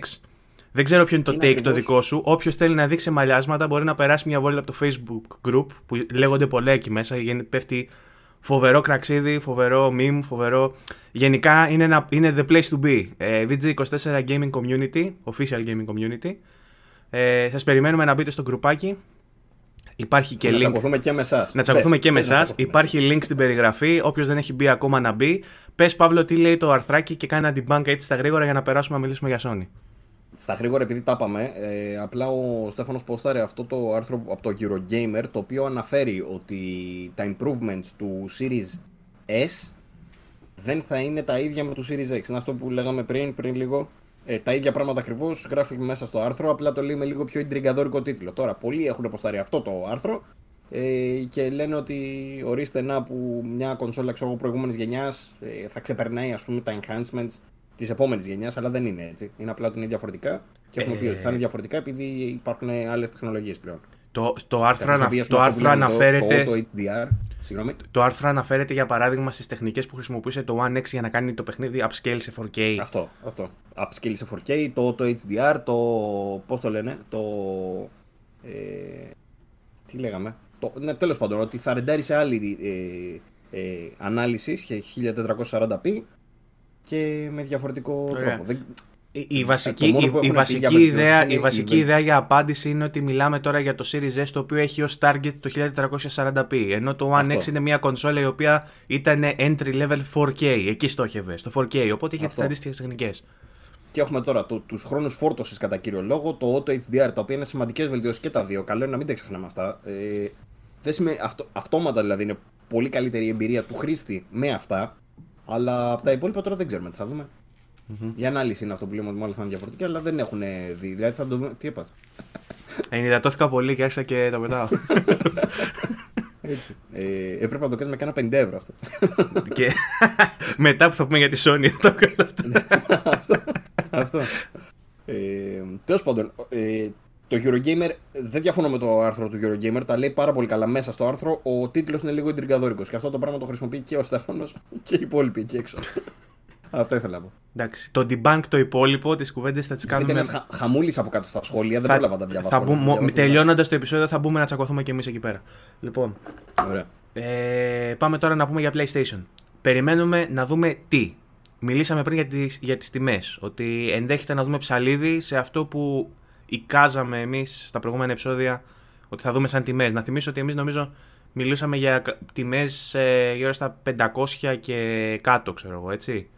Δεν ξέρω ποιο είναι το take το δικό σου. Όποιος θέλει να δείξει μαλλιάσματα μπορεί να περάσει μια βόλτα από το Facebook group που λέγονται πολλά εκεί μέσα. Πέφτει φοβερό κραξίδι, φοβερό meme, φοβερό. Γενικά είναι, ένα, είναι the place to be. Ε, VG24 Gaming Community, official gaming community. Ε, Σας περιμένουμε να μπείτε στο γκρουπάκι. Υπάρχει και, να link. τσακωθούμε και με εσάς. Να τσακωθούμε και με εσάς. Υπάρχει link στην περιγραφή. Όποιος δεν έχει μπει ακόμα να μπει. Πες, Παύλο, τι λέει το αρθράκι και κάνει ένα debunk έτσι στα γρήγορα για να περάσουμε να μιλήσουμε για Sony. Στα γρήγορα, επειδή τα είπαμε, ε, απλά ο Στέφανος ποστάρε αυτό το άρθρο από το Eurogamer το οποίο αναφέρει ότι τα improvements του Series S δεν θα είναι τα ίδια με το Series X. Είναι αυτό που λέγαμε πριν, πριν λίγο ε, τα ίδια πράγματα ακριβώς γράφει μέσα στο άρθρο, απλά το λέει με λίγο πιο εντριγκαδόρικο τίτλο. Τώρα, πολλοί έχουν αποστάρει αυτό το άρθρο ε, και λένε ότι ορίστε να που μια κονσόλα ξέρω προηγούμενης γενιάς ε, θα ξεπερνάει ας πούμε, τα enhancements της επόμενης γενιάς, αλλά δεν είναι έτσι. Είναι απλά ότι είναι διαφορετικά και έχουμε πει ότι θα είναι διαφορετικά επειδή υπάρχουν άλλες τεχνολογίες πλέον. Το, το άρθρο, ανα, το άρθρο αναφέρεται. Το, το HDR, συγγνώμη. Το άρθρο αναφέρεται για παράδειγμα στις τεχνικές που χρησιμοποιούσε το One X για να κάνει το παιχνίδι upscale σε 4K. Αυτό. αυτό. Upscale σε 4K, το, το HDR, το. Πώς το λένε, το. Ε, τι λέγαμε. Το, ναι, τέλος πάντων, ότι θα ρεντάρει σε άλλη ε, ε, ανάλυση σε 1440p και με διαφορετικό τρόπο. Δεν, η βασική, η, η βασική, ιδέα, η βασική ιδέα για απάντηση είναι ότι μιλάμε τώρα για το Series S το οποίο έχει ως target το 1440p ενώ το One X είναι μια κονσόλα η οποία ήταν entry level 4K εκεί στόχευε στο 4K οπότε είχε τις αντίστοιχες τεχνικές. Και έχουμε τώρα το, τους χρόνους φόρτωσης κατά κύριο λόγο το Auto HDR τα οποία είναι σημαντικές βελτιώσεις και τα δύο. Καλό είναι να μην τα ξεχνάμε αυτά. Ε, δεν σημαίνει, αυτο, αυτόματα δηλαδή είναι πολύ καλύτερη η εμπειρία του χρήστη με αυτά αλλά από τα υπόλοιπα τώρα δεν ξέρουμε τι θα δούμε Mm-hmm. Η ανάλυση είναι αυτό που λέμε ότι μάλλον θα είναι διαφορετική, αλλά δεν έχουν δει. Δηλαδή θα το δούμε. Τι έπαθα. Ενυδατώθηκα πολύ και άρχισα και το πετάω. Έτσι. Ε, έπρεπε να το κάνει με κάνα 50 ευρώ αυτό. και μετά που θα πούμε για τη Sony θα το κάνω αυτό. αυτό. αυτό. Ε, Τέλος πάντων, ε, το Eurogamer, δεν διαφωνώ με το άρθρο του Eurogamer, τα λέει πάρα πολύ καλά μέσα στο άρθρο. Ο τίτλος είναι λίγο εντριγκαδόρικο και αυτό το πράγμα το χρησιμοποιεί και ο Στέφανος και οι υπόλοιποι εκεί έξω. Αυτό ήθελα να πω. Εντάξει. Το debunk το υπόλοιπο, τις κουβέντες θα τις κάνουμε. Ήταν ένα χαμούλης από κάτω στα σχόλια, δεν πρόλαβα να τα διαβάσω. Τελειώνοντας το επεισόδιο, θα μπούμε να τσακωθούμε κι εμείς εκεί πέρα. Λοιπόν. Ωραία. Ε, πάμε τώρα να πούμε για PlayStation. Περιμένουμε να δούμε τι. Μιλήσαμε πριν για τις, για τις τιμές, ότι ενδέχεται να δούμε ψαλίδι σε αυτό που εικάζαμε εμείς στα προηγούμενα επεισόδια ότι θα δούμε σαν τιμές. Να θυμίσω ότι εμείς νομίζω μιλούσαμε για τιμές ε, γύρω στα 500 και κάτω, ξέρω εγώ, έτσι.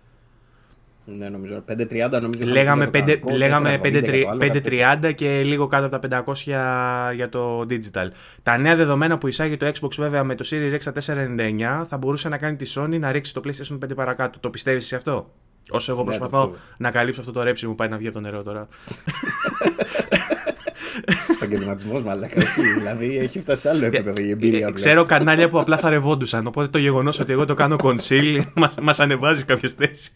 Ναι, νομίζω. 5.30 νομίζω. Λέγαμε, είχαμε πει για το 5, κανονικό, λέγαμε 4.70 για το άλλο, κάτι τέτοιο. 5.30 και λίγο κάτω από τα 500 για το digital. Τα νέα δεδομένα που εισάγει το Xbox βέβαια με το Series X στα 499 θα μπορούσε να κάνει τη Sony να ρίξει το PlayStation 5 παρακάτω. Το πιστεύεις σε αυτό; Όσο εγώ Ναι, το προσπαθώ πιστεύω. να καλύψω αυτό το ρέψιμο που πάει να βγει από το νερό τώρα. Επαγγελματισμός, μαλάκα. όχι, δηλαδή έχει φτάσει σε άλλο επίπεδο η εμπειρία. Ε, πλέον. Ξέρω κανάλια που απλά θα ρευόντουσαν. Οπότε το γεγονός ότι εγώ το κάνω conceal μας, μας ανεβάζει κάποιες θέσεις.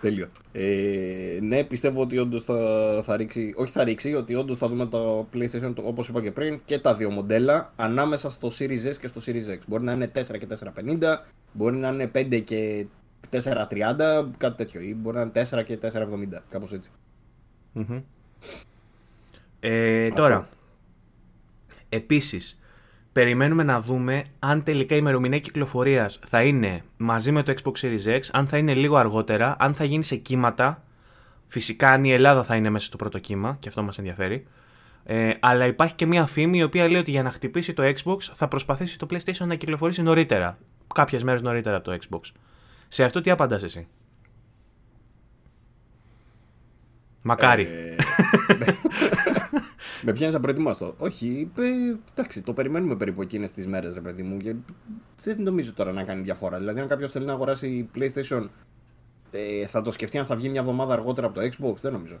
Τέλειο. Ε, ναι, πιστεύω ότι όντως θα, θα ρίξει. Όχι θα ρίξει, ότι όντως θα δούμε το PlayStation όπως είπα και πριν και τα δύο μοντέλα ανάμεσα στο Series S και στο Series X. Μπορεί να είναι 4 και 450, μπορεί να είναι 5 και 430, κάτι τέτοιο. Ή μπορεί να είναι 4 και 470, κάπως έτσι. Ε, τώρα, επίσης, περιμένουμε να δούμε αν τελικά η ημερομηνία κυκλοφορίας θα είναι μαζί με το Xbox Series X, αν θα είναι λίγο αργότερα, αν θα γίνει σε κύματα. Φυσικά αν η Ελλάδα θα είναι μέσα στο πρώτο κύμα και αυτό μας ενδιαφέρει. Ε, αλλά υπάρχει και μια φήμη η οποία λέει ότι για να χτυπήσει το Xbox θα προσπαθήσει το PlayStation να κυκλοφορήσει νωρίτερα. Κάποιες μέρες νωρίτερα από το Xbox. Σε αυτό τι απαντάς εσύ; Μακάρι. Ε, με πιάνεις απροετοιμάστο. Όχι, ε, εντάξει, το περιμένουμε περίπου εκείνες τις μέρες, ρε παιδί μου. Και δεν νομίζω τώρα να κάνει διαφορά. Δηλαδή, αν κάποιος θέλει να αγοράσει PlayStation, ε, θα το σκεφτεί αν θα βγει μια εβδομάδα αργότερα από το Xbox, δεν νομίζω.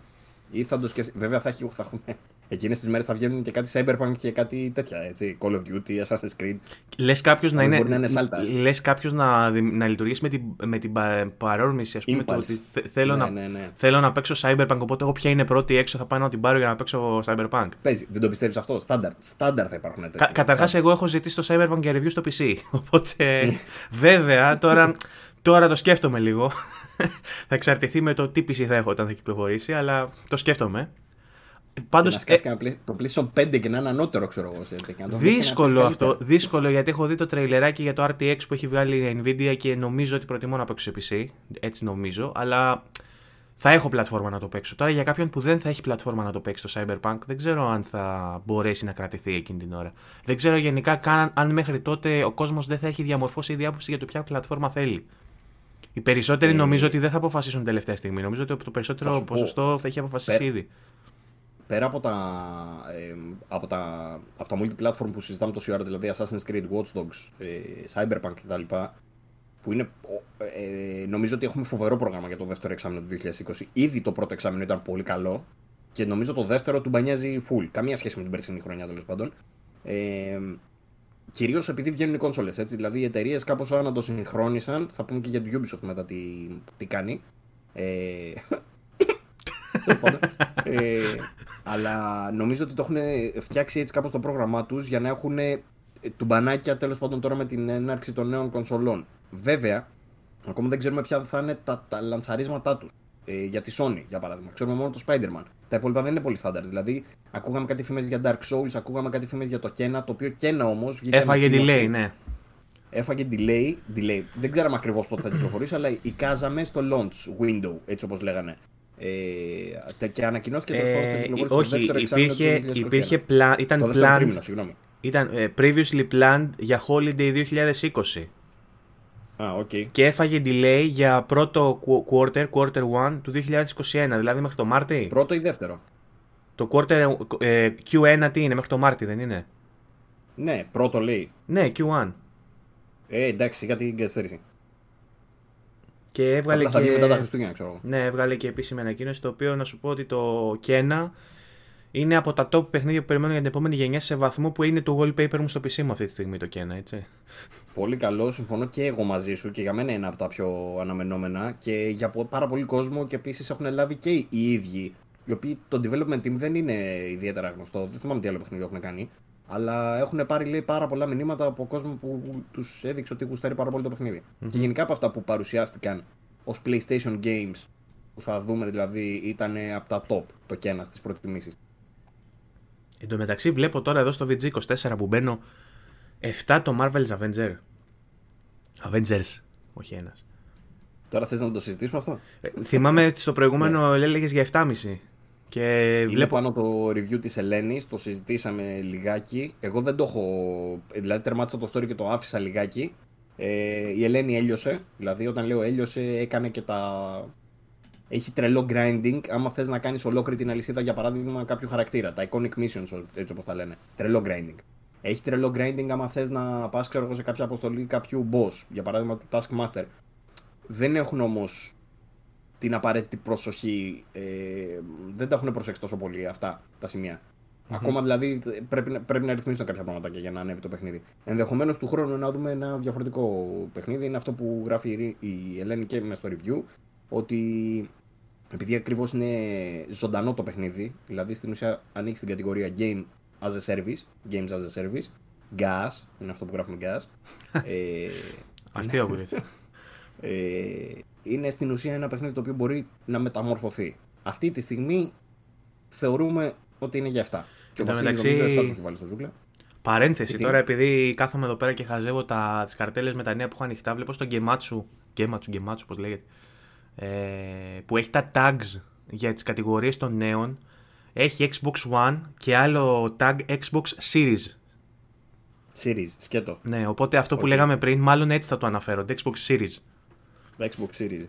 Ή θα το σκεφτεί. Βέβαια, θα, έχει, θα έχουμε. Εκείνες τις μέρες θα βγαίνουν και κάτι Cyberpunk και κάτι τέτοια. Έτσι, Call of Duty, Assassin's Creed. Λες κάποιος να Αν είναι. μπορεί να είναι σάλτας. Λες κάποιος να, δη- να λειτουργήσει με την, με την πα- παρόρμηση, ας πούμε. Το Impulse. ότι θε- θέλω, Ναι, να, ναι, ναι. θέλω να παίξω Cyberpunk. Οπότε, εγώ ποια είναι πρώτη έξω, θα πάω να την πάρω για να παίξω Cyberpunk. Παίζει, δεν το πιστεύεις αυτό; Στάνταρ. Στάνταρ θα υπάρχουν τέτοια. Κα, Καταρχάς, εγώ έχω ζητήσει το Cyberpunk για review στο PC. Οπότε, βέβαια, τώρα, τώρα το σκέφτομαι λίγο. θα εξαρτηθεί με το τι PC θα έχω όταν θα κυκλοφορήσει, αλλά το σκέφτομαι. Πάντως, Και να σκάσει κανένα Play- το PlayStation 5 και να είναι ανώτερο, ξέρω εγώ. σε- και να το βρεις και να Δύσκολο παίζεις αυτό. καλύτερα. Δύσκολο γιατί έχω δει το τρέιλεράκι για το RTX που έχει βγάλει η Nvidia και νομίζω ότι προτιμώ να παίξω σε PC. Έτσι νομίζω. Αλλά θα έχω πλατφόρμα να το παίξω. Τώρα για κάποιον που δεν θα έχει πλατφόρμα να το παίξει το Cyberpunk, δεν ξέρω αν θα μπορέσει να κρατηθεί εκείνη την ώρα. Δεν ξέρω γενικά καν αν μέχρι τότε ο κόσμος δεν θα έχει διαμορφώσει ήδη άποψη για το ποια πλατφόρμα θέλει. Οι περισσότεροι νομίζω ότι δεν θα αποφασίσουν τελευταία στιγμή. Νομίζω ότι το Ε, Θα περισσότερο σου πω. ποσοστό θα έχει αποφασίσει Πε- ήδη. Πέρα από τα, ε, από τα, από τα multi-platform που συζητάμε τόση ώρα, δηλαδή Assassin's Creed, Watch Dogs, ε, Cyberpunk κτλ. Που είναι, ε, νομίζω ότι έχουμε φοβερό πρόγραμμα για το δεύτερο εξάμεινο του 2020. Ήδη το πρώτο εξάμεινο ήταν πολύ καλό και νομίζω το δεύτερο του μπανιάζει full. Καμία σχέση με την περσινή χρονιά τέλος πάντων. Ε, Κυρίως επειδή βγαίνουν οι κόνσολες. Δηλαδή οι εταιρείες κάπως να το συγχρόνισαν. Θα πούμε και για το Ubisoft μετά τι, τι κάνει. Ε, Τέλος πάντων. Ε, αλλά νομίζω ότι το έχουν φτιάξει έτσι κάπως το πρόγραμμά τους για να έχουν τουμπανάκια τέλος πάντων τώρα με την έναρξη των νέων κονσολών. Βέβαια, ακόμα δεν ξέρουμε ποια θα είναι τα, τα λανσαρίσματά τους. Ε, για τη Sony, για παράδειγμα. Ξέρουμε μόνο το Spider-Man. Τα υπόλοιπα δεν είναι πολύ στάνταρ. Δηλαδή, ακούγαμε κάτι φήμες για Dark Souls, ακούγαμε κάτι φήμες για το Kena, το οποίο Kena όμως βγήκε Έφαγε ανακοίνωση. delay, ναι. Έφαγε delay, delay. Δεν ξέραμε ακριβώς πότε θα κυκλοφορήσει, αλλά εικάζαμε στο launch window, έτσι όπως λέγανε. Ε, τε- και ανακοινώθηκε τέλος πάντων ότι θα Ε, κυκλοφορήσει το όχι, δεύτερο εξάμηνο του υπήρχε, 2021. υπήρχε plan, ήταν Το δεύτερο planned, τρίμηνο, συγγνώμη. ήταν ε, previously planned για holiday 2020 Α, οκ. και έφαγε delay για πρώτο qu- quarter, quarter 1 του 2021, δηλαδή μέχρι το Μάρτι. Πρώτο ή δεύτερο; Το quarter ε, Q1 τι είναι, μέχρι το Μάρτι δεν είναι; Ναι, πρώτο λέει. Ναι, Q1. Ε, εντάξει, για την καθυστέρηση. Και έβγαλε Απλά θα βγει και... μετά τα Χριστούγεννα, ξέρω εγώ. Ναι, έβγαλε και επίσημη ανακοίνωση το οποίο να σου πω ότι το Kena είναι από τα top παιχνίδια που περιμένω για την επόμενη γενιά σε βαθμό που είναι το wallpaper μου στο PC μου αυτή τη στιγμή το Kena, έτσι. Πολύ καλό, συμφωνώ και εγώ μαζί σου και για μένα είναι από τα πιο αναμενόμενα και για πο- πάρα πολύ κόσμο και επίσης έχουν λάβει και οι ίδιοι. Οι οποίοι το development team δεν είναι ιδιαίτερα γνωστό, δεν θυμάμαι τι άλλο παιχνίδι έχουν κάνει. Αλλά έχουν πάρει λέει, πάρα πολλά μηνύματα από κόσμο που τους έδειξε ότι γουστάρει πάρα πολύ το παιχνιδι Και γενικά από αυτά που παρουσιάστηκαν ως PlayStation Games, που θα δούμε δηλαδή, ήταν από τα top το κένας στι προτιμήσει. Εν τω μεταξύ βλέπω τώρα εδώ στο VG24 που μπαίνω 7 το Marvel's Avenger. Avengers, όχι ένας. Τώρα θες να το συζητήσουμε αυτό; Ε, θυμάμαι στο προηγούμενο έλεγες για 7,5. Και Είναι βλέπω. πάνω το review της Ελένης, το συζητήσαμε λιγάκι. Εγώ δεν το έχω, δηλαδή τερμάτισα το story και το άφησα λιγάκι. Ε, η Ελένη έλειωσε. Δηλαδή, όταν λέω έλειωσε, έκανε και τα. Έχει τρελό grinding. Άμα θες να κάνεις ολόκληρη την αλυσίδα, για παράδειγμα, κάποιου χαρακτήρα. Τα iconic missions, έτσι όπως τα λένε. Τρελό grinding. Έχει τρελό grinding άμα θες να πας σε κάποια αποστολή κάποιου boss. Για παράδειγμα, του Taskmaster. Δεν έχουν όμως την απαραίτητη προσοχή. Ε, δεν τα έχουν προσέξει τόσο πολύ αυτά τα σημεια Ακόμα δηλαδή πρέπει, πρέπει να ρυθμίσουν κάποια πράγματα για να ανέβει το παιχνίδι. Ενδεχομένως του χρόνου να δούμε ένα διαφορετικό παιχνίδι. Είναι αυτό που γράφει η Ελένη και με στο review. Ότι επειδή ακριβώς είναι ζωντανό το παιχνίδι, δηλαδή στην ουσία ανοίξει την κατηγορία Game as a Service, Games as a Service, Gas, είναι αυτό που γράφουμε Gas. ε, Αστείο που ε, είναι στην ουσία ένα παιχνίδι το οποίο μπορεί να μεταμορφωθεί. Αυτή τη στιγμή θεωρούμε ότι είναι για αυτά. Και ο Βασίλης μεταξύ... νομίζω 7 το έχει βάλει στο ζούγκλα. Παρένθεση τώρα, επειδή κάθομαι εδώ πέρα και χαζεύω τα, τις καρτέλες με τα νέα που έχω ανοιχτά, βλέπω στο Gematsu, Gematsu, Gematsu πώς λέγεται, ε, που έχει τα tags για τις κατηγορίες των νέων. Έχει Xbox One και άλλο tag Xbox Series. Series, σκέτο. Ναι, οπότε αυτό που λέγαμε πριν, μάλλον έτσι θα το αναφέρονται, Xbox Series. Xbox Series.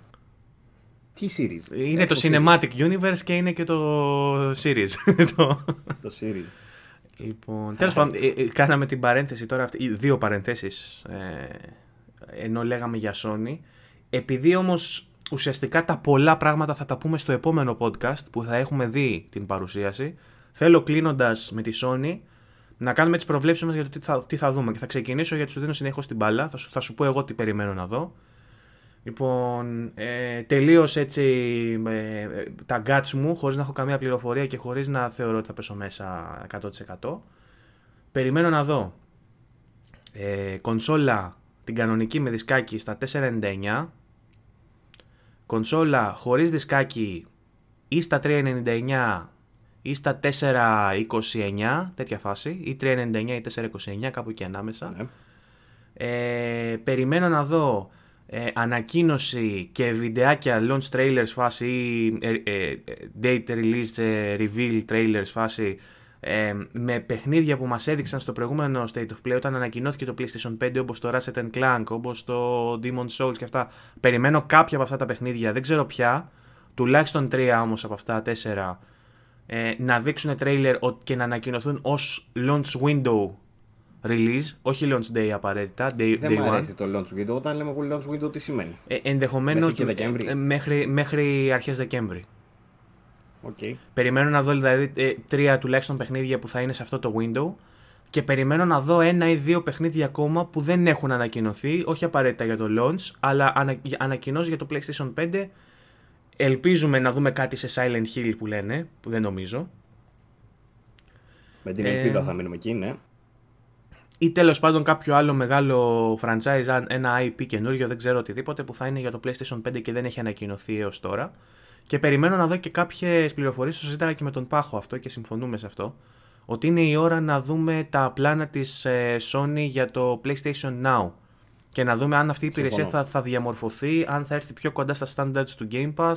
Τι series; Είναι το Cinematic Universe και είναι και το series. το... το series. Λοιπόν, τέλος πάντων, ε, ε, κάναμε την παρένθεση τώρα, αυτή, δύο παρενθέσεις, ε, ενώ λέγαμε για Sony. Επειδή όμως ουσιαστικά τα πολλά πράγματα θα τα πούμε στο επόμενο podcast που θα έχουμε δει την παρουσίαση, θέλω κλείνοντας με τη Sony να κάνουμε τις προβλέψεις μας για το τι θα, τι θα δούμε. Και θα ξεκινήσω γιατί σου δίνω συνεχώς την μπάλα, θα σου, θα σου πω εγώ τι περιμένω να δω. Λοιπόν, ε, τελείως έτσι ε, τα guts μου, χωρίς να έχω καμία πληροφορία και χωρίς να θεωρώ ότι θα πέσω μέσα 100%. Περιμένω να δω ε, κονσόλα την κανονική με δισκάκι στα 499, κονσόλα χωρίς δισκάκι ή στα 399 ή στα 429, τέτοια φάση, ή 399 ή 429, κάπου εκεί ανάμεσα. Ναι. Ε, περιμένω να δω ε, ανακοίνωση και βιντεάκια launch trailers φάση ή ε, ε, date release reveal trailers φάση με παιχνίδια που μας έδειξαν στο προηγούμενο State of Play όταν ανακοινώθηκε το PlayStation 5 όπως το Ratchet Clank, όπως το Demon Souls και αυτά. Περιμένω κάποια από αυτά τα παιχνίδια, δεν ξέρω ποια τουλάχιστον τρία όμως από αυτά, τέσσερα να δείξουν trailer και να ανακοινωθούν ως launch window release, όχι launch day απαραίτητα. Day, Δεν day μου αρέσει το launch window. Όταν λέμε launch window, τι σημαίνει; Ε, Ενδεχομένως μέχρι, μέχρι, μέχρι αρχές Δεκέμβρη. Okay. Περιμένω να δω δηλαδή ε, τρία τουλάχιστον παιχνίδια που θα είναι σε αυτό το window και περιμένω να δω ένα ή δύο παιχνίδια ακόμα που δεν έχουν ανακοινωθεί, όχι απαραίτητα για το launch, αλλά ανα, ανακοινώσει για το PlayStation 5. Ελπίζουμε να δούμε κάτι σε Silent Hill που λένε, που δεν νομίζω. Με την ελπίδα ε, θα μείνουμε εκεί, ναι ή τέλος πάντων κάποιο άλλο μεγάλο franchise, ένα IP καινούριο, δεν ξέρω οτιδήποτε που θα είναι για το PlayStation 5 και δεν έχει ανακοινωθεί έως τώρα. Και περιμένω να δω και κάποιες πληροφορίες, το συζήταγα και με τον Πάχο αυτό και συμφωνούμε σε αυτό. Ότι είναι η ώρα να δούμε τα πλάνα της ε, Sony για το PlayStation Now. Και να δούμε αν αυτή η υπηρεσία θα, θα διαμορφωθεί, αν θα έρθει πιο κοντά στα standards του Game Pass,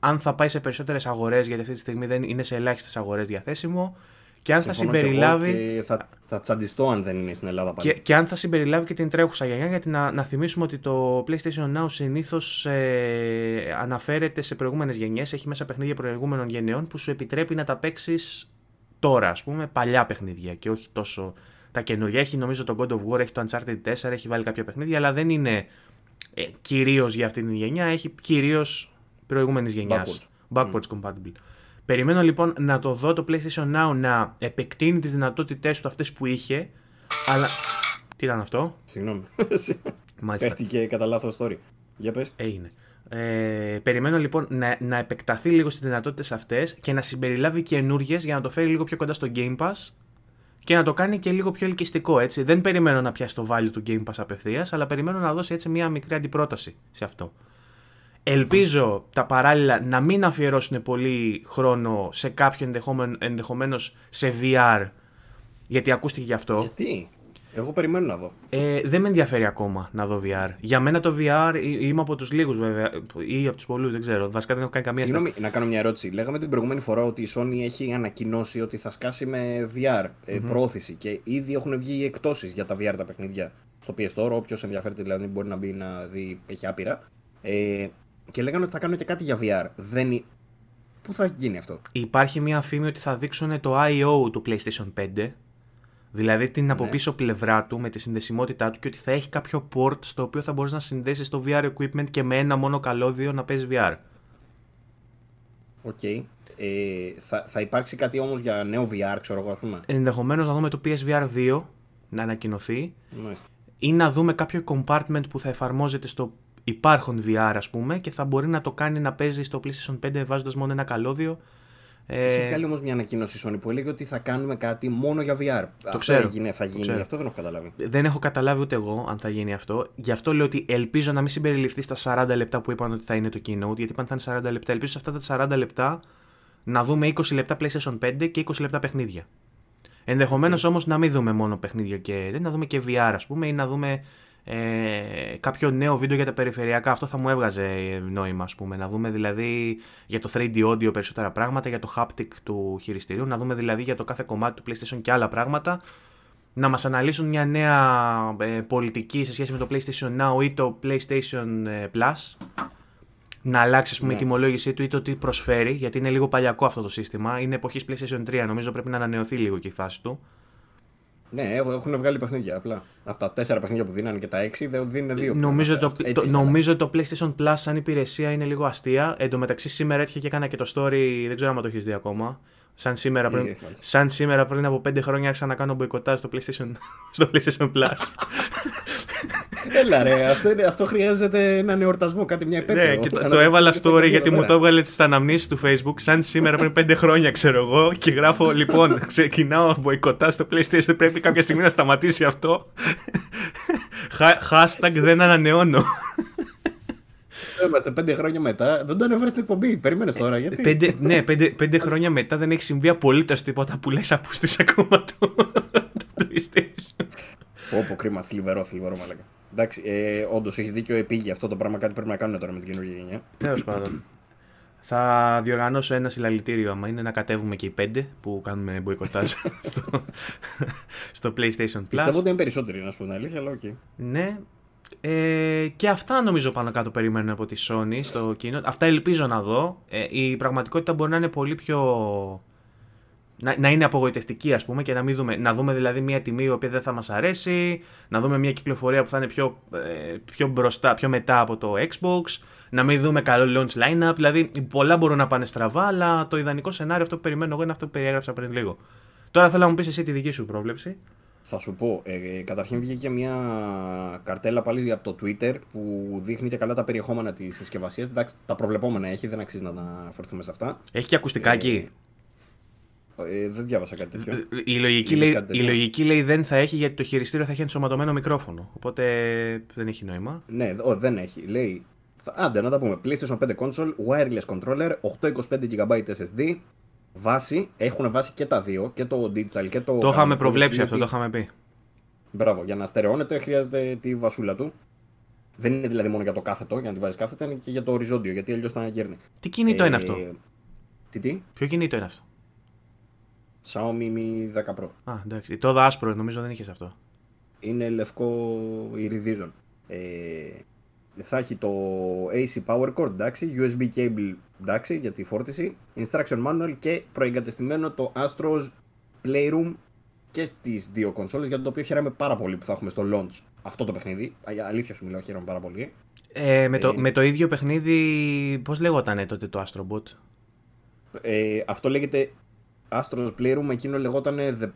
αν θα πάει σε περισσότερες αγορές, γιατί αυτή τη στιγμή δεν είναι σε ελάχιστες αγορές διαθέσιμο και αν θα συμπεριλάβει. Και θα, θα τσαντιστώ αν δεν είναι στην Ελλάδα πάλι. Και, και αν θα συμπεριλάβει και την τρέχουσα γενιά, γιατί να, να θυμίσουμε ότι το PlayStation Now συνήθως ε, αναφέρεται σε προηγούμενες γενιές, έχει μέσα παιχνίδια προηγούμενων γενεών που σου επιτρέπει να τα παίξεις τώρα, ας πούμε, παλιά παιχνίδια και όχι τόσο τα καινούργια. Έχει νομίζω το God of War, έχει το Uncharted 4, έχει βάλει κάποια παιχνίδια, αλλά δεν είναι ε, κυρίως για αυτή την γενιά, έχει κυρίως προηγούμενης γενιάς. Backwards. Backwards compatible. Περιμένω λοιπόν να το δω το PlayStation Now να επεκτείνει τις δυνατότητές του αυτές που είχε, αλλά... Τι ήταν αυτό; Συγγνώμη. Πέφτηκε κατά λάθος story. Για πες. Έγινε. Ε, περιμένω λοιπόν να, να επεκταθεί λίγο στις δυνατότητες αυτές και να συμπεριλάβει καινούριε για να το φέρει λίγο πιο κοντά στο Game Pass και να το κάνει και λίγο πιο ελκυστικό έτσι. Δεν περιμένω να πιάσει το value του Game Pass απευθείας, αλλά περιμένω να δώσει έτσι μια μικρή αντιπρόταση σε αυτό. Ελπίζω τα παράλληλα να μην αφιερώσουν πολύ χρόνο σε κάποιο ενδεχομένο, ενδεχομένως σε VR, γιατί ακούστηκε γι' αυτό. Γιατί; Εγώ περιμένω να δω. Ε, δεν με ενδιαφέρει ακόμα να δω VR. Για μένα το VR είμαι από τους λίγους βέβαια, ή από τους πολλούς, δεν ξέρω. Βασικά δεν έχω κάνει καμία Συγγνώμη, να κάνω μια ερώτηση. Λέγαμε την προηγούμενη φορά ότι η Sony έχει ανακοινώσει ότι θα σκάσει με VR ε, mm-hmm. πρόθεση και ήδη έχουν βγει οι εκτόσει για τα VR τα παιχνίδια στο PS Store. Όποιος ενδιαφέρεται δηλαδή μπορεί να μπει να δει, έχει άπειρα. Ε, και λέγανε ότι θα κάνουν και κάτι για VR. Δεν... είναι- Πού θα γίνει αυτό; Υπάρχει μια φήμη ότι θα δείξουν το I/O του PlayStation 5. Δηλαδή την από Ναι. πίσω πλευρά του με τη συνδεσιμότητά του και ότι θα έχει κάποιο port στο οποίο θα μπορείς να συνδέσεις το VR equipment και με ένα μόνο καλώδιο να παίζεις VR. Οκ. Ε, θα, θα υπάρξει κάτι όμως για νέο VR, ξέρω εγώ, ας πούμε. Ενδεχομένως να δούμε το PSVR 2 να ανακοινωθεί Μάλιστα. ή να δούμε κάποιο compartment που θα εφαρμόζεται στο υπάρχον VR ας πούμε και θα μπορεί να το κάνει να παίζει στο PlayStation 5 βάζοντας μόνο ένα καλώδιο. Είχε Ε, βγάλει όμως μια ανακοίνωση η Sony που έλεγε ότι θα κάνουμε κάτι μόνο για VR. Αυτό ξέρω. Έγινε, θα Το γίνει, ξέρω. αυτό δεν έχω καταλάβει. δεν έχω καταλάβει ούτε εγώ αν θα γίνει αυτό. Γι' αυτό λέω ότι ελπίζω να μην συμπεριληφθεί στα 40 λεπτά που είπαν ότι θα είναι το keynote. Γιατί είπαν θα είναι 40 λεπτά. Ελπίζω σε αυτά τα 40 λεπτά να δούμε 20 λεπτά PlayStation 5 και 20 λεπτά παιχνίδια. Ενδεχομένως όμως να μην δούμε μόνο παιχνίδια και να δούμε και VR ας πούμε ή να δούμε ε, κάποιο νέο βίντεο για τα περιφερειακά. Αυτό θα μου έβγαζε ε, νόημα ας πούμε. Να δούμε δηλαδή για το 3D audio περισσότερα πράγματα, για το haptic του χειριστηρίου, να δούμε δηλαδή για το κάθε κομμάτι του PlayStation και άλλα πράγματα να μας αναλύσουν μια νέα ε, πολιτική σε σχέση με το PlayStation Now ή το PlayStation ε, Plus να αλλάξει ας πούμε, η Ναι. τιμολόγησή του ή το τι προσφέρει γιατί είναι λίγο παλιακό αυτό το σύστημα είναι εποχής PlayStation 3 νομίζω πρέπει να ανανεωθεί λίγο και η φάση του Ναι, έχ- έχουν βγάλει παιχνίδια απλά. Από τα τέσσερα παιχνίδια που δίνανε και τα έξι, δεν δίνουν δύο. νομίζω, πλέον. το, Έτσι το, ήθελα. νομίζω το PlayStation Plus σαν υπηρεσία είναι λίγο αστεία εν τω μεταξύ σήμερα έτυχε και έκανα και το story δεν ξέρω αν το έχεις δει ακόμα σαν σήμερα, Τι πριν, έχει βάλει; σαν σήμερα πριν από 5 χρόνια άρχισα να κάνω μποϊκοτάζ στο PlayStation, στο PlayStation Plus Έλα ρε, αυτό, είναι, αυτό χρειάζεται έναν εορτασμό, κάτι μια επέτειο. Ναι, και το, Να το έβαλα στο story παιδί γιατί εδώ μου πέρα. το έβγαλε στα αναμνήσεις του Facebook σαν σήμερα πριν πέντε χρόνια ξέρω εγώ και γράφω λοιπόν ξεκινάω μποϊκοτά στο PlayStation πρέπει κάποια στιγμή να σταματήσει αυτό Χα- Hashtag δεν ανανεώνω Είμαστε πέντε χρόνια μετά, δεν το ανέφερε στην εκπομπή. Περίμενες τώρα, γιατί; πέντε, Ναι, πέντε, πέντε χρόνια μετά δεν έχει συμβεί απολύτως τίποτα που λες απούστης ακόμα το, το PlayStation Πω, πω, κρίμα, θλιβερό, θλιβερό, μα λέγα. Εντάξει, ε, όντως έχεις δίκιο, επήγε αυτό το πράγμα. Κάτι πρέπει να κάνουν τώρα με την καινούργια γενιά. Τέλος πάντων. Θα διοργανώσω ένα συλλαλητήριο άμα είναι να κατέβουμε και οι πέντε που κάνουμε μποϊκοτάζ στο, στο PlayStation Plus. Πιστεύω ότι είναι περισσότεροι, να σου πω την αλήθεια, αλλά οκ. Ναι. Ε, και αυτά νομίζω πάνω κάτω περιμένουν από τη Sony στο κοινό. Αυτά ελπίζω να δω. Ε, η πραγματικότητα μπορεί να είναι πολύ πιο. Να, να είναι απογοητευτική, ας πούμε, και να, μην δούμε, να δούμε δηλαδή μια τιμή η οποία δεν θα μας αρέσει, να δούμε μια κυκλοφορία που θα είναι πιο, ε, πιο μπροστά, πιο μετά από το Xbox, να μην δούμε καλό launch lineup. Δηλαδή, πολλά μπορούν να πάνε στραβά, αλλά το ιδανικό σενάριο αυτό που περιμένω εγώ είναι αυτό που περιέγραψα πριν λίγο. Τώρα θέλω να μου πεις εσύ τη δική σου πρόβλεψη. Θα σου πω, ε, καταρχήν βγήκε μια καρτέλα πάλι από το Twitter που δείχνει και καλά τα περιεχόμενα της συσκευασίας. Εντάξει, τα προβλεπόμενα έχει, δεν αξίζει να αναφερθούμε σε αυτά. Έχει και ακουστικάκι. Ε, δεν διάβασα κάτι τέτοιο. Η λογική, Είδες λέει, κάτι η τέτοιο; λογική λέει δεν θα έχει γιατί το χειριστήριο θα έχει ενσωματωμένο μικρόφωνο. Οπότε δεν έχει νόημα. Ναι, ο, δεν έχει. Λέει. θα- Άντε να τα πούμε. PlayStation 5 console, wireless controller, 825 GB SSD. Βάση, έχουν βάση και τα δύο, και το digital και το. Το είχαμε κανονικό, προβλέψει είναι αυτό, το ότι- είχαμε πει. Μπράβο, για να στερεώνεται χρειάζεται τη βασούλα του. Δεν είναι δηλαδή μόνο για το κάθετο, για να τη βάζεις κάθετα, είναι και για το οριζόντιο, γιατί αλλιώς θα γέρνει. Τι κινητό είναι Ε, αυτό; Τι, τι, Ποιο κινητό είναι αυτό; Xiaomi Mi 10 Pro. Α, εντάξει. Το δω άσπρο νομίζω δεν είχε αυτό. Είναι λευκό iridizon. Ε, θα έχει το AC power cord, εντάξει, USB cable, εντάξει, για τη φόρτιση, instruction manual και προεγκατεστημένο το Astros Playroom και στις δύο κονσόλες, για το οποίο χαίρομαι πάρα πολύ που θα έχουμε στο launch αυτό το παιχνίδι. Α, Αλήθεια σου μιλάω, χαίρομαι πάρα πολύ. Ε, με, το, Ε, με το ίδιο παιχνίδι, πώς λεγότανε τότε το Astrobot; Ε, αυτό λέγεται Astros Playroom, εκείνο λεγόταν The...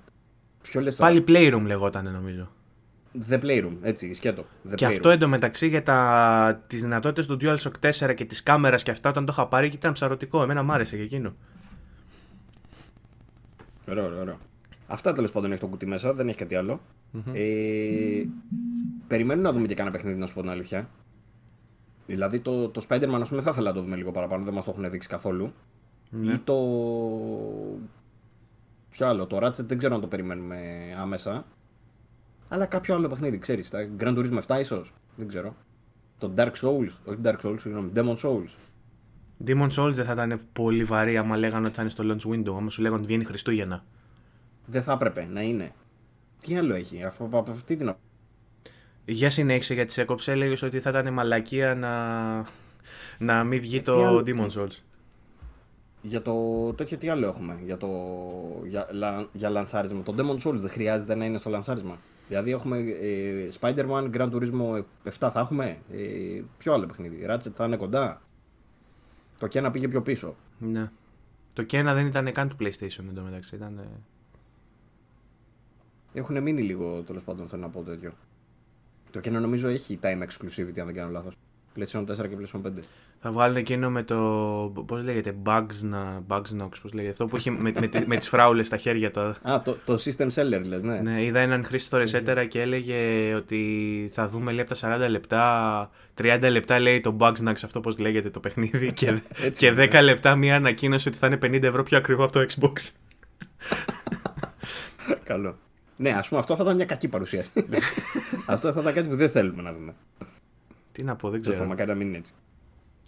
Ποιο λες τώρα; Πάλι Playroom λεγότανε νομίζω. The Playroom, έτσι, σκέτο. The Και Playroom. αυτό εντωμεταξύ για τα, τις δυνατότητες του DualShock 4 και της κάμερας και αυτά όταν το είχα πάρει και ήταν ψαρωτικό. Εμένα μ' άρεσε και εκείνο. Ωραίο, ωραίο, ωραίο. Αυτά τέλος πάντων έχει το κουτί μέσα, δεν έχει κάτι άλλο. Ε, περιμένω να δούμε και κανένα παιχνίδι, να σου πω την αλήθεια. Δηλαδή το, το Spider-Man, ας πούμε, θα ήθελα να το δούμε λίγο παραπάνω, δεν μας το έχουν δείξει καθόλου. Ή το. Ποιο άλλο, το Ratchet δεν ξέρω αν το περιμένουμε άμεσα. Αλλά κάποιο άλλο παιχνίδι, ξέρεις. Τα Grand Turismo 7 ίσως. Δεν ξέρω. Το Dark Souls, όχι Dark Souls, συγγνώμη, Demon Souls. Demon Souls δεν θα ήταν πολύ βαρύ άμα λέγανε ότι θα είναι στο launch window, άμα σου λέγανε ότι βγαίνει Χριστούγεννα. Δεν θα έπρεπε να είναι. Τι άλλο έχει, αφού από αυτή την. Για συνέχισε γιατί σε έκοψε, έλεγες ότι θα ήταν μαλακία να, να μην βγει το Demon Souls. Για το τέτοιο τι άλλο έχουμε, για, το, για, για λανσάρισμα. Το Demon Souls δεν χρειάζεται να είναι στο λανσάρισμα. Δηλαδή έχουμε ε, Spider-Man, Gran Turismo 7 θα έχουμε; Ε, ποιο άλλο παιχνίδι, Ratchet θα είναι κοντά; Το Kena πήγε πιο πίσω. Ναι. Το Kena δεν ήταν καν του PlayStation εντωμεταξύ. Ήταν... Έχουν μείνει λίγο τέλος πάντων θέλω να πω τέτοιο. Το Kena νομίζω έχει time exclusivity αν δεν κάνω λάθος. PlayStation 4 και PlayStation 5. Θα βγάλουν εκείνο με το. Πώς λέγεται, Bugs, να, Bugs Nox, πώς λέγεται. Αυτό που έχει με, με, με, με τις φράουλες στα χέρια. Το... Α, το, το System Seller, λες, ναι. Ναι, είδα έναν χρήστη στο Resetera και έλεγε ότι θα δούμε λέει από τα 40 λεπτά. 30 λεπτά λέει το Bugs Nox, αυτό πώς λέγεται το παιχνίδι. και, και 10 λεπτά μία ανακοίνωση ότι θα είναι 50 ευρώ πιο ακριβό από το Xbox. Καλό. Ναι, ας πούμε αυτό θα ήταν μια κακή παρουσίαση. αυτό θα ήταν κάτι που δεν θέλουμε να δούμε. Τι να πω, δεν ξέρω. Μακάρι να μην είναι έτσι.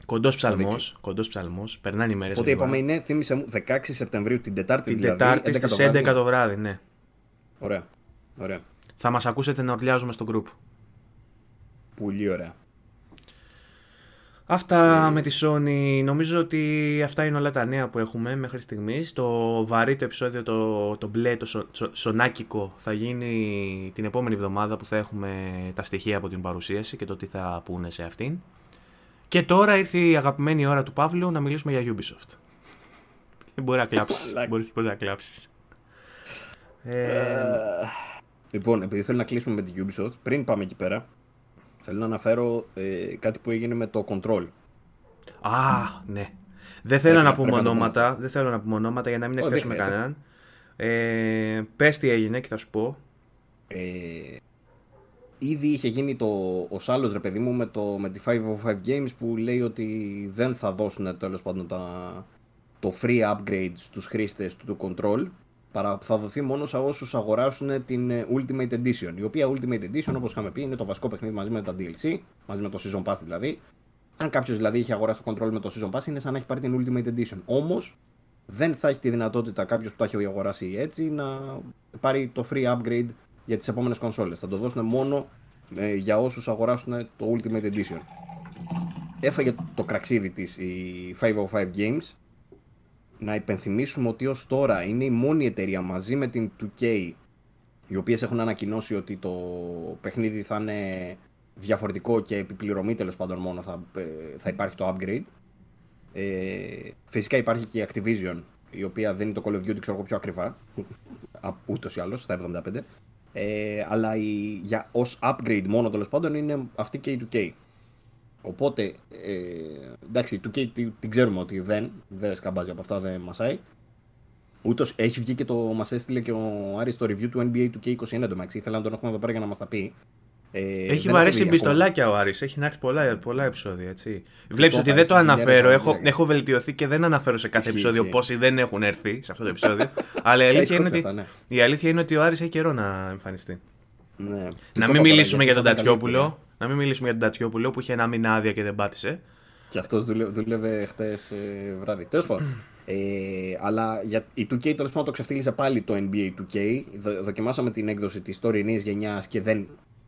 Κοντός ψαλμός. Κοντός ψαλμός. Περνάνε οι μέρες. Οπότε είπαμε είναι, θύμισε μου, 16 Σεπτεμβρίου την Τετάρτη. Την δηλαδή, Τετάρτη στις 11 το βράδυ, ναι. Ωραία. ωραία. Θα μας ακούσετε να ορλιάζουμε στο group. Πολύ ωραία. Αυτά ε... με τη Sony. Νομίζω ότι αυτά είναι όλα τα νέα που έχουμε μέχρι στιγμής. Το βαρύ το επεισόδιο, το, το μπλε, το σο, σο, σονάκικο, θα γίνει την επόμενη εβδομάδα που θα έχουμε τα στοιχεία από την παρουσίαση και το τι θα πούνε σε αυτήν. Και τώρα ήρθε η αγαπημένη ώρα του Παύλου να μιλήσουμε για Ubisoft. μπορεί να κλάψεις. μπορεί, μπορεί να κλάψεις. Ε... Λοιπόν, επειδή θέλω να κλείσουμε με την Ubisoft, πριν πάμε εκεί πέρα, θέλω να αναφέρω ε, κάτι που έγινε με το Control. Α, ναι. Δεν θέλω να πούμε ονόματα, δεν θέλω να πούμε ονόματα για να μην εκθέσουμε κανέναν. Ε, πες τι έγινε και θα σου πω. Ε, ήδη είχε γίνει το, ο Σάλλος ρε παιδί μου με, το, με τη 505 Games που λέει ότι δεν θα δώσουν τέλος πάντων τα, το free upgrade στους χρήστες του, του Control παρά θα δοθεί μόνο σε όσους αγοράσουν την ε, Ultimate Edition η οποία Ultimate Edition όπως είχαμε πει είναι το βασικό παιχνίδι μαζί με τα DLC μαζί με το Season Pass δηλαδή. Αν κάποιος δηλαδή έχει αγοράσει το Control με το Season Pass είναι σαν να έχει πάρει την Ultimate Edition. Όμως δεν θα έχει τη δυνατότητα κάποιος που τα έχει αγοράσει έτσι να πάρει το free upgrade για τις επόμενες κονσόλες. Θα το δώσουν μόνο ε, για όσους αγοράσουν το Ultimate Edition. Έφαγε το κραξίδι της η 505 Games. Να υπενθυμίσουμε ότι ως τώρα είναι η μόνη εταιρεία μαζί με την 2K οι οποίες έχουν ανακοινώσει ότι το παιχνίδι θα είναι διαφορετικό και επιπληρωμή τέλος πάντων μόνο θα, ε, θα υπάρχει το upgrade. Ε, φυσικά υπάρχει και η Activision η οποία δίνει το Call of Duty ξέρω πιο ακριβά ούτως ή άλλως στα 75 ε, αλλά η, για, ως upgrade μόνο τέλος πάντων είναι αυτή και η 2K. Οπότε, ε, εντάξει, η 2K την, ξέρουμε ότι δεν, δεν σκαμπάζει από αυτά, δεν μασάει. Ούτως έχει βγει και το, μας έστειλε και ο Άρης το review του NBA 2K21 εντωμεταξύ, ήθελα να τον έχουμε εδώ πέρα για να μας τα πει. Ε, έχει βαρέσει πιστολάκια ο Άρης, έχει έρθει πολλά, πολλά επεισόδια. Έτσι. Βλέπεις ότι δεν το αναφέρω. Έχω, έχω βελτιωθεί και δεν αναφέρω σε κάθε επεισόδιο πόσοι δεν έχουν έρθει σε αυτό το επεισόδιο. αλλά η αλήθεια, είναι ότι, ναι. η αλήθεια είναι ότι ο Άρης έχει καιρό να εμφανιστεί. Ναι. Να μην μιλήσουμε για τον Τατσιόπουλο. Να μην μιλήσουμε για τον Τατσιόπουλο που είχε ένα μήνα άδεια και δεν πάτησε. Και αυτός δούλευε χτες ε, βράδυ. Τέλος πάντων. Ε, αλλά για, η 2K τέλος πάντων το ξεφτύλισε πάλι το NBA 2K. δοκιμάσαμε την έκδοση της τωρινής γενιάς και δεν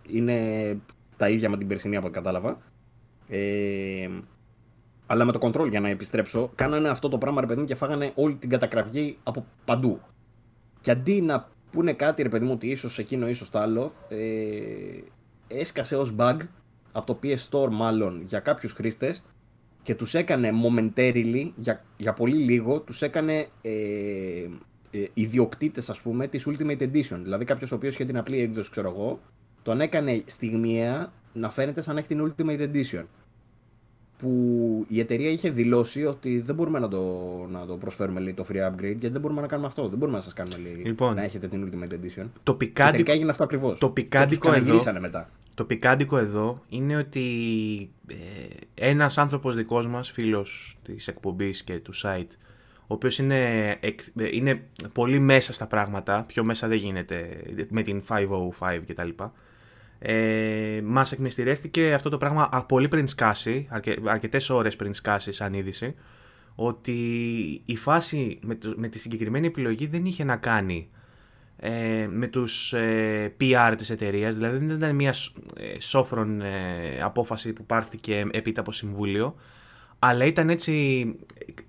είναι τα ίδια με την περσινή από ό,τι κατάλαβα. Ε, αλλά με το control για να επιστρέψω, κάνανε αυτό το πράγμα ρε παιδί μου και φάγανε όλη την κατακραυγή από παντού. Και αντί να πούνε κάτι ρε παιδί μου ότι ίσως εκείνο ίσως το άλλο, ε, έσκασε ως bug από το PS Store μάλλον για κάποιους χρήστες και τους έκανε momentarily, για, για πολύ λίγο, τους έκανε ε, ε, ιδιοκτήτες ας πούμε της Ultimate Edition. Δηλαδή κάποιος ο οποίος είχε την απλή έκδοση ξέρω εγώ, τον έκανε στιγμιαία να φαίνεται σαν να έχει την Ultimate Edition. Που η εταιρεία είχε δηλώσει ότι δεν μπορούμε να το, να το προσφέρουμε λέει, το free upgrade γιατί δεν μπορούμε να κάνουμε αυτό. Δεν μπορούμε να σας κάνουμε λέει, λοιπόν, να έχετε την Ultimate Edition. Το πικάντικο, και έγινε αυτό ακριβώς. Το πικάντικο εδώ, μετά. Το πικάντικο εδώ είναι ότι ε, ένας άνθρωπος δικός μας, φίλος της εκπομπής και του site, ο οποίος είναι, είναι πολύ μέσα στα πράγματα, πιο μέσα δεν γίνεται με την 505 κτλ ε, Μας εκμυστηρεύτηκε αυτό το πράγμα πολύ πριν σκάσει, αρκε, αρκετές ώρες πριν σκάσει, σαν είδηση, ότι η φάση με, το, με τη συγκεκριμένη επιλογή δεν είχε να κάνει ε, με τους ε, PR της εταιρείας, δηλαδή δεν ήταν μια ε, σόφρον ε, απόφαση που πάρθηκε επί από συμβούλιο, αλλά ήταν έτσι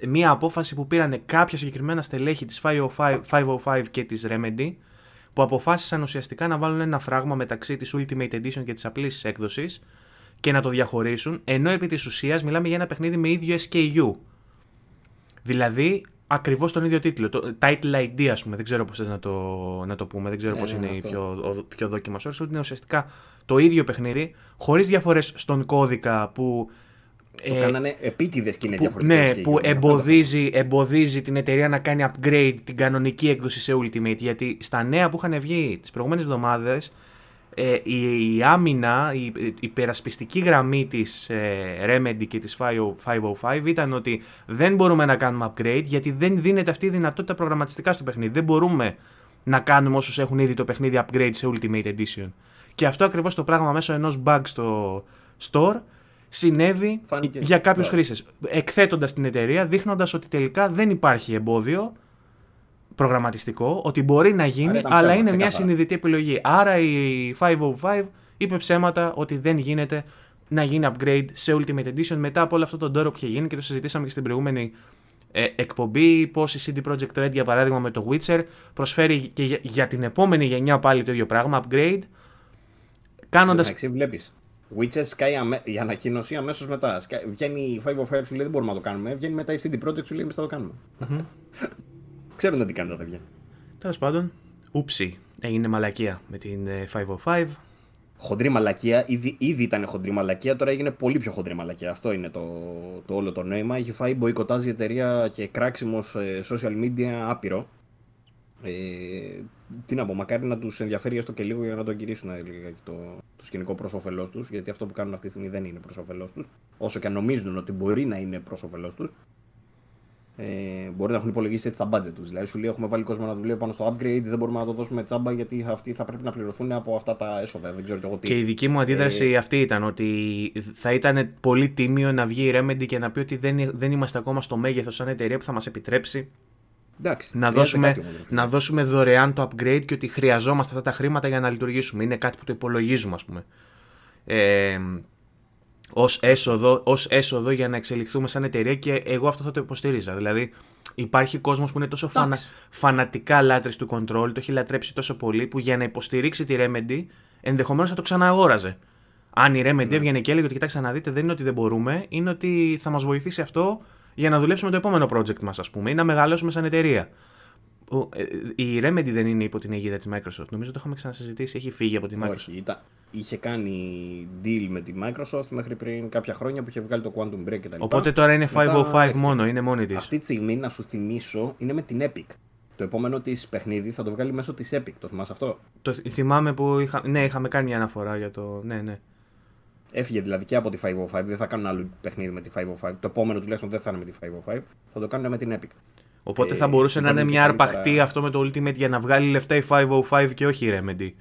μια απόφαση που πήραν κάποια συγκεκριμένα στελέχη της 505, 505 και της Remedy, που αποφάσισαν ουσιαστικά να βάλουν ένα φράγμα μεταξύ της Ultimate Edition και της απλής έκδοσης και να το διαχωρίσουν, ενώ επί της ουσίας μιλάμε για ένα παιχνίδι με ίδιο SKU. Δηλαδή, ακριβώς τον ίδιο τίτλο. Το title ID, ας πούμε. Δεν ξέρω πώς θες να το, να το πούμε. Δεν ξέρω Ναι, πώς ναι, είναι ναι, η αυτό. πιο, ο, πιο δόκιμος όρος. Ότι είναι ουσιαστικά το ίδιο παιχνίδι, χωρίς διαφορές στον κώδικα που. Το ε, κάνανε επίτηδες και είναι που, διαφορετικό. ναι, και που για- εμποδίζει, εμποδίζει την εταιρεία να κάνει upgrade την κανονική έκδοση σε Ultimate. Γιατί στα νέα που είχαν βγει τις προηγούμενες εβδομάδες, ε, η, η άμυνα, η, η υπερασπιστική γραμμή της ε, Remedy και της 505 ήταν ότι δεν μπορούμε να κάνουμε upgrade γιατί δεν δίνεται αυτή η δυνατότητα προγραμματιστικά στο παιχνίδι. Δεν μπορούμε να κάνουμε όσους έχουν ήδη το παιχνίδι upgrade σε Ultimate Edition. Και αυτό ακριβώς το πράγμα μέσω ενός bug στο store συνέβη Φάνηκε. για κάποιους Ωραία. χρήστες. Εκθέτοντας την εταιρεία, δείχνοντας ότι τελικά δεν υπάρχει εμπόδιο προγραμματιστικό, ότι μπορεί να γίνει, Άρα ήταν αλλά ψέμα, είναι μια ξεκάθαρα. συνειδητή επιλογή. Άρα η 505 είπε ψέματα ότι δεν γίνεται να γίνει upgrade σε Ultimate Edition μετά από όλο αυτό τον τόρο που είχε γίνει και το συζητήσαμε και στην προηγούμενη ε, εκπομπή. Πώς η CD Projekt Red, για παράδειγμα, με το Witcher προσφέρει και για, για την επόμενη γενιά πάλι το ίδιο πράγμα, upgrade. Κάνοντα. Εντάξει, βλέπεις. Witcher Sky αμέ... η ανακοίνωση αμέσως μετά. Sky... Βγαίνει η 505 σου λέει δεν μπορούμε να το κάνουμε. Βγαίνει μετά η CD Projekt σου λέει εμείς θα το κάνουμε. Ξέρουν τι κάνουν τα παιδιά. Τέλος πάντων, ούψι. Έγινε μαλακία με την ε, 505. Χοντρή μαλακία, ήδη, ήδη ήταν χοντρή μαλακία, τώρα έγινε πολύ πιο χοντρή μαλακία. Αυτό είναι το, το όλο το νόημα. Έχει φάει μποϊκοτάζ η εταιρεία και κράξιμος σε social media άπειρο. Ε, τι να πω, μακάρι να τους ενδιαφέρει έστω και λίγο για να το γυρίσουν ε, λιγάκι το, το σκηνικό προς όφελός τους. Γιατί αυτό που κάνουν αυτή τη στιγμή δεν είναι προς όφελός τους. Όσο και αν νομίζουν ότι μπορεί να είναι προς όφελός τους. Ε, μπορεί να έχουν υπολογίσει έτσι τα budget τους. Δηλαδή, σου λέει: Έχουμε βάλει κόσμο να δουλεύει πάνω στο upgrade, δεν μπορούμε να το δώσουμε τσάμπα γιατί αυτοί θα πρέπει να πληρωθούν από αυτά τα έσοδα. Δεν ξέρω κι εγώ τι. Και η δική μου αντίδραση Ε, αυτή ήταν ότι θα ήταν πολύ τίμιο να βγει η Remedy και να πει ότι δεν, δεν είμαστε ακόμα στο μέγεθος σαν εταιρεία που θα μας επιτρέψει Εντάξει, να χρειάζεται δώσουμε, κάτι όμως, ρε φίλε. να δώσουμε δωρεάν το upgrade και ότι χρειαζόμαστε αυτά τα χρήματα για να λειτουργήσουμε. Είναι κάτι που το υπολογίζουμε, ας πούμε. Ε, ως, έσοδο, ως έσοδο για να εξελιχθούμε σαν εταιρεία και εγώ αυτό θα το υποστήριζα. Δηλαδή υπάρχει κόσμος που είναι τόσο φανα, Εντάξει. φανατικά λάτρης του control, το έχει λατρέψει τόσο πολύ που για να υποστηρίξει τη Remedy ενδεχομένως θα το ξανααγόραζε. Αν η Remedy έβγαινε και έλεγε ότι κοιτάξτε να δείτε δεν είναι ότι δεν μπορούμε, είναι ότι θα μας βοηθήσει αυτό για να δουλέψουμε το επόμενο project μας ας πούμε ή να μεγαλώσουμε σαν εταιρεία. Ο- ε, Η Remedy δεν είναι υπό την αιγίδα της Microsoft. Νομίζω το είχαμε ξανασυζητήσει. Έχει φύγει από τη Microsoft. Όχι, ήταν, είχε κάνει deal με τη Microsoft μέχρι πριν κάποια χρόνια που είχε βγάλει το Quantum Break κτλ. Οπότε τώρα είναι Μετά 505 έφυγε. μόνο, είναι μόνη της. Αυτή τη στιγμή να σου θυμίσω είναι με την Epic. Το επόμενο της παιχνίδι θα το βγάλει μέσω της Epic. Το θυμάσαι αυτό; Το θ- θυμάμαι που είχα... ναι, είχαμε κάνει μια αναφορά για το. Ναι, ναι. Έφυγε δηλαδή και από τη 505. Δεν θα κάνουν άλλο παιχνίδι με τη 505. Το επόμενο τουλάχιστον δεν θα είναι με τη 505. Θα το κάνουν με την Epic. Οπότε Ε, θα μπορούσε να είναι υπάρχουν μια και αρπαχτή καλύτερα- αυτό με το Ultimate για να βγάλει λεφτά η 505 και όχι η Remedy.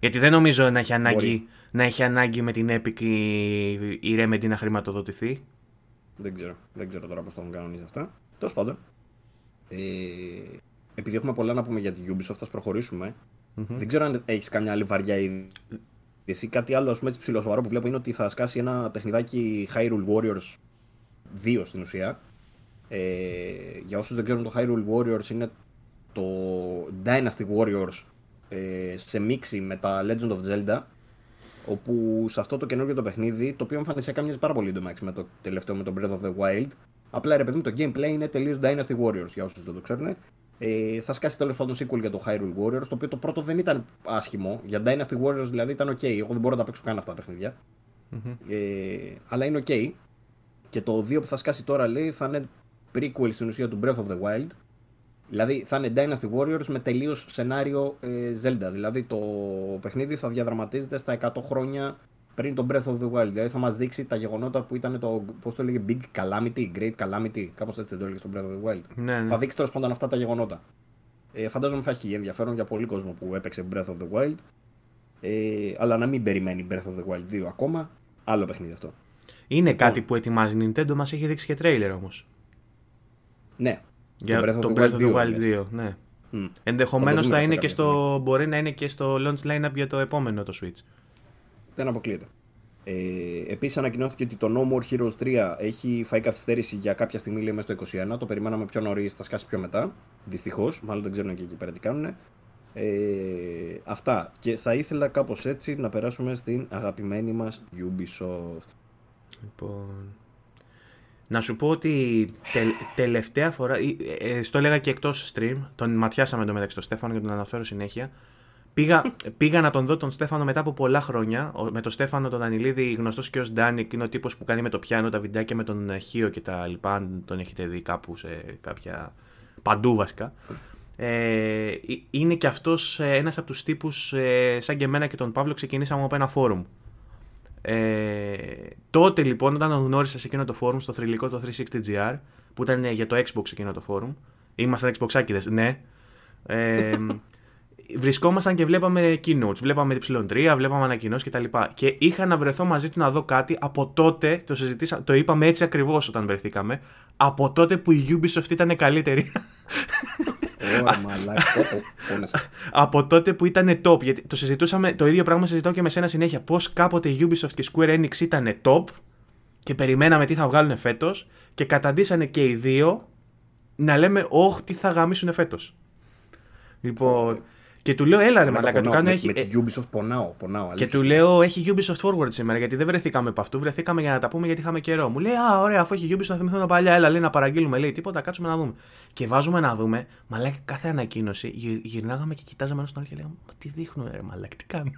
Γιατί δεν νομίζω να έχει ανάγκη, Μπορεί. να έχει ανάγκη με την Epic η, η Remedy να χρηματοδοτηθεί. Δεν ξέρω. Δεν ξέρω τώρα πώς το έχουν κανονίσει αυτά. Τέλος πάντων. Ε, επειδή έχουμε πολλά να πούμε για την Ubisoft, θα προχωρησουμε Δεν ξέρω αν έχεις καμιά άλλη βαριά είδηση. Εσύ κάτι άλλο, ας πούμε, έτσι ψηλοσοβαρό που βλέπω είναι ότι θα σκάσει ένα παιχνιδάκι Hyrule Warriors 2 στην ουσία. Ε, για όσους δεν ξέρουν το Hyrule Warriors είναι το Dynasty Warriors ε, σε μίξη με τα Legend of Zelda όπου σε αυτό το καινούργιο το παιχνίδι, το οποίο εμφανισιακά μοιάζει πάρα πολύ εντωμεταξύ με το τελευταίο με το Breath of the Wild. Απλά ρε παιδί μου, το gameplay είναι τελείως Dynasty Warriors για όσους δεν το ξέρουν. Ε, θα σκάσει τέλος πάντων sequel για το Hyrule Warriors, το οποίο το πρώτο δεν ήταν άσχημο. Για Dynasty Warriors δηλαδή ήταν ok. Εγώ δεν μπορώ να τα παίξω καν αυτά τα παιχνιδια Ε, αλλά είναι ok. Και το 2 που θα σκάσει τώρα λέει θα είναι prequel στην ουσία του Breath of the Wild. Δηλαδή θα είναι Dynasty Warriors με τελείως σενάριο ε, Zelda. Δηλαδή το παιχνίδι θα διαδραματίζεται στα 100 χρόνια πριν το Breath of the Wild. Δηλαδή θα μας δείξει τα γεγονότα που ήταν το. Πώς το έλεγε, Big Calamity, Great Calamity. Κάπως έτσι δεν το έλεγε στο Breath of the Wild. Ναι, ναι. Θα δείξει τέλος πάντων αυτά τα γεγονότα. Ε, φαντάζομαι θα έχει ενδιαφέρον για πολύ κόσμο που έπαιξε Breath of the Wild. Ε, αλλά να μην περιμένει Breath of the Wild 2 ακόμα. Άλλο παιχνίδι αυτό. Είναι κάτι που ετοιμάζει η Nintendo, μας έχει δείξει και τρέιλερ όμως. Ναι. Για το το Breath of the Wild 2. λες. ναι. Mm. Ενδεχομένως Θα το θα δούμε είναι αυτό και κάποια στο. Μπορεί να είναι και στο launch lineup για το επόμενο το Switch. Δεν αποκλείεται. Ε, Επίσης ανακοινώθηκε ότι το No More Heroes 3 έχει φάει καθυστέρηση για κάποια στιγμή λέει μέσα στο 21. Το περιμέναμε πιο νωρίς, θα σκάσει πιο μετά. Δυστυχώς, μάλλον δεν ξέρουν και εκεί πέρα τι κάνουν. Ε, αυτά. Και θα ήθελα κάπως έτσι να περάσουμε στην αγαπημένη μας Ubisoft. Λοιπόν. Να σου πω ότι τε- τελευταία φορά. ε, ε, στο έλεγα και εκτός stream. Τον ματιάσαμε το μεταξύ τον Στέφανο και τον αναφέρω συνέχεια. Πήγα, πήγα να τον δω τον Στέφανο μετά από πολλά χρόνια. Ο- Με τον Στέφανο τον Δανιλίδη, γνωστός και ως Ντάνικ, είναι ο τύπος που κάνει με το πιάνο τα βιντεάκια με τον ε, Χίο και τα λοιπά. Αν τον έχετε δει κάπου σε κάποια. παντού βασικά. Ε, ε, είναι και αυτός ένας από τους τύπους, ε, σαν και εμένα και τον Παύλο, ξεκινήσαμε από ένα φόρουμ. Ε, τότε λοιπόν, όταν τον γνώρισα σε εκείνο το φόρουμ, στο θρηλυκό το 360GR, που ήταν ε, για το Xbox εκείνο το φόρουμ, ήμασταν Xboxάκιδες, ναι. Ε, βρισκόμασταν και βλέπαμε keynotes, βλέπαμε Y3, βλέπαμε ανακοινώσεις κτλ. Και είχα να βρεθώ μαζί του να δω κάτι. Από τότε, το, συζητήσα, το είπαμε έτσι ακριβώς όταν βρεθήκαμε, από τότε που η Ubisoft ήταν καλύτερη. Ωραία, μαλάκα. Όπο, πόνεσα. από τότε που ήταν top. Γιατί το συζητούσαμε, το ίδιο πράγμα συζητάω και με σένα συνέχεια. Πώς κάποτε η Ubisoft και η Square Enix ήταν top και περιμέναμε τι θα βγάλουν φέτος και καταντήσανε και οι δύο να λέμε, Όχι, τι θα γαμίσουν φέτος. Λοιπόν. Και του λέω, έλα ρε μαλάκα, του Πονάω, κάνω με, έχει. με ε, τη Ubisoft πονάω, πονάω. και αλήθεια. του λέω, έχει Ubisoft Forward σήμερα, γιατί δεν βρεθήκαμε από αυτού. Βρεθήκαμε για να τα πούμε γιατί είχαμε καιρό. Μου λέει, Α, ωραία, αφού έχει Ubisoft, θα θυμηθούμε τα παλιά. Έλα, λέει να παραγγείλουμε. Λέει τίποτα, κάτσουμε να δούμε. Και βάζουμε να δούμε, μαλάκα, κάθε ανακοίνωση γυρ- γυρνάγαμε και κοιτάζαμε ένα στον άλλο και λέγαμε, Μα τι δείχνουν, ρε μαλάκα, τι κάνουν.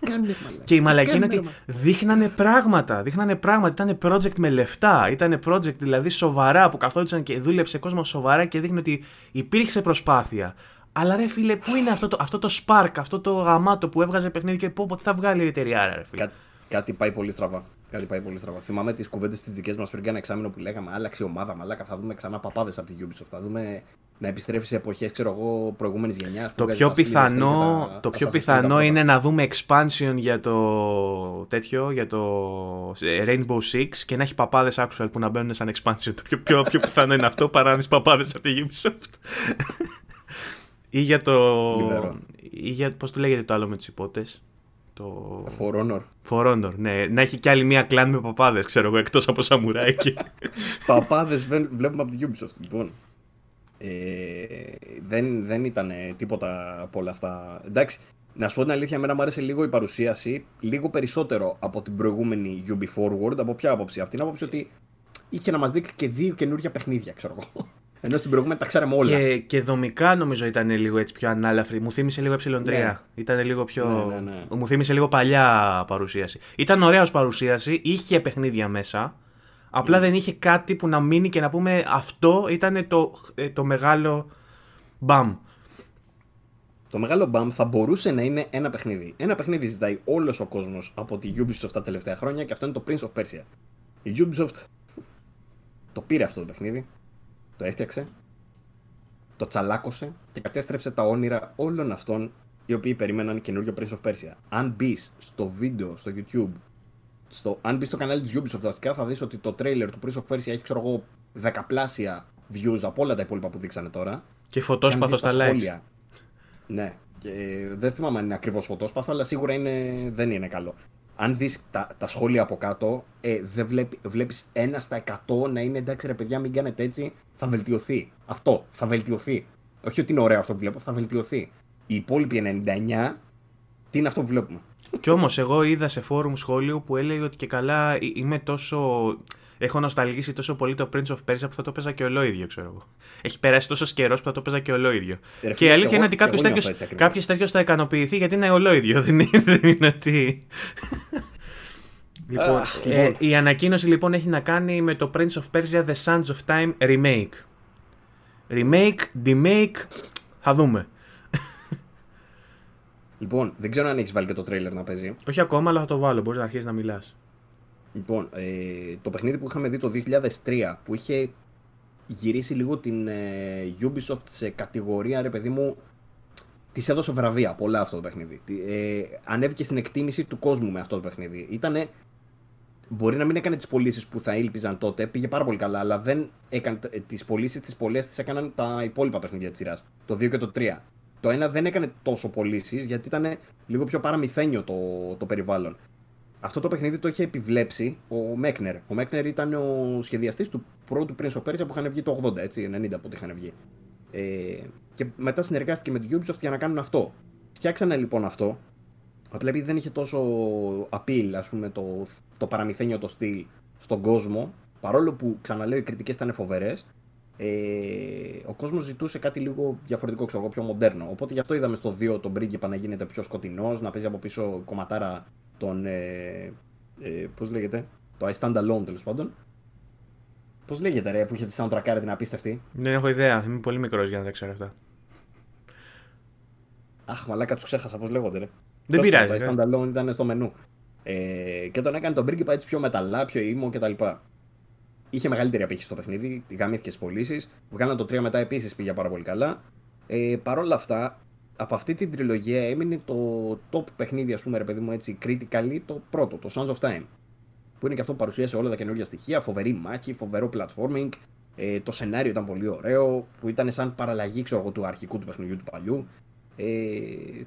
Τι κάνετε, μαλάκα. Και η μαλακή είναι κάνουμε, ότι ρε, δείχνανε πράγματα. Δείχνανε πράγματα. Ήταν project με λεφτά. Ήταν project δηλαδή σοβαρά που καθόντουσαν και δούλεψε κόσμο σοβαρά και δείχνει ότι υπήρξε προσπάθεια. Αλλά ρε φίλε, πού είναι αυτό το, αυτό το spark, αυτό το γαμάτο που έβγαζε παιχνίδι και πω, πω τι θα βγάλει η εταιρεία, ρε φίλε. Κά, κάτι πάει πολύ στραβά. Κάτι πάει πολύ στραβά. Θυμάμαι τις κουβέντες τις δικές μας πριν κάνα εξάμεινο που λέγαμε Άλλαξε η ομάδα, μαλάκα. Θα δούμε ξανά παπάδες από την Ubisoft. Θα δούμε να επιστρέφει σε εποχές, ξέρω εγώ, προηγούμενης γενιάς. Το πιο πιθανό, το πιο πιθανό είναι να δούμε expansion για το τέτοιο, για το ε, Rainbow Six και να έχει παπάδες actual που να μπαίνουν σαν expansion. Το πιο, πιο, πιο πιθανό είναι αυτό παρά να δεις παπάδες από τη Ubisoft. Ή για το... Λιβερό. ή για, πώς το λέγεται το άλλο με τους υπότες; Το... For Honor. For Honor, ναι. Να έχει κι άλλη μία κλάν με παπάδες, ξέρω εγώ, εκτός από σαμουράι και... Παπάδες βλέπουμε από την Ubisoft. Λοιπόν. Ε, δεν, δεν ήταν τίποτα από όλα αυτά. Εντάξει, να σου πω την αλήθεια, εμένα μου άρεσε λίγο η παρουσίαση, λίγο περισσότερο από την προηγούμενη UB Forward. Από ποια άποψη, από την άποψη ότι είχε να μας δείξει και δύο καινούργια παιχνίδια, ξέρω εγώ. Ενώ στην προηγούμενη τα ξέραμε όλα. Και, και δομικά νομίζω ήταν λίγο έτσι πιο ανάλαφρη. Μου θύμισε λίγο ε3. Ναι. Ήταν λίγο πιο. Ναι, ναι, ναι. Μου θύμισε λίγο παλιά παρουσίαση. Ήταν ωραία ως παρουσίαση, είχε παιχνίδια μέσα. Απλά δεν είχε κάτι που να μείνει και να πούμε αυτό ήταν το, ε, το μεγάλο μπαμ. Το μεγάλο μπαμ θα μπορούσε να είναι ένα παιχνίδι. Ένα παιχνίδι ζητάει όλος ο κόσμος από τη Ubisoft τα τελευταία χρόνια και αυτό είναι το Prince of Persia. Η Ubisoft το πήρε αυτό το παιχνίδι, το έφτιαξε, το τσαλάκωσε και κατέστρεψε τα όνειρα όλων αυτών οι οποίοι περίμεναν καινούριο Prince of Persia. Αν μπεις στο βίντεο στο YouTube, στο, αν μπεις στο κανάλι της Ubisoft βασικά, θα δεις ότι το trailer του Prince of Persia έχει ξέρω εγώ δεκαπλάσια views από όλα τα υπόλοιπα που δείξανε τώρα. Και Και αν φωτόσπαθο δεις στα τα likes. σχόλια. Ναι. Και δεν θυμάμαι αν είναι ακριβώς φωτόσπαθο, αλλά σίγουρα είναι, δεν είναι καλό. Αν δεις τα, τα σχόλια από κάτω, ε, δεν βλέπει, βλέπεις ένα στα 100 να είναι εντάξει ρε παιδιά, μην κάνετε έτσι, θα βελτιωθεί. Αυτό, θα βελτιωθεί. Όχι ότι είναι ωραίο αυτό που βλέπω, θα βελτιωθεί. Οι υπόλοιποι 99, τι είναι αυτό που βλέπουμε; Κι όμως, εγώ είδα σε φόρουμ σχόλιο που έλεγε ότι και καλά ε, είμαι τόσο. Έχω νοσταλγήσει τόσο πολύ το Prince of Persia που θα το παίζα και ολόιδιο, ξέρω εγώ. Έχει περάσει τόσος καιρός που θα το παίζα και ολόιδιο. Ρε και φίλε, η κι αλήθεια εγώ- είναι ότι κι εγώ κάποιο νιώθω τέτοιο έτσι ακριβώς. κάποιος τέτοιος θα ικανοποιηθεί γιατί είναι ολόιδιο. Δεν είναι, δεν είναι ότι. λοιπόν, Αχ, ε, λοιπόν. η ανακοίνωση λοιπόν έχει να κάνει με το Prince of Persia The Sands of Time Remake. Remake, demake, θα δούμε. Λοιπόν, δεν ξέρω αν έχεις βάλει και το trailer να παίζει. Όχι ακόμα, αλλά θα το βάλω. Μπορείς να αρχίσεις να μιλάς. Λοιπόν, ε, το παιχνίδι που είχαμε δει το 2003 που είχε γυρίσει λίγο την ε, Ubisoft σε κατηγορία, ρε παιδί μου, της έδωσε βραβεία πολλά αυτό το παιχνίδι. Τι- Ε, ανέβηκε στην εκτίμηση του κόσμου με αυτό το παιχνίδι. Ήτανε μπορεί να μην έκανε τις πωλήσεις που θα ήλπιζαν τότε, πήγε πάρα πολύ καλά, αλλά δεν έκανε τις πωλήσεις, τις πολλές τις έκαναν τα υπόλοιπα παιχνίδια της σειράς. Το 2 και το 3. Το 1 δεν έκανε τόσο πωλήσεις γιατί ήταν λίγο πιο παραμυθένιο το, το περιβάλλον. Αυτό το παιχνίδι το είχε επιβλέψει ο Μέκνερ. Ο Μέκνερ ήταν ο σχεδιαστής του πρώτου Prince of Persia που είχαν βγει το 80, έτσι, 90 που είχαν βγει. Ε, και μετά συνεργάστηκε με την Ubisoft για να κάνουν αυτό. Φτιάξανε λοιπόν αυτό. Απλά επειδή δεν είχε τόσο appeal, ας πούμε, το, το παραμυθένιο το στυλ στον κόσμο, παρόλο που ξαναλέω οι κριτικές ήταν φοβερές, ε, ο κόσμος ζητούσε κάτι λίγο διαφορετικό, ξέρω πιο μοντέρνο. Οπότε γι' αυτό είδαμε στο 2 τον πρίγκιπα να γίνεται πιο σκοτεινός, να παίζει από πίσω κομματάρα τον. Ε, ε, Πώς λέγεται, το I Stand Alone τέλος πάντων. Πώς λέγεται ρε που είχε τη soundtrack την απίστευτη; Δεν έχω ιδέα, είμαι πολύ μικρός για να τα ξέρω αυτά. Αχ, μαλάκα τους ξέχασα πώς λέγονται ρε. Δεν Τόσο πειράζει. Το I Stand Alone ήταν στο μενού. Ε, και τον έκανε τον πρίγκιπα έτσι πιο μεταλλά, πιο ήμο κτλ. Είχε μεγαλύτερη απήχηση στο παιχνίδι, γαμήθηκες στι πωλήσεις. Βγάλαν το 3 μετά επίσης πήγε πάρα πολύ καλά. Ε, Παρ' όλα αυτά, από αυτή την τριλογία έμεινε το top παιχνίδι, ας πούμε, ρε παιδί μου έτσι, critically, το πρώτο, το Sons of Time. Που είναι και αυτό που παρουσίασε όλα τα καινούργια στοιχεία, φοβερή μάχη, φοβερό platforming. Ε, το σενάριο ήταν πολύ ωραίο, που ήταν σαν παραλλαγή ξέρω, εγώ, του αρχικού του παιχνιδιού του παλιού. Ε,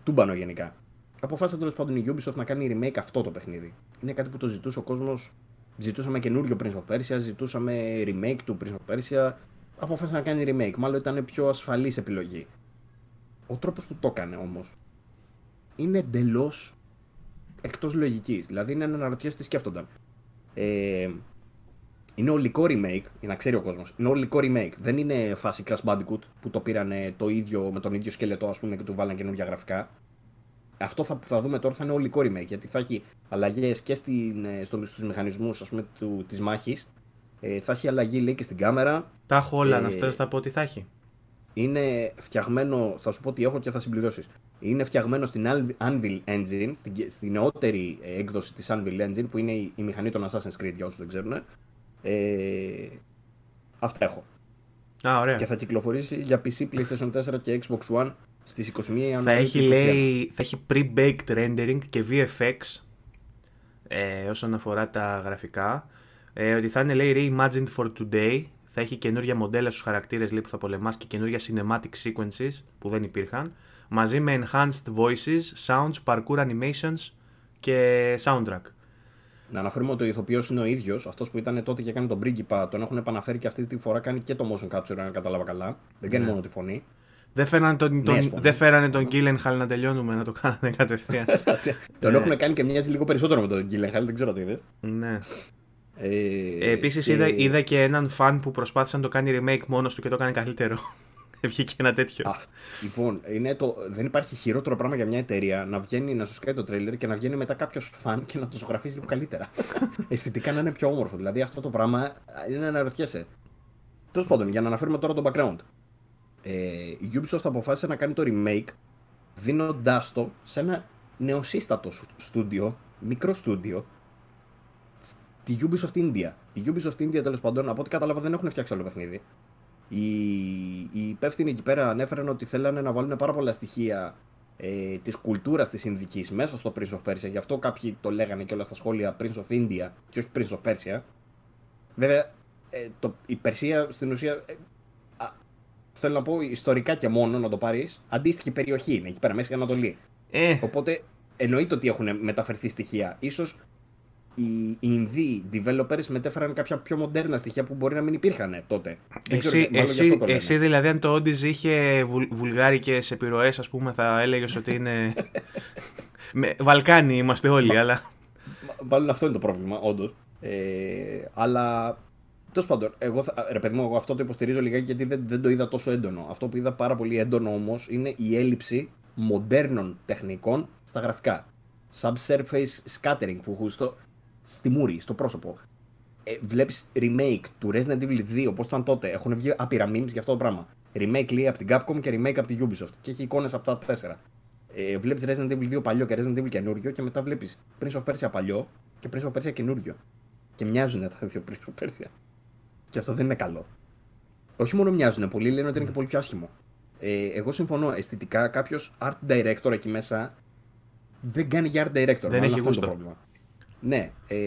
τούμπανο γενικά. Αποφάσισε τέλος πάντων η Ubisoft να κάνει remake αυτό το παιχνίδι. Είναι κάτι που το ζητούσε ο κόσμος. Ζητούσαμε καινούριο Prince of Persia, ζητούσαμε remake του Prince of Persia. Αποφάσισε να κάνει remake. Μάλλον ήταν πιο ασφαλής επιλογή. Ο τρόπος που το έκανε όμως είναι εντελώς εκτός λογικής. Δηλαδή είναι να αναρωτιέσαι τι σκέφτονταν. Ε, είναι ολικό remake, για να ξέρει ο κόσμος. Είναι ολικό remake. Δεν είναι φάση Crash Bandicoot που το πήραν το ίδιο, με τον ίδιο σκελετό ας πούμε, και του βάλαν καινούργια γραφικά. Αυτό θα, που θα δούμε τώρα θα είναι ολικό remake γιατί θα έχει αλλαγές και στην, ε, στο, στους μηχανισμούς ας πούμε, του, της μάχης. Ε, θα έχει αλλαγή λέει και στην κάμερα. Τα έχω όλα, Ε, να στέλνω θα πω τι θα έχει. Είναι φτιαγμένο, θα σου πω τι έχω και θα συμπληρώσεις. Είναι φτιαγμένο στην Anvil- Anvil Engine, στην, στη νεότερη ε, έκδοση της Anvil Engine που είναι η, η μηχανή των Assassin's Creed για όσους δεν ξέρουν. Ε, αυτά έχω. Α, ωραία. Και θα κυκλοφορήσει για PC, PlayStation 4 και Xbox One στις 21 Ιανουαρίου. Θα έχει, του 2021. λέει, θα έχει pre-baked rendering και VFX ε, όσον αφορά τα γραφικά. Ε, ότι θα είναι, λέει, reimagined for today. Θα έχει καινούργια μοντέλα στους χαρακτήρες λέει, που θα πολεμάς και καινούργια cinematic sequences που δεν υπήρχαν. Μαζί με enhanced voices, sounds, parkour animations και soundtrack. Να αναφέρουμε ότι ο ηθοποιός είναι ο ίδιος, αυτός που ήταν τότε και έκανε τον πρίγκιπα. Τον έχουν επαναφέρει και αυτή τη φορά κάνει και το motion capture, αν κατάλαβα καλά. Δεν κάνει μόνο τη φωνή. Δεν φέρανε τον, τον, Ναι, δεν φέρανε τον Gyllenhaal να τελειώνουμε, να το κάνανε κατευθείαν. τον έχουν κάνει και μοιάζει λίγο περισσότερο με τον Gyllenhaal, δεν ξέρω τι είδες. ναι. Ε, Ε, Επίσης και- είδα, είδα και έναν φαν που προσπάθησε να το κάνει remake μόνος του και το έκανε καλύτερο. Βγήκε ένα τέτοιο. Αυτό. Λοιπόν, είναι το... δεν υπάρχει χειρότερο πράγμα για μια εταιρεία να βγαίνει να σου σκάει το τρέλερ και να βγαίνει μετά κάποιος φαν και να το ζωγραφίζει λίγο καλύτερα. Αισθητικά να είναι πιο όμορφο. Δηλαδή αυτό το πράγμα είναι να αναρωτιέσαι. Τέλος πάντων, για να αναφέρουμε τώρα το background. Ε, η Ubisoft αποφάσισε να κάνει το remake δίνοντάς το σε ένα νεοσύστατο σου- στούντιο, μικρό στούντιο, στη Ubisoft India. Η Ubisoft India τέλος πάντων, από ό,τι κατάλαβα, δεν έχουν φτιάξει άλλο παιχνίδι. Οι, οι υπεύθυνοι εκεί πέρα ανέφεραν ότι θέλανε να βάλουν πάρα πολλά στοιχεία ε, της κουλτούρας της Ινδικής μέσα στο Prince of Persia. Γι' αυτό κάποιοι το λέγανε και όλα στα σχόλια Prince of India και όχι Prince of Persia. Βέβαια, ε, το, η Περσία στην ουσία. ε, α, θέλω να πω ιστορικά και μόνο να το πάρεις. Αντίστοιχη περιοχή είναι εκεί πέρα, Μέση Ανατολή. Ε, Οπότε εννοείται ότι έχουν μεταφερθεί στοιχεία. Ίσως οι, οι Ινδοί developers μετέφεραν κάποια πιο μοντέρνα στοιχεία που μπορεί να μην υπήρχαν τότε. Δεν ξέρω, εσύ, μάλλον γι' αυτό εσύ, το λένε. εσύ δηλαδή αν το Odyssey είχε βουλ, βουλγάρικες επιρροές ας πούμε θα έλεγες ότι είναι... με, Βαλκάνοι είμαστε όλοι αλλά... Μάλλον αυτό είναι το πρόβλημα, όντως. Ε, αλλά τέλος πάντων, εγώ, θα- ρε παιδί μου, εγώ αυτό το υποστηρίζω λιγάκι γιατί δεν, δεν το είδα τόσο έντονο. Αυτό που είδα πάρα πολύ έντονο όμως είναι η έλλειψη μοντέρνων τεχνικών στα γραφικά. Subsurface scattering που έχουν στο, στη μούρη, στο πρόσωπο. Ε, Βλέπεις remake του Resident Evil 2, πώς ήταν τότε. Έχουν βγει άπειρα memes για αυτό το πράγμα. Remake λέει από την Capcom και remake από την Ubisoft. Και έχει εικόνες από τα τέσσερα. Ε, βλέπεις Resident Evil 2 παλιό και Resident Evil καινούριο και μετά βλέπεις Prince of Persia παλιό και Prince of Persia καινούριο. Και μοιάζουν τα δύο Prince of Persia. Και αυτό δεν είναι καλό. Όχι μόνο μοιάζουν, πολλοί λένε ότι είναι και πολύ πιο άσχημο. Ε, εγώ συμφωνώ. Αισθητικά κάποιος art director εκεί μέσα δεν κάνει για art director. Δεν Μάλλον έχει αυτό είναι γούστο. το πρόβλημα. Ναι. Ε,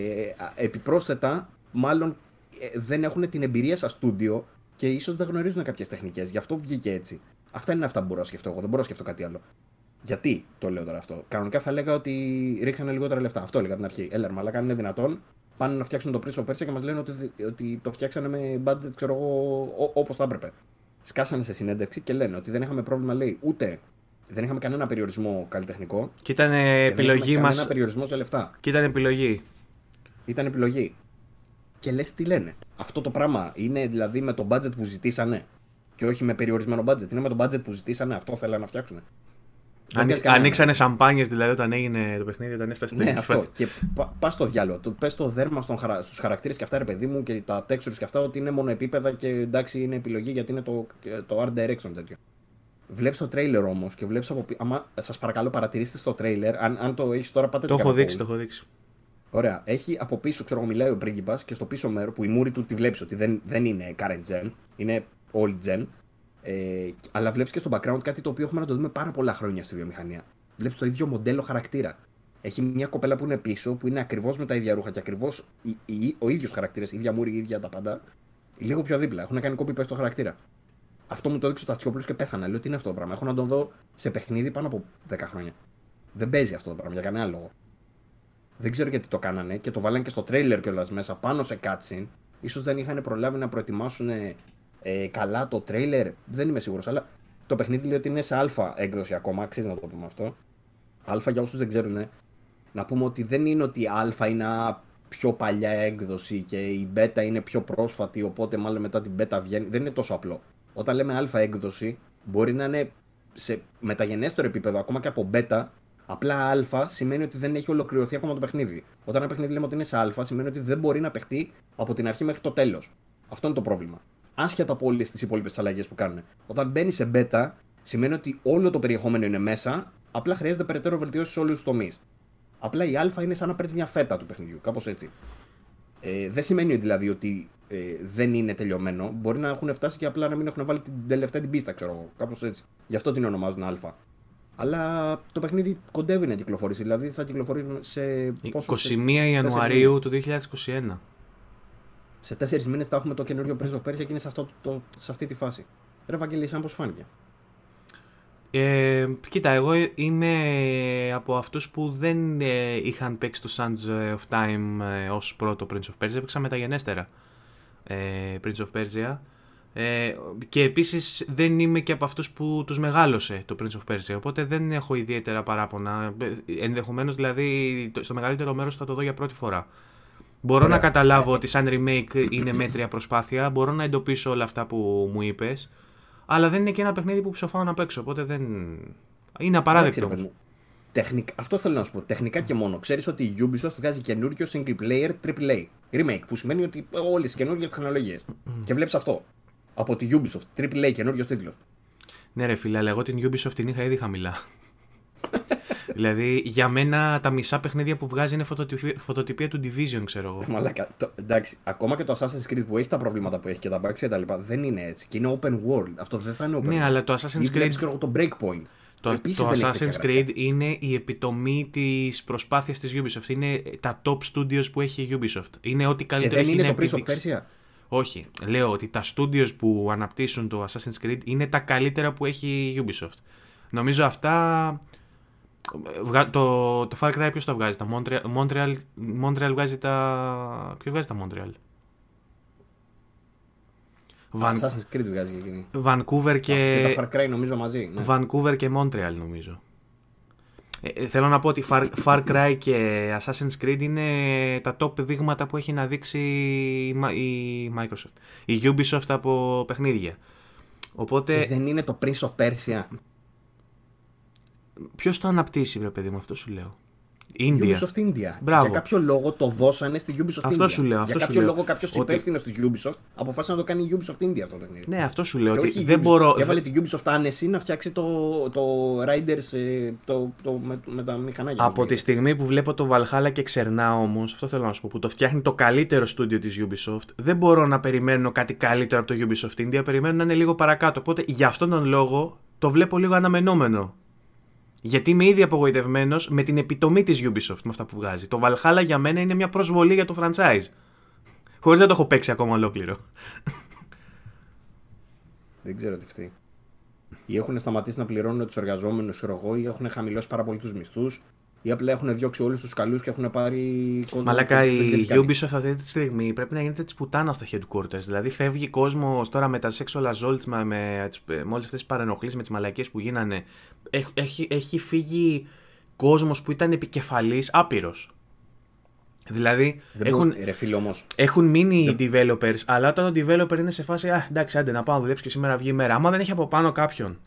επιπρόσθετα, μάλλον ε, δεν έχουν την εμπειρία στα στούντιο και ίσως δεν γνωρίζουν κάποιες τεχνικές. Γι' αυτό βγήκε έτσι. Αυτά είναι αυτά που μπορώ να σκεφτώ. Εγώ δεν μπορώ να σκεφτώ κάτι άλλο. Γιατί το λέω τώρα αυτό. Κανονικά θα έλεγα ότι ρίξανε λιγότερα λεφτά. Αυτό έλεγα την αρχή. Έλα, αλλά είναι δυνατόν. Πάνε να φτιάξουν το Prince of Persia και μας λένε ότι, ότι το φτιάξανε με budget, ξέρω εγώ, όπως θα έπρεπε. Σκάσανε σε συνέντευξη και λένε ότι δεν είχαμε πρόβλημα, λέει, ούτε δεν είχαμε κανένα περιορισμό καλλιτεχνικό. Και ήταν επιλογή μα. Κανένα περιορισμό σε λεφτά. Και ήταν επιλογή. Ήταν επιλογή. Και λες τι λένε. Αυτό το πράγμα είναι δηλαδή με το budget που ζητήσανε. Και όχι με περιορισμένο budget. Είναι με το budget που ζητήσανε. Αυτό θέλανε να φτιάξουν. ανοίξανε σαμπάνιες δηλαδή όταν έγινε το παιχνίδι, όταν έφτασε Ναι, αυτό. Και πα στο διάλογο. Πες το δέρμα χαρα... στους χαρακτήρες και αυτά, ρε παιδί μου, και τα textures και αυτά, ότι είναι μόνο επίπεδα και εντάξει είναι επιλογή γιατί είναι το, το art direction τέτοιο. Βλέπεις το τρέιλερ όμως και βλέπεις από. Σας παρακαλώ, παρατηρήστε στο τρέιλερ. Αν, αν το έχεις τώρα, πάτε το έχω δείξει, το έχω δείξει. Ωραία. Έχει από πίσω, ξέρω μιλάει ο πρίγκιπας και στο πίσω μέρος που η μούρη του τη βλέπεις ότι δεν, δεν είναι current gen, είναι old gen. Ε, αλλά βλέπεις και στο background κάτι το οποίο έχουμε να το δούμε πάρα πολλά χρόνια στη βιομηχανία. Βλέπεις το ίδιο μοντέλο χαρακτήρα. Έχει μια κοπέλα που είναι πίσω, που είναι ακριβώς με τα ίδια ρούχα και ακριβώς ο ίδιος χαρακτήρας, η ίδια μούρη, η ίδια τα πάντα. Λίγο πιο δίπλα. Έχουν κάνει κόπη στο χαρακτήρα. Αυτό μου το έδειξε ο Τατσιόπουλο και πέθανα. Λέω τι είναι αυτό το πράγμα; Έχω να τον δω σε παιχνίδι πάνω από 10 χρόνια. Δεν παίζει αυτό το πράγμα για κανένα λόγο. Δεν ξέρω γιατί το κάνανε και το βάλανε και στο τρέιλερ κιόλας μέσα πάνω σε cutscene. σω δεν είχαν προλάβει να προετοιμάσουν ε, καλά το τρέιλερ. Δεν είμαι σίγουρος, αλλά το παιχνίδι λέει ότι είναι σε αλφα έκδοση ακόμα. Αξίζει να το πούμε αυτό. Αλφα για όσους δεν ξέρουν, να πούμε ότι δεν είναι ότι αλφα είναι πιο παλιά έκδοση και η beta είναι πιο πρόσφατη, οπότε μάλλον μετά την beta βγαίνει. Δεν είναι τόσο απλό. Όταν λέμε αλφα έκδοση, μπορεί να είναι σε μεταγενέστερο επίπεδο, ακόμα και από beta, Απλά Α σημαίνει ότι δεν έχει ολοκληρωθεί ακόμα το παιχνίδι. Όταν ένα παιχνίδι λέμε ότι είναι σε Α, σημαίνει ότι δεν μπορεί να παιχτεί από την αρχή μέχρι το τέλος. Αυτό είναι το πρόβλημα. Άσχετα από όλε τι υπόλοιπες αλλαγές που κάνουν. Όταν μπαίνει σε beta, σημαίνει ότι όλο το περιεχόμενο είναι μέσα, απλά χρειάζεται περαιτέρω βελτιώσει σε όλους τους τομείς. Απλά η Α είναι σαν να παίρνει μια φέτα του παιχνιδιού, κάπως έτσι. Ε, δεν σημαίνει δηλαδή ότι ε, δεν είναι τελειωμένο. Μπορεί να έχουν φτάσει και απλά να μην έχουν βάλει την τελευταία την πίστα, ξέρω εγώ. Κάπως έτσι. Γι' αυτό την ονομάζουν Α. Αλλά το παιχνίδι κοντεύει να κυκλοφορήσει. Δηλαδή θα κυκλοφορήσει σε. 21 Ιανουαρίου του 2021. Σε τέσσερις μήνες θα έχουμε το καινούριο Prince of Persia και είναι σε, αυτό, το, σε αυτή τη φάση. Ρε Βαγγέλη, σαν πώς φάνηκε; Ε, κοίτα, εγώ είμαι από αυτούς που δεν ε, είχαν παίξει το Sands of Time ε, ως πρώτο Prince of Persia, έπαιξα μεταγενέστερα ε, Prince of Persia ε, και επίσης δεν είμαι και από αυτούς που τους μεγάλωσε το Prince of Persia οπότε δεν έχω ιδιαίτερα παράπονα ενδεχομένως δηλαδή στο μεγαλύτερο μέρος θα το δω για πρώτη φορά Μπορώ να καταλάβω ότι σαν remake είναι μέτρια προσπάθεια μπορώ να εντοπίσω όλα αυτά που μου είπες αλλά δεν είναι και ένα παιχνίδι που ψοφάω να παίξω οπότε δεν... είναι απαράδεκτο Τεχνικ... Αυτό θέλω να σου πω. Τεχνικά και μόνο. Ξέρεις ότι η Ubisoft βγάζει καινούριο single player AAA. Remake. Που σημαίνει ότι όλες τι καινούριε τεχνολογίες. Και βλέπεις αυτό από τη Ubisoft. Triple A, καινούριο τίτλος. Ναι, ρε φίλε, αλλά εγώ την Ubisoft την είχα ήδη χαμηλά. δηλαδή, για μένα τα μισά παιχνίδια που βγάζει είναι φωτοτυπία, του Division, ξέρω εγώ. Μαλάκα, το, εντάξει, ακόμα και το Assassin's Creed που έχει τα προβλήματα που έχει και τα bugs και τα λοιπά, δεν είναι έτσι. Και είναι open world. Αυτό δεν θα είναι open ναι, world. Ναι, αλλά το Assassin's Creed. Ξέρω, το breakpoint. Το, το Assassin's Creed είναι η επιτομή της προσπάθειας της Ubisoft. Είναι τα top studios που έχει η Ubisoft. Είναι ό,τι καλύτερο και δεν είναι το Prince of Persia; Όχι. Λέω ότι τα studios που αναπτύσσουν το Assassin's Creed είναι τα καλύτερα που έχει η Ubisoft. Νομίζω αυτά. Το, το Far Cry ποιος τα βγάζει, τα Montreal, Montreal, Montreal βγάζει τα. Ποιος βγάζει τα Montreal; Van... Assassin's Creed βγάζει και εκείνη. Vancouver και. Και τα Far Cry νομίζω μαζί. Ναι. Vancouver και Montreal νομίζω. Ε, ε, θέλω να πω ότι Far, Far Cry και Assassin's Creed είναι τα top δείγματα που έχει να δείξει η Microsoft. Η Ubisoft από παιχνίδια. Οπότε... Και δεν είναι το Prince of Persia. Ποιος το αναπτύσσει, βρε παιδί μου, αυτό σου λέω; India. Ubisoft India. Μπράβο. Για κάποιο λόγο το δώσανε στη Ubisoft αυτό India. Σου λέω, αυτό Για σου κάποιο λέω. λόγο κάποιος ότι... υπεύθυνος της Ubisoft αποφάσισε να το κάνει η Ubisoft India αυτό το παιχνίδι. Ναι, αυτό σου λέω. Και ότι όχι δεν Ubisoft. μπορώ. Και έβαλε την Ubisoft άνεση να φτιάξει το, το Riders ε, το, το, με, με τα μηχανάκια. Από τη στιγμή που βλέπω το Valhalla και ξερνάω όμως, αυτό θέλω να σου πω, που το φτιάχνει το καλύτερο στούντιο της Ubisoft, δεν μπορώ να περιμένω κάτι καλύτερο από το Ubisoft India. Περιμένω να είναι λίγο παρακάτω. Οπότε γι' αυτόν τον λόγο το βλέπω λίγο αναμενόμενο Γιατί είμαι ήδη απογοητευμένος με την επιτομή της Ubisoft με αυτά που βγάζει. Το Valhalla για μένα είναι μια προσβολή για το franchise. Χωρίς να το έχω παίξει ακόμα ολόκληρο. Δεν ξέρω τι φταίει. Ή έχουν σταματήσει να πληρώνουν τους εργαζόμενους, εγώ, ή έχουν χαμηλώσει πάρα πολύ τους μισθούς, ή απλά έχουν διώξει όλους τους καλούς και έχουν πάρει κόσμο. Μαλάκα, η Ubisoft αυτή τη στιγμή πρέπει να γίνεται τη πουτάνα στα headquarters. Δηλαδή, φεύγει κόσμος τώρα με τα sexual assaults, με, με, με όλες αυτές τις παρενοχλήσεις, με τις μαλακίες που γίνανε. Έχει, έχει, έχει φύγει κόσμος που ήταν επικεφαλής άπειρος. Δηλαδή έχουν, ρε φίλε, όμως. έχουν μείνει οι developers, αλλά όταν ο developer είναι σε φάση, Α, εντάξει, άντε να πάω να δουλέψει και σήμερα βγει η μέρα. Άμα δεν έχει από πάνω κάποιον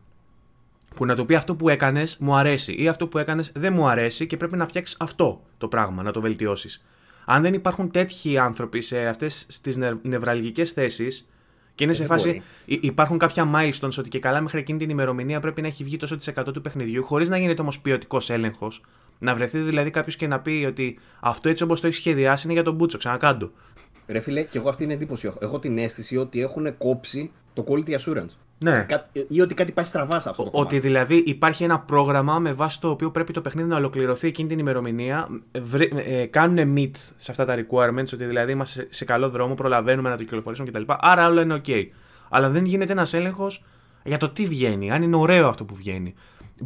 που να του πει αυτό που έκανες μου αρέσει ή αυτό που έκανες δεν μου αρέσει και πρέπει να φτιάξεις αυτό το πράγμα, να το βελτιώσεις. Αν δεν υπάρχουν τέτοιοι άνθρωποι σε αυτές τι νευραλγικές θέσεις και είναι σε φάση. Υπάρχουν κάποια milestones ότι και καλά μέχρι εκείνη την ημερομηνία πρέπει να έχει βγει τόσο της 100 του παιχνιδιού, χωρίς να γίνεται όμως ποιοτικός έλεγχος. Να βρεθεί δηλαδή κάποιος και να πει ότι αυτό έτσι όπως το έχεις σχεδιάσει είναι για τον Μπούτσο, ξανακάντο. Ρε φίλε, και εγώ αυτή είναι εντύπωση. Έχω την αίσθηση ότι έχουν κόψει το quality assurance. Ναι. Ή ότι κάτι πάει στραβά σε αυτό το Ότι δηλαδή υπάρχει ένα πρόγραμμα με βάση το οποίο πρέπει το παιχνίδι να ολοκληρωθεί εκείνη την ημερομηνία. Ε, κάνουν meet σε αυτά τα requirements, ότι δηλαδή είμαστε σε καλό δρόμο, προλαβαίνουμε να το κυκλοφορήσουμε κτλ. Άρα άλλο είναι OK. Αλλά δεν γίνεται ένας έλεγχος για το τι βγαίνει, αν είναι ωραίο αυτό που βγαίνει.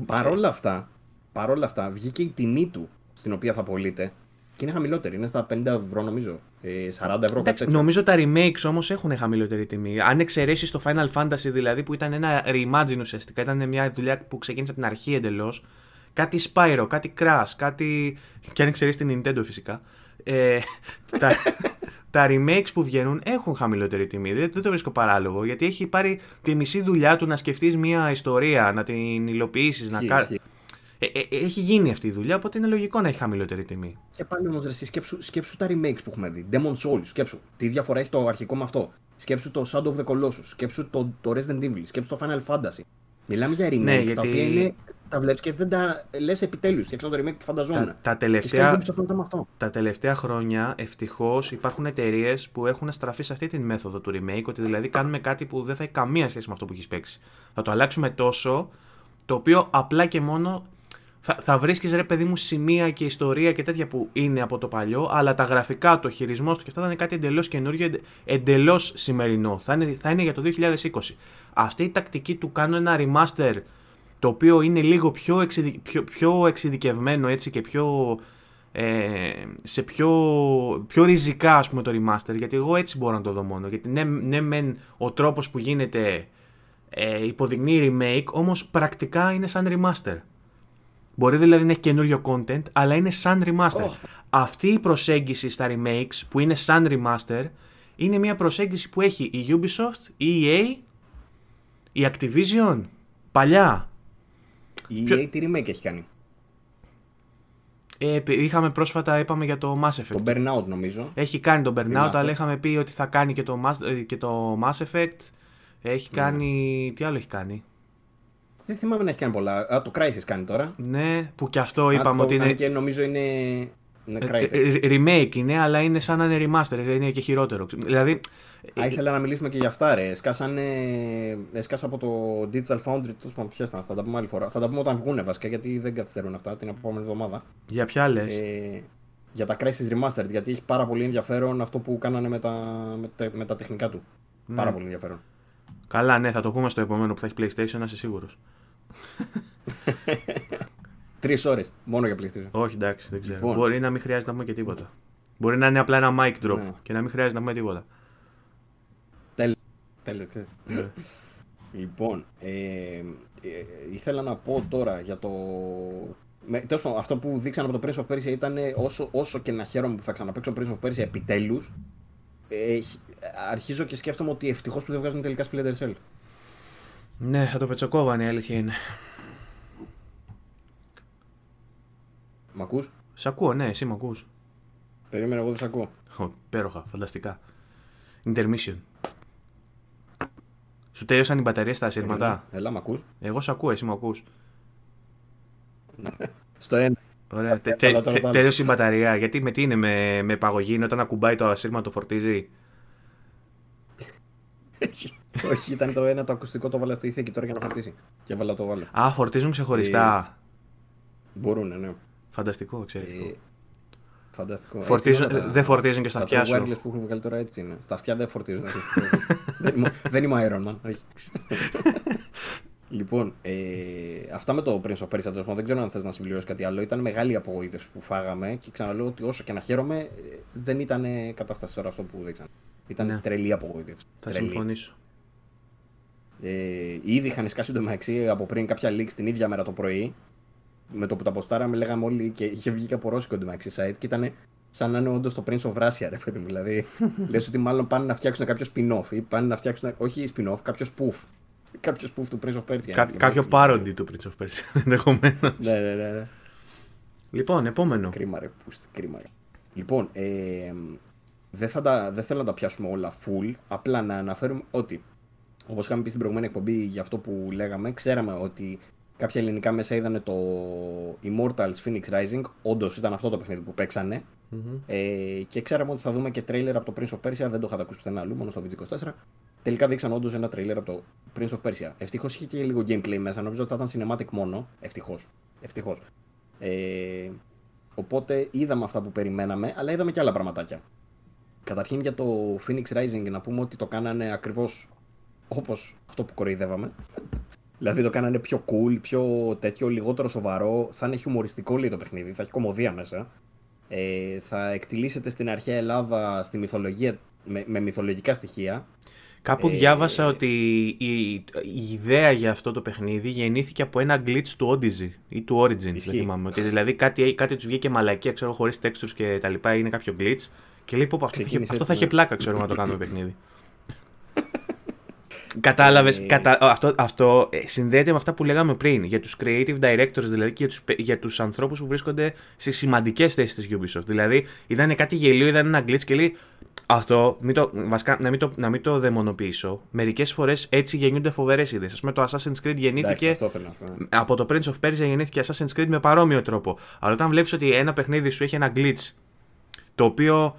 Παρόλα αυτά, παρόλα αυτά βγήκε η τιμή του στην οποία θα πωλείται και είναι χαμηλότερη. Είναι στα 50 ευρώ νομίζω. 40 ε, ευρώ κάτι Νομίζω τα remakes όμως έχουν χαμηλότερη τιμή. Αν εξαιρέσεις το Final Fantasy δηλαδή που ήταν ένα reimagine ουσιαστικά, ήταν μια δουλειά που ξεκίνησε από την αρχή εντελώς. Κάτι Spyro, κάτι Crash, κάτι. και αν εξαιρέσεις την Nintendo φυσικά. Ε, τα, τα remakes που βγαίνουν έχουν χαμηλότερη τιμή. Δεν, δεν το βρίσκω παράλογο γιατί έχει πάρει τη μισή δουλειά του να σκεφτείς μια ιστορία, να την υλοποιήσεις, να κάνει. Ε, ε, έχει γίνει αυτή η δουλειά, οπότε είναι λογικό να έχει χαμηλότερη τιμή. Και πάλι όμως, σκέψου, σκέψου τα remakes που έχουμε δει. Demon Souls, σκέψου τι διαφορά έχει το αρχικό με αυτό. Σκέψου το Shadow of the Colossus, σκέψου το, το Resident Evil, σκέψου το Final Fantasy. Μιλάμε για remakes ναι, γιατί... τα οποία είναι, τα βλέπεις και δεν τα λες επιτέλους. Φτιάξαν το remake που φανταζόμουν. Τα, τα, τελευταία, τα τελευταία χρόνια ευτυχώς υπάρχουν εταιρείες που έχουν στραφεί σε αυτή τη μέθοδο του remake. Ότι δηλαδή κάνουμε κάτι που δεν θα έχει καμία σχέση με αυτό που έχεις παίξει. Θα το αλλάξουμε τόσο το οποίο απλά και μόνο θα, θα βρίσκεις ρε παιδί μου σημεία και ιστορία και τέτοια που είναι από το παλιό, αλλά τα γραφικά, το χειρισμός του και αυτά θα είναι κάτι εντελώς καινούργιο, εντελώς σημερινό. Θα είναι, θα είναι για το 2020. Αυτή η τακτική του κάνω ένα remaster το οποίο είναι λίγο πιο, εξειδι, πιο, πιο εξειδικευμένο έτσι και πιο ε, σε πιο, πιο ριζικά ας πούμε το remaster γιατί εγώ έτσι μπορώ να το δω μόνο γιατί ναι, ναι μεν ο τρόπος που γίνεται ε, υποδεικνύει remake όμως πρακτικά είναι σαν remaster Μπορεί δηλαδή να έχει καινούριο content, αλλά είναι σαν remaster. Αυτή η προσέγγιση στα remakes που είναι σαν remaster είναι μια προσέγγιση που έχει η Ubisoft, η EA, η Activision, παλιά. Η EA τι remake έχει κάνει; Ε, είχαμε πρόσφατα, είπαμε για το Mass Effect. Το Burnout νομίζω. Έχει κάνει το Burnout, αλλά είχαμε πει ότι θα κάνει και το Mass, ε, και το Mass Effect. Έχει ναι. κάνει. Τι άλλο έχει κάνει; Δεν θυμάμαι να έχει κάνει πολλά. Α, το Crisis κάνει τώρα. Ναι, που και αυτό είπαμε ότι είναι. και νομίζω είναι. είναι ε, ε, remake είναι, αλλά είναι σαν να είναι remaster, είναι και χειρότερο. Δηλαδή. Α, ήθελα να μιλήσουμε και για αυτά, ρε. Σκάσανε. Έσκασα από το Digital Foundry. Τόσο πάνω, θα τα πούμε άλλη φορά. Θα τα πούμε όταν βγουν βασικά, γιατί δεν καθυστερούν αυτά την επόμενη εβδομάδα. Για ποια λες; Ε, για τα Crisis Remastered, γιατί έχει πάρα πολύ ενδιαφέρον αυτό που κάνανε με τα, με τα, με τα τεχνικά του. Ναι. Πάρα πολύ ενδιαφέρον. Καλά, ναι, θα το πούμε στο επόμενο που θα έχει PlayStation, να είσαι σίγουρος. Τρεις ώρες μόνο για PlayStation. Όχι, εντάξει, δεν ξέρω. Λοιπόν. Μπορεί να μην χρειάζεται να πούμε και τίποτα. Μπορεί να είναι απλά ένα mic drop ναι. και να μην χρειάζεται να πούμε τίποτα. Τέλο. Τέλο, ναι. Λοιπόν, ε, ε, ήθελα να πω τώρα για το. Με, τέλος, αυτό που δείξανε από το Prince of Persia ήταν όσο, όσο και να χαίρομαι που θα ξαναπέξω Prince of Persia επιτέλους. Ε, αρχίζω και σκέφτομαι ότι ευτυχώς που δεν βγάζουν τελικά Splinter Cell. Ναι, θα το πετσοκόβανε η αλήθεια είναι. Μ' ακούς; Σ' ακούω, ναι, εσύ μ' ακούς. Περίμενα, εγώ δεν σ' ακούω. Πέροχα, φανταστικά. Intermission. Σου τέλειωσαν οι μπαταρίες στα ασύρματα. Έλα, μ' ακούς; Εγώ σ' ακούω, εσύ μ' ακούς. Στο ένα. Ωραία. Τέλειωσε η μπαταρία. Γιατί με τι είναι, με, με παγωγή, όταν ακουμπάει το ασύρμα το φορτίζει; Όχι, ήταν το ένα το ακουστικό το βάλα στη θήκη τώρα για να φορτίσει. Και βάλα το βάλω. Α, φορτίζουν ξεχωριστά. Μπορούν, ναι. Φανταστικό, εξαιρετικό. Ε, φανταστικό. Φορτίζουν- Έτσι είναι όλα τα- δεν φορτίζουν και στα τα αυτιά σου. wireless που έχουν βγάλει τώρα έτσι είναι. Στα αυτιά δεν φορτίζουν. δεν, είμαι, δεν είμαι Iron Man. όχι. λοιπόν, ε, αυτά με το Prince of Persia τέλος πάντων, δεν ξέρω αν θες να συμπληρώσεις κάτι άλλο. Ήταν μεγάλη απογοήτευση που φάγαμε και ξαναλέω ότι όσο και να χαίρομαι, ε, δεν ήταν ε, κατάσταση τώρα αυτό που δείξαν. Ήταν Ναι. τρελή απογοήτευση. Θα Τρελή. συμφωνήσω. Ε, ήδη είχαν σκάσει το μεταξύ από πριν κάποια leaks την ίδια μέρα το πρωί. Με το που τα ποστάραμε, λέγαμε όλοι και είχε βγει και από ρώσικο εντωμεταξύ site και ήταν σαν να είναι όντως το Prince of Russia, ρε παιδί μου. Δηλαδή, λες ότι μάλλον πάνε να φτιάξουν κάποιο spin-off ή πάνε να φτιάξουν. Όχι spin-off, κάποιος spoof. Κάποιος spoof του Prince of Persia. Κά- κάποιο parody του Prince of Persia, ενδεχομένως. Ναι, ναι, ναι. ναι. λοιπόν, επόμενο. Κρίμα ρε, πούστη, κρίμα ρε. Λοιπόν, ε, δεν, θα τα, δεν θέλω να τα πιάσουμε όλα full, απλά να αναφέρουμε ότι, όπως είχαμε πει στην προηγούμενη εκπομπή για αυτό που λέγαμε, ξέραμε ότι κάποια ελληνικά μέσα είδανε το Immortals Phoenix Rising, όντως ήταν αυτό το παιχνίδι που παιξανε ε, και ξέραμε ότι θα δούμε και τρέιλερ από το Prince of Persia, δεν το είχατε ακούσει πουθενά αλλού, μόνο στο VG24. Τελικά δείξαν όντως ένα τρέιλερ από το Prince of Persia. Ευτυχώς είχε και λίγο gameplay μέσα, νομίζω ότι θα ήταν cinematic μόνο. Ευτυχώς. Ευτυχώς. Ε, οπότε είδαμε αυτά που περιμέναμε, αλλά είδαμε και άλλα πραγματάκια. Καταρχήν για το Phoenix Rising να πούμε ότι το κάνανε ακριβώς όπως αυτό που κοροϊδεύαμε. δηλαδή το κάνανε πιο cool, πιο τέτοιο, λιγότερο σοβαρό. Θα είναι χιουμοριστικό λέει το παιχνίδι, θα έχει κομμωδία μέσα. Ε, θα εκτιλήσετε στην αρχαία Ελλάδα στη μυθολογία, με, με μυθολογικά στοιχεία. Κάπου Ε, διάβασα ότι η, η ιδέα για αυτό το παιχνίδι γεννήθηκε από ένα glitch του Odyssey ή του Origins. Δεν Ισχύει. θυμάμαι. Ότι δηλαδή κάτι, κάτι τους βγήκε μαλακία, ξέρω, χωρίς textures και τα λοιπά, είναι κάποιο glitch. Και λέει πω αυτό, θα είχε- Ξεκίνησε αυτό έτσι, θα είχε ναι. πλάκα, ξέρω, να το κάνουμε παιχνίδι. Κατάλαβες. Ε, Κατα... Αυτό, αυτό ε, συνδέεται με αυτά που λέγαμε πριν. Για τους creative directors, δηλαδή και για τους για τους ανθρώπους που βρίσκονται σε σημαντικές θέσεις της Ubisoft. Δηλαδή, είδανε κάτι γελίο, είδανε ένα glitch και λέει. Αυτό, μην το, βασικά, να, μην το, να μην το δαιμονοποιήσω. Μερικές φορές έτσι γεννιούνται φοβερές ιδέες. Α πούμε, το Assassin's Creed γεννήθηκε. Εντάξει, αυτό θέλω να σου πω. Από το Prince of Persia γεννήθηκε Assassin's Creed με παρόμοιο τρόπο. Αλλά όταν βλέπεις ότι ένα παιχνίδι σου έχει ένα glitch το οποίο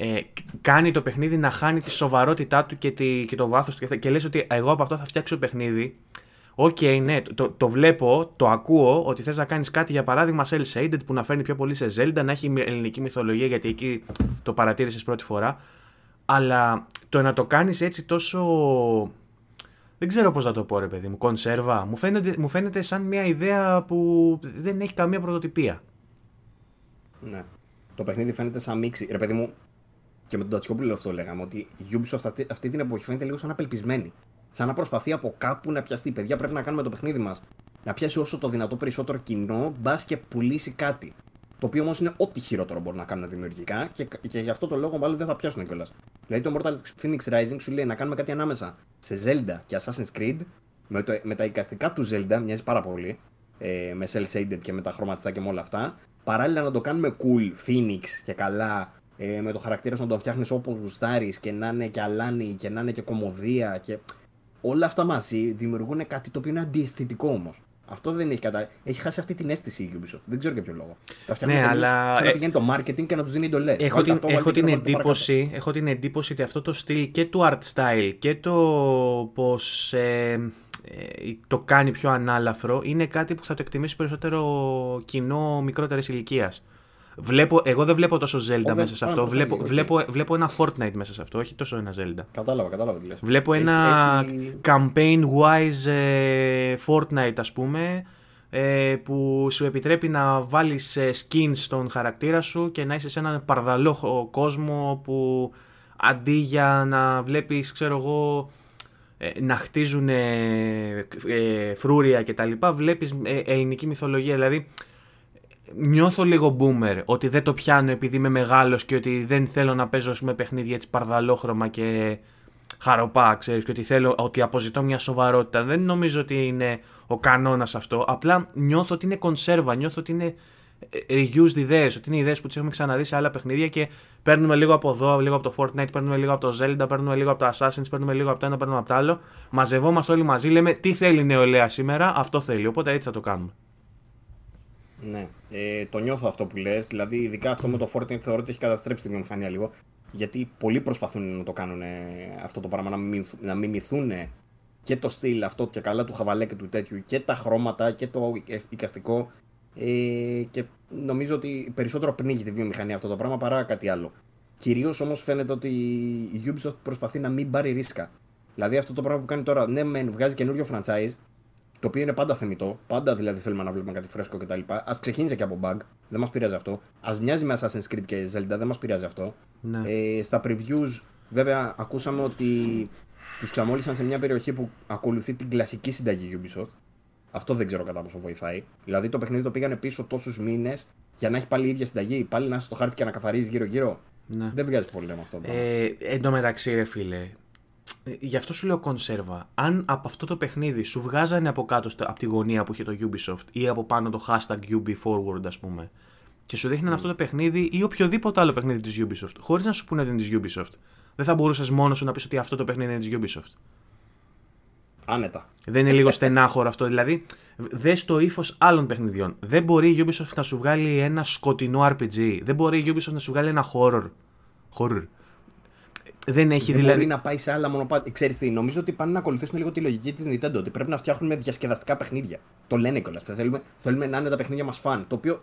ε, κάνει το παιχνίδι να χάνει τη σοβαρότητά του και, τη, και το βάθος του και, αυτά, και λες ότι εγώ από αυτό θα φτιάξω παιχνίδι Οκ, ναι, το, το, το βλέπω, το ακούω ότι θες να κάνεις κάτι για παράδειγμα cel shaded που να φέρνει πιο πολύ σε Zelda, να έχει ελληνική μυθολογία γιατί εκεί το παρατήρησες πρώτη φορά. Αλλά το να το κάνεις έτσι τόσο. Δεν ξέρω πώς να το πω, ρε παιδί μου. Κονσέρβα. Μου φαίνεται, μου φαίνεται σαν μια ιδέα που δεν έχει καμία πρωτοτυπία. Ναι. Το παιχνίδι φαίνεται σαν μίξη. Ρε παιδί μου, και με τον Τατσιόπουλο αυτό λέγαμε, ότι η Ubisoft αυτή, αυτή την εποχή φαίνεται λίγο σαν απελπισμένη. Σαν να προσπαθεί από κάπου να πιαστεί. Παιδιά, πρέπει να κάνουμε το παιχνίδι μας. Να πιάσει όσο το δυνατό περισσότερο κοινό, μπας και πουλήσει κάτι. Το οποίο όμως είναι ό,τι χειρότερο μπορούν να κάνουν δημιουργικά και, και γι' αυτό το λόγο μάλλον δεν θα πιάσουν κιόλας. Δηλαδή το Mortal Phoenix Rising σου λέει να κάνουμε κάτι ανάμεσα σε Zelda και Assassin's Creed με, το, με τα εικαστικά του Zelda, μοιάζει πάρα πολύ. Ε, με cel shaded και με τα χρωματιστά και με όλα αυτά. Παράλληλα να το κάνουμε cool, Phoenix και καλά, ε, με το χαρακτήρα σου να τον φτιάχνεις όπως γουστάρεις και να είναι και αλάνι και να είναι και κομμωδία και. Όλα αυτά μαζί δημιουργούν κάτι το οποίο είναι αντιαισθητικό όμως. Αυτό δεν έχει κατα... Έχει χάσει αυτή την αίσθηση η Ubisoft. Δεν ξέρω για ποιο λόγο. Τα φτιάχνει Ναι, τελείως αλλά- Σαν να ε, πηγαίνει το marketing και να τους δίνει εντολές. Έχω την, έχω, την εντύπωση, έχω την εντύπωση ότι αυτό το στυλ και του art style και το πως ε, ε, το κάνει πιο ανάλαφρο είναι κάτι που θα το εκτιμήσει περισσότερο κοινό μικρότερης ηλικίας. Βλέπω, εγώ δεν βλέπω τόσο Zelda δεν- μέσα σε πάνω αυτό. από Βλέπω, αυτό, οκ. βλέπω, βλέπω ένα Fortnite μέσα σε αυτό, όχι τόσο ένα Zelda. Κατάλαβα, κατάλαβα τι λες. Βλέπω Έχει- ένα έχει- campaign-wise ε, Fortnite ας πούμε ε, που σου επιτρέπει να βάλεις ε, skins στον χαρακτήρα σου και να είσαι σε έναν παρδαλό χ- κόσμο που αντί για να βλέπεις ξέρω εγώ ε, να χτίζουν ε, ε, φρούρια και τα λοιπά βλέπεις ε, ελληνική μυθολογία δηλαδή νιώθω λίγο boomer ότι δεν το πιάνω επειδή είμαι μεγάλος και ότι δεν θέλω να παίζω με παιχνίδια έτσι παρδαλόχρωμα και χαροπά, ξέρεις, και ότι θέλω, ότι αποζητώ μια σοβαρότητα. Δεν νομίζω ότι είναι ο κανόνας αυτό. Απλά νιώθω ότι είναι κονσέρβα, νιώθω ότι είναι ε, reused ιδέες, ότι είναι ιδέες που τις έχουμε ξαναδεί σε άλλα παιχνίδια και παίρνουμε λίγο από εδώ, λίγο από το Fortnite, παίρνουμε λίγο από το Zelda, παίρνουμε λίγο από το Assassin's, παίρνουμε λίγο από το ένα, παίρνουμε από το άλλο. Μαζευόμαστε όλοι μαζί, λέμε τι θέλει η νεολαία σήμερα, αυτό θέλει. Οπότε έτσι θα το κάνουμε. Ναι, ε, το νιώθω αυτό που λες, δηλαδή ειδικά αυτό με το Fortnite θεωρώ ότι έχει καταστρέψει τη βιομηχανία λίγο, γιατί πολλοί προσπαθούν να το κάνουν ε, αυτό το πράγμα, να, μιμηθ- να μιμηθούν και το στυλ αυτό και καλά του χαβαλέ και του τέτοιου και τα χρώματα και το εικαστικό. Ε, και νομίζω ότι περισσότερο πνίγει τη βιομηχανία αυτό το πράγμα παρά κάτι άλλο. Κυρίως όμως φαίνεται ότι η Ubisoft προσπαθεί να μην πάρει ρίσκα. Δηλαδή αυτό το πράγμα που κάνει τώρα, ναι, μεν βγάζει καινούριο franchise, το οποίο είναι πάντα θεμητό, πάντα δηλαδή θέλουμε να βλέπουμε κάτι φρέσκο κτλ. Α ξεκίνησε και από bug, δεν μας πειράζει αυτό. Α μοιάζει με Assassin's Creed και Zelda, δεν μας πειράζει αυτό. Ναι. Ε, στα previews, βέβαια, ακούσαμε ότι τους ξαμόλυσαν σε μια περιοχή που ακολουθεί την κλασική συνταγή Ubisoft. Αυτό δεν ξέρω κατά πόσο βοηθάει. Δηλαδή το παιχνίδι το πήγανε πίσω τόσους μήνες για να έχει πάλι η ίδια συνταγή, πάλι να είσαι στο χάρτη και να καθαρίζεις γύρω-γύρω. Ναι. Δεν βγάζει πολύ νόημα αυτό. Ε, εν τω μεταξύ, ρε φίλε, ε, γι' αυτό σου λέω κονσέρβα. Αν από αυτό το παιχνίδι σου βγάζανε από κάτω, στο- από τη γωνία που είχε το Ubisoft ή από πάνω το hashtag UbiForward, ας πούμε, και σου δείχναν αυτό το παιχνίδι ή οποιοδήποτε άλλο παιχνίδι της Ubisoft, χωρίς να σου πούνε ότι είναι της Ubisoft, δεν θα μπορούσες μόνος σου να πεις ότι αυτό το παιχνίδι είναι της Ubisoft. Άνετα. Δεν είναι λίγο στενάχωρο αυτό. Δηλαδή, δες το ύφος άλλων παιχνιδιών. Δεν μπορεί η Ubisoft να σου βγάλει ένα σκοτεινό RPG. Δεν μπορεί η Ubisoft να σου βγάλει ένα horror. Horror. Δεν έχει δεν δηλαδή. μπορεί να πάει σε άλλα μονοπάτια. Ξέρεις τι, νομίζω ότι πάνε να ακολουθήσουν λίγο τη λογική της Nintendo. Ότι πρέπει να φτιάχνουμε διασκεδαστικά παιχνίδια. Το λένε κιόλας. Θέλουμε, θέλουμε να είναι τα παιχνίδια μας φαν. Το οποίο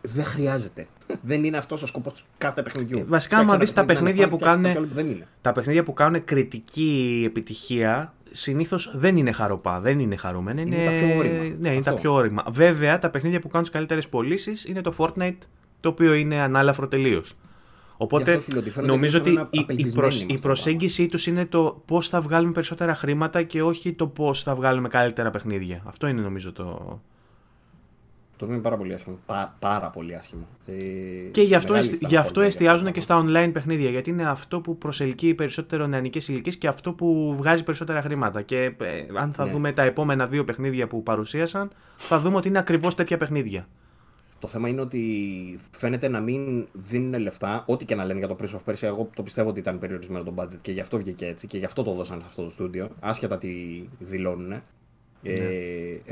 δεν χρειάζεται. δεν είναι αυτός ο σκοπός κάθε παιχνιδιού. Βασικά, άμα Φτιάξε δεις τα ένα παιχνίδι να παιχνίδια είναι που fun, φτιάξε κάνουν- το κι άλλο που Δεν είναι. Τα παιχνίδια που κάνουν κριτική επιτυχία συνήθως δεν είναι χαροπά, δεν είναι χαρούμενα. Είναι τα πιο όρημα. Ναι, είναι τα Αυτό. πιο όρημα. Βέβαια, τα παιχνίδια που κάνουν τις καλύτερες πωλήσεις είναι το Fortnite, το οποίο είναι ανάλαφρο τελείως. Γι' Οπότε αυτό σου λέω ότι φαίνεται νομίζω λίγο ότι σαν η, να η, προσ- απελπισμένοι με η αυτό το προσέγγιση τους είναι το πώς θα βγάλουμε περισσότερα χρήματα και όχι το πώς θα βγάλουμε καλύτερα παιχνίδια. Αυτό είναι νομίζω το. Το οποίο είναι πάρα πολύ άσχημο. Πα, πάρα πολύ άσχημο. Ε, Και γι' αυτό, μεγάλη εστι- γι' στεναχώρια αυτό για εστιάζουν το και πράγμα. στα online παιχνίδια. Γιατί είναι αυτό που προσελκύει περισσότερο νεανικές ηλικίες και αυτό που βγάζει περισσότερα χρήματα. Και ε, αν θα Ναι. δούμε τα επόμενα δύο παιχνίδια που παρουσίασαν, θα δούμε ότι είναι ακριβώς τέτοια παιχνίδια. Το θέμα είναι ότι φαίνεται να μην δίνουν λεφτά, ό,τι και να λένε για το Prince of Persia. Εγώ το πιστεύω ότι ήταν περιορισμένο το budget και γι' αυτό βγήκε έτσι και γι' αυτό το δώσαν σε αυτό το στούντιο, άσχετα τι δηλώνουν. Ε, Ναι.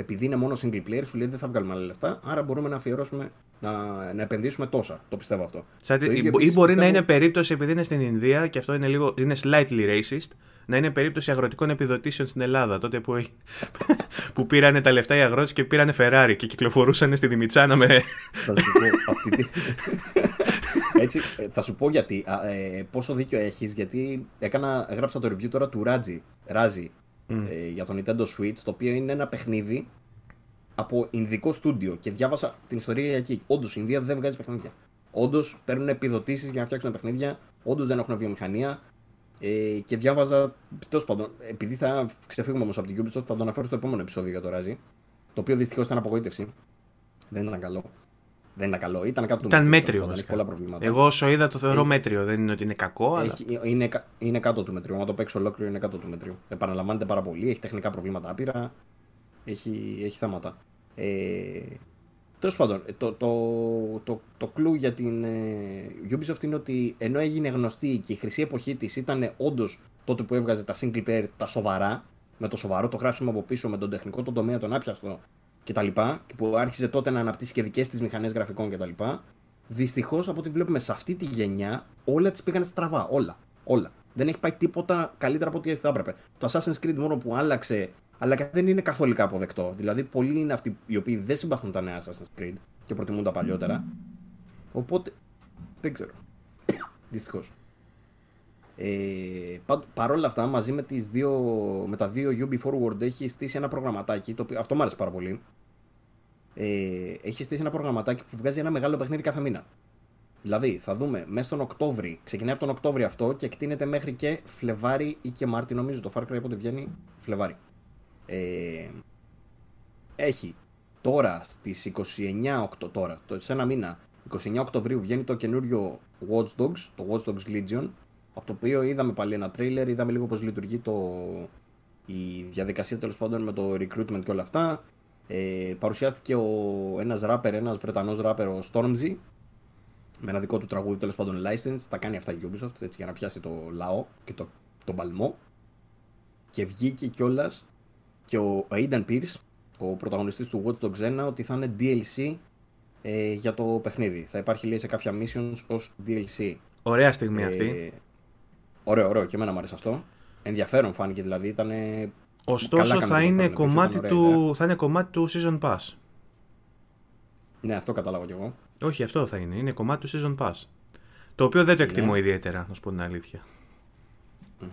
επειδή είναι μόνο single player, σου λέει δεν θα βγάλουμε άλλα λεφτά, άρα μπορούμε να αφιερώσουμε, να, να επενδύσουμε τόσα. Το πιστεύω αυτό. Σαν, Το ή, ίδιο μπο- ή επίσης μπορεί να πιστεύω- είναι περίπτωση, επειδή είναι στην Ινδία και αυτό είναι, λίγο, είναι slightly racist, να είναι περίπτωση αγροτικών επιδοτήσεων στην Ελλάδα. Τότε που, που πήρανε τα λεφτά οι αγρότες και πήρανε Ferrari και κυκλοφορούσαν στη Δημητσάνα με. Θα σου πω αυτή τη... Έτσι, ε, θα σου πω γιατί, α, ε, πόσο δίκιο έχεις, γιατί έκανα, έγραψα το review τώρα του Raji, Razi ε, για το Nintendo Switch, το οποίο είναι ένα παιχνίδι από Ινδικό στούντιο και διάβασα την ιστορία για εκεί. Όντως, η Ινδία δεν βγάζει παιχνίδια. Όντως, παίρνουν επιδοτήσεις για να φτιάξουν παιχνίδια. Όντως, δεν έχουν βιομηχανία. Ε, και διάβαζα. Τέλος πάντων, επειδή θα ξεφύγουμε όμως από την Ubisoft, θα το αναφέρω στο επόμενο επεισόδιο για το Razi. Το οποίο δυστυχώς ήταν απογοήτευση. Δεν ήταν καλό. Δεν ήταν καλό. Ήταν κάτω του Ήταν μετρίου, μέτριο. τέλος πάντων, Έχει βασικά. πολλά προβλήματα. Εγώ όσο είδα το θεωρώ Έχει- μέτριο. Δεν είναι ότι είναι κακό, αλλά. Έχει, είναι, κα- είναι κάτω του μετρίου. Αν το παίξει ολόκληρο, είναι κάτω του μετρίου. Επαναλαμβάνεται πάρα πολύ. Έχει τεχνικά προβλήματα άπειρα. Έχει, έχει θέματα. Ε, Τέλος πάντων, ε, το, το, το, το κλου για την ε, Ubisoft είναι ότι ενώ έγινε γνωστή και η χρυσή εποχή της ήταν όντως τότε που έβγαζε τα single player τα σοβαρά, με το σοβαρό το γράψιμο από πίσω, με τον τεχνικό τον τομέα, τον άπιαστο κτλ. Και που άρχισε τότε να αναπτύσσει και δικές της μηχανές γραφικών κτλ. Δυστυχώς από ό,τι βλέπουμε σε αυτή τη γενιά, όλα τι πήγαν στραβά. Όλα. Όλα. Δεν έχει πάει τίποτα καλύτερα από ό,τι θα έπρεπε. Το Assassin's Creed μόνο που άλλαξε, αλλά και δεν είναι καθολικά αποδεκτό. Δηλαδή, πολλοί είναι αυτοί οι οποίοι δεν συμπαθούν τα νέα Assassin's Creed και προτιμούν τα παλιότερα. Οπότε. Δεν ξέρω. Δυστυχώς. Ε, πα, παρόλα αυτά, μαζί με, τις δύο, με τα δύο UB Forward έχει στήσει ένα προγραμματάκι, το οποίο, αυτό μου άρεσε πάρα πολύ. Ε, έχει στήσει ένα προγραμματάκι που βγάζει ένα μεγάλο παιχνίδι κάθε μήνα. Δηλαδή, θα δούμε μέσα στον Οκτώβρη, ξεκινάει από τον Οκτώβρη αυτό και εκτείνεται μέχρι και Φλεβάρι ή και Μάρτι, νομίζω. Το Far Cry πότε βγαίνει, Φλεβάρι. Ε, έχει τώρα στις 29 Οκτώ, τώρα, το- σε ένα μήνα, 29 Οκτωβρίου βγαίνει το καινούριο Watch Dogs, το Watch Dogs Legion, από το οποίο είδαμε πάλι ένα τρέιλερ, είδαμε λίγο πώς λειτουργεί το, η διαδικασία τέλος πάντων με το recruitment και όλα αυτά. Ε, παρουσιάστηκε ο, ένας ράπερ, ένας Βρετανός ράπερ, ο Stormzy, με ένα δικό του τραγούδι τέλος πάντων license, τα κάνει αυτά η Ubisoft έτσι, για να πιάσει το λαό και το, τον παλμό. Και βγήκε κιόλας και ο Aidan Pierce, ο πρωταγωνιστής του Watch Dogs 1, ότι θα είναι DLC ε, για το παιχνίδι. Θα υπάρχει λέει σε κάποια missions ως DLC. Ωραία στιγμή αυτή. Ε, ωραίο, ωραίο, και εμένα μου άρεσε αυτό. Ενδιαφέρον φάνηκε δηλαδή, ήταν. Ωστόσο, καλά θα έκανε το είναι, πίσω, ήταν κομμάτι ωραία του, ιδέα. θα είναι κομμάτι του Season Pass. Ναι, αυτό κατάλαβα κι εγώ. Όχι, αυτό θα είναι. Είναι κομμάτι του Season Pass. Το οποίο δεν το εκτιμώ Ναι. ιδιαίτερα, να σου πω την αλήθεια.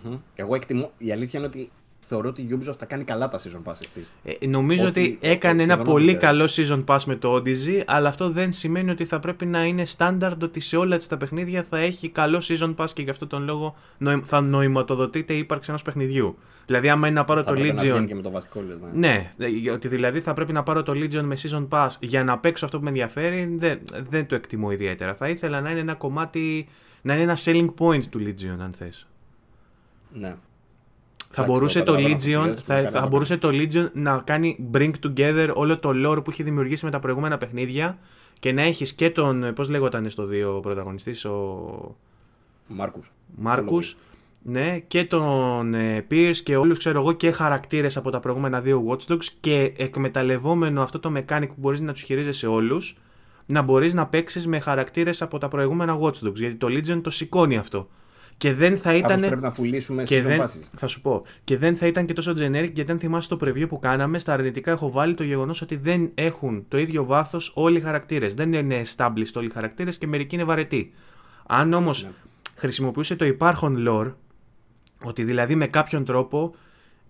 Μμμ. Εγώ εκτιμώ, η αλήθεια είναι ότι θεωρώ ότι η Ubisoft θα κάνει καλά τα season passes της. Ε, νομίζω Ό,τι- ότι ό,τι έκανε ένα σχεδόν πολύ ό,τι καλό season pass με το Odyssey, αλλά αυτό δεν σημαίνει ότι θα πρέπει να είναι standard ότι σε όλα τις τα παιχνίδια θα έχει καλό season pass και γι' αυτό τον λόγο νοη- θα νοηματοδοτείται η ύπαρξη ενός παιχνιδιού. Δηλαδή, άμα είναι να πάρω Θα το πρέπει να βγαίνει Legion. και με το βασικό λες, ναι. Ναι, ε, ότι δηλαδή θα πρέπει να πάρω το Legion με season pass για να παίξω αυτό που με ενδιαφέρει, δεν, δεν το εκτιμώ ιδιαίτερα. Θα ήθελα να είναι ένα κομμάτι, να είναι ένα selling point του Legion, αν θες. ναι. Θα Εντάξει, μπορούσε, το το καταλαβαίνω αυτό που Legion, λες, θα, μακάρι θα να μπορούσε το Legion να κάνει bring together όλο το lore που έχει δημιουργήσει με τα προηγούμενα παιχνίδια και να έχεις και τον, πώς λέγονταν στο δύο πρωταγωνιστής, ο Μάρκους. Μάρκους, ναι, και τον ε, Pierce και όλους ξέρω εγώ και χαρακτήρες από τα προηγούμενα δύο Watch Dogs και εκμεταλλευόμενο αυτό το mechanic που μπορείς να τους χειρίζεσαι όλους να μπορείς να παίξεις με χαρακτήρες από τα προηγούμενα Watch Dogs γιατί το Legion το σηκώνει αυτό. Και δεν θα Κάπως ήταν. πρέπει να πουλήσουμε Και season δεν, passes. θα σου πω. Και δεν θα ήταν και τόσο generic γιατί αν θυμάσαι το preview που κάναμε, στα αρνητικά έχω βάλει το γεγονός ότι δεν έχουν το ίδιο βάθος όλοι οι χαρακτήρες. Δεν είναι established όλοι οι χαρακτήρες και μερικοί είναι βαρετοί. Αν όμως Ναι. χρησιμοποιούσε το υπάρχον lore, ότι δηλαδή με κάποιον τρόπο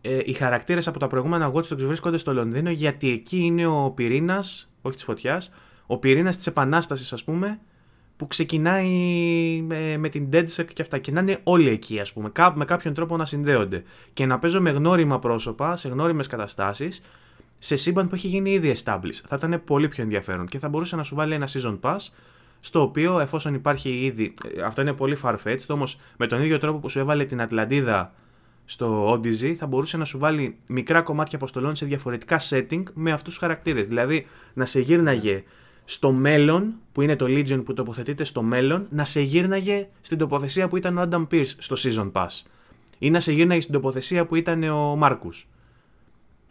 ε, οι χαρακτήρες από τα προηγούμενα Watch Dogs βρίσκονται στο Λονδίνο γιατί εκεί είναι ο πυρήνας, όχι της φωτιάς, ο πυρήνας της Επανάστασης, ας πούμε, που ξεκινάει με, με την DedSec και αυτά. Και να είναι όλοι εκεί, ας πούμε, κά- με κάποιον τρόπο να συνδέονται. Και να παίζω με γνώριμα πρόσωπα, σε γνώριμες καταστάσεις, σε σύμπαν που έχει γίνει ήδη established. Θα ήταν πολύ πιο ενδιαφέρον και θα μπορούσε να σου βάλει ένα season pass στο οποίο εφόσον υπάρχει ήδη. ε, Αυτό είναι πολύ far-fetched, όμως με τον ίδιο τρόπο που σου έβαλε την Ατλαντίδα στο Odyssey, θα μπορούσε να σου βάλει μικρά κομμάτια αποστολών σε διαφορετικά setting με αυτούς τους χαρακτήρες. Δηλαδή να σε γύρναγε στο μέλλον, που είναι το Legion που τοποθετείται στο μέλλον, να σε γύρναγε στην τοποθεσία που ήταν ο Adam Pierce στο Season Pass. Ή να σε γύρναγε στην τοποθεσία που ήταν ο Μάρκους.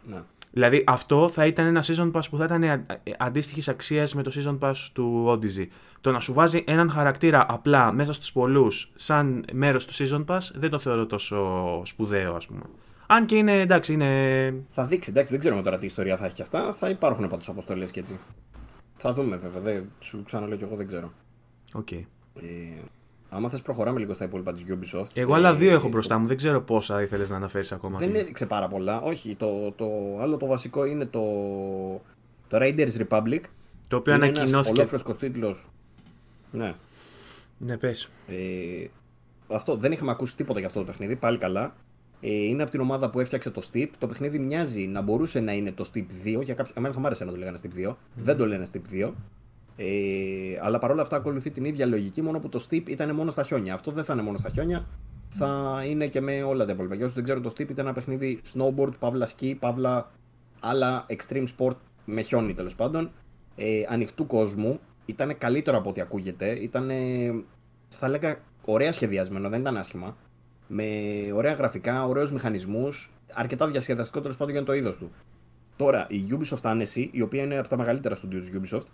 Ναι. Δηλαδή αυτό θα ήταν ένα season pass που θα ήταν αντίστοιχης αξίας με το season pass του Odyssey. Το να σου βάζει έναν χαρακτήρα απλά μέσα στους πολλούς σαν μέρος του season pass δεν το θεωρώ τόσο σπουδαίο, ας πούμε. Αν και είναι εντάξει, είναι. Θα δείξει, εντάξει, δεν ξέρουμε τώρα τι ιστορία θα έχει και αυτά. Θα υπάρχουν πάντως αποστολές και έτσι. Θα δούμε βέβαια. Δεν, σου ξαναλέω και εγώ δεν ξέρω. Οκ. Ε, άμα θες, προχωράμε λίγο στα υπόλοιπα της Ubisoft. Εγώ άλλα Ε, δύο έχω μπροστά μου, δεν ξέρω πόσα ήθελες να αναφέρεις ακόμα. Δεν έδειξε πάρα πολλά. Όχι, το, το άλλο το βασικό είναι το, το Riders Republic. Το οποίο είναι ένας ανακοινώθηκε. ολόφρεσκος τίτλος. Ναι. Ναι, πες. Ε, αυτό δεν είχαμε ακούσει τίποτα για αυτό το παιχνίδι. Πάλι καλά. Ε, είναι από την ομάδα που έφτιαξε το Steep. Το παιχνίδι μοιάζει να μπορούσε να είναι το Steep 2. Για κάποιο... Εμένα θα μου άρεσε να το λέγανε Steep 2. Δεν το λένε Steep 2. Ε, αλλά παρόλα αυτά ακολουθεί την ίδια λογική, μόνο που το Steep ήταν μόνο στα χιόνια. Αυτό δεν θα είναι μόνο στα χιόνια, θα είναι και με όλα τα υπόλοιπα. Για όσους δεν ξέρουν, το Steep ήταν ένα παιχνίδι snowboard, παύλα ski, παύλα άλλα extreme sport με χιόνι τέλος πάντων. Ε, ανοιχτού κόσμου. Ήταν καλύτερο από ό,τι ακούγεται. Ήταν, θα λέγα, ωραία σχεδιασμένο, δεν ήταν άσχημα. Με ωραία γραφικά, ωραίους μηχανισμούς. Αρκετά διασκεδαστικό τέλος πάντων για το είδος του. Τώρα, η Ubisoft Άνεση, η οποία είναι από τα μεγαλύτερα studio της Ubisoft,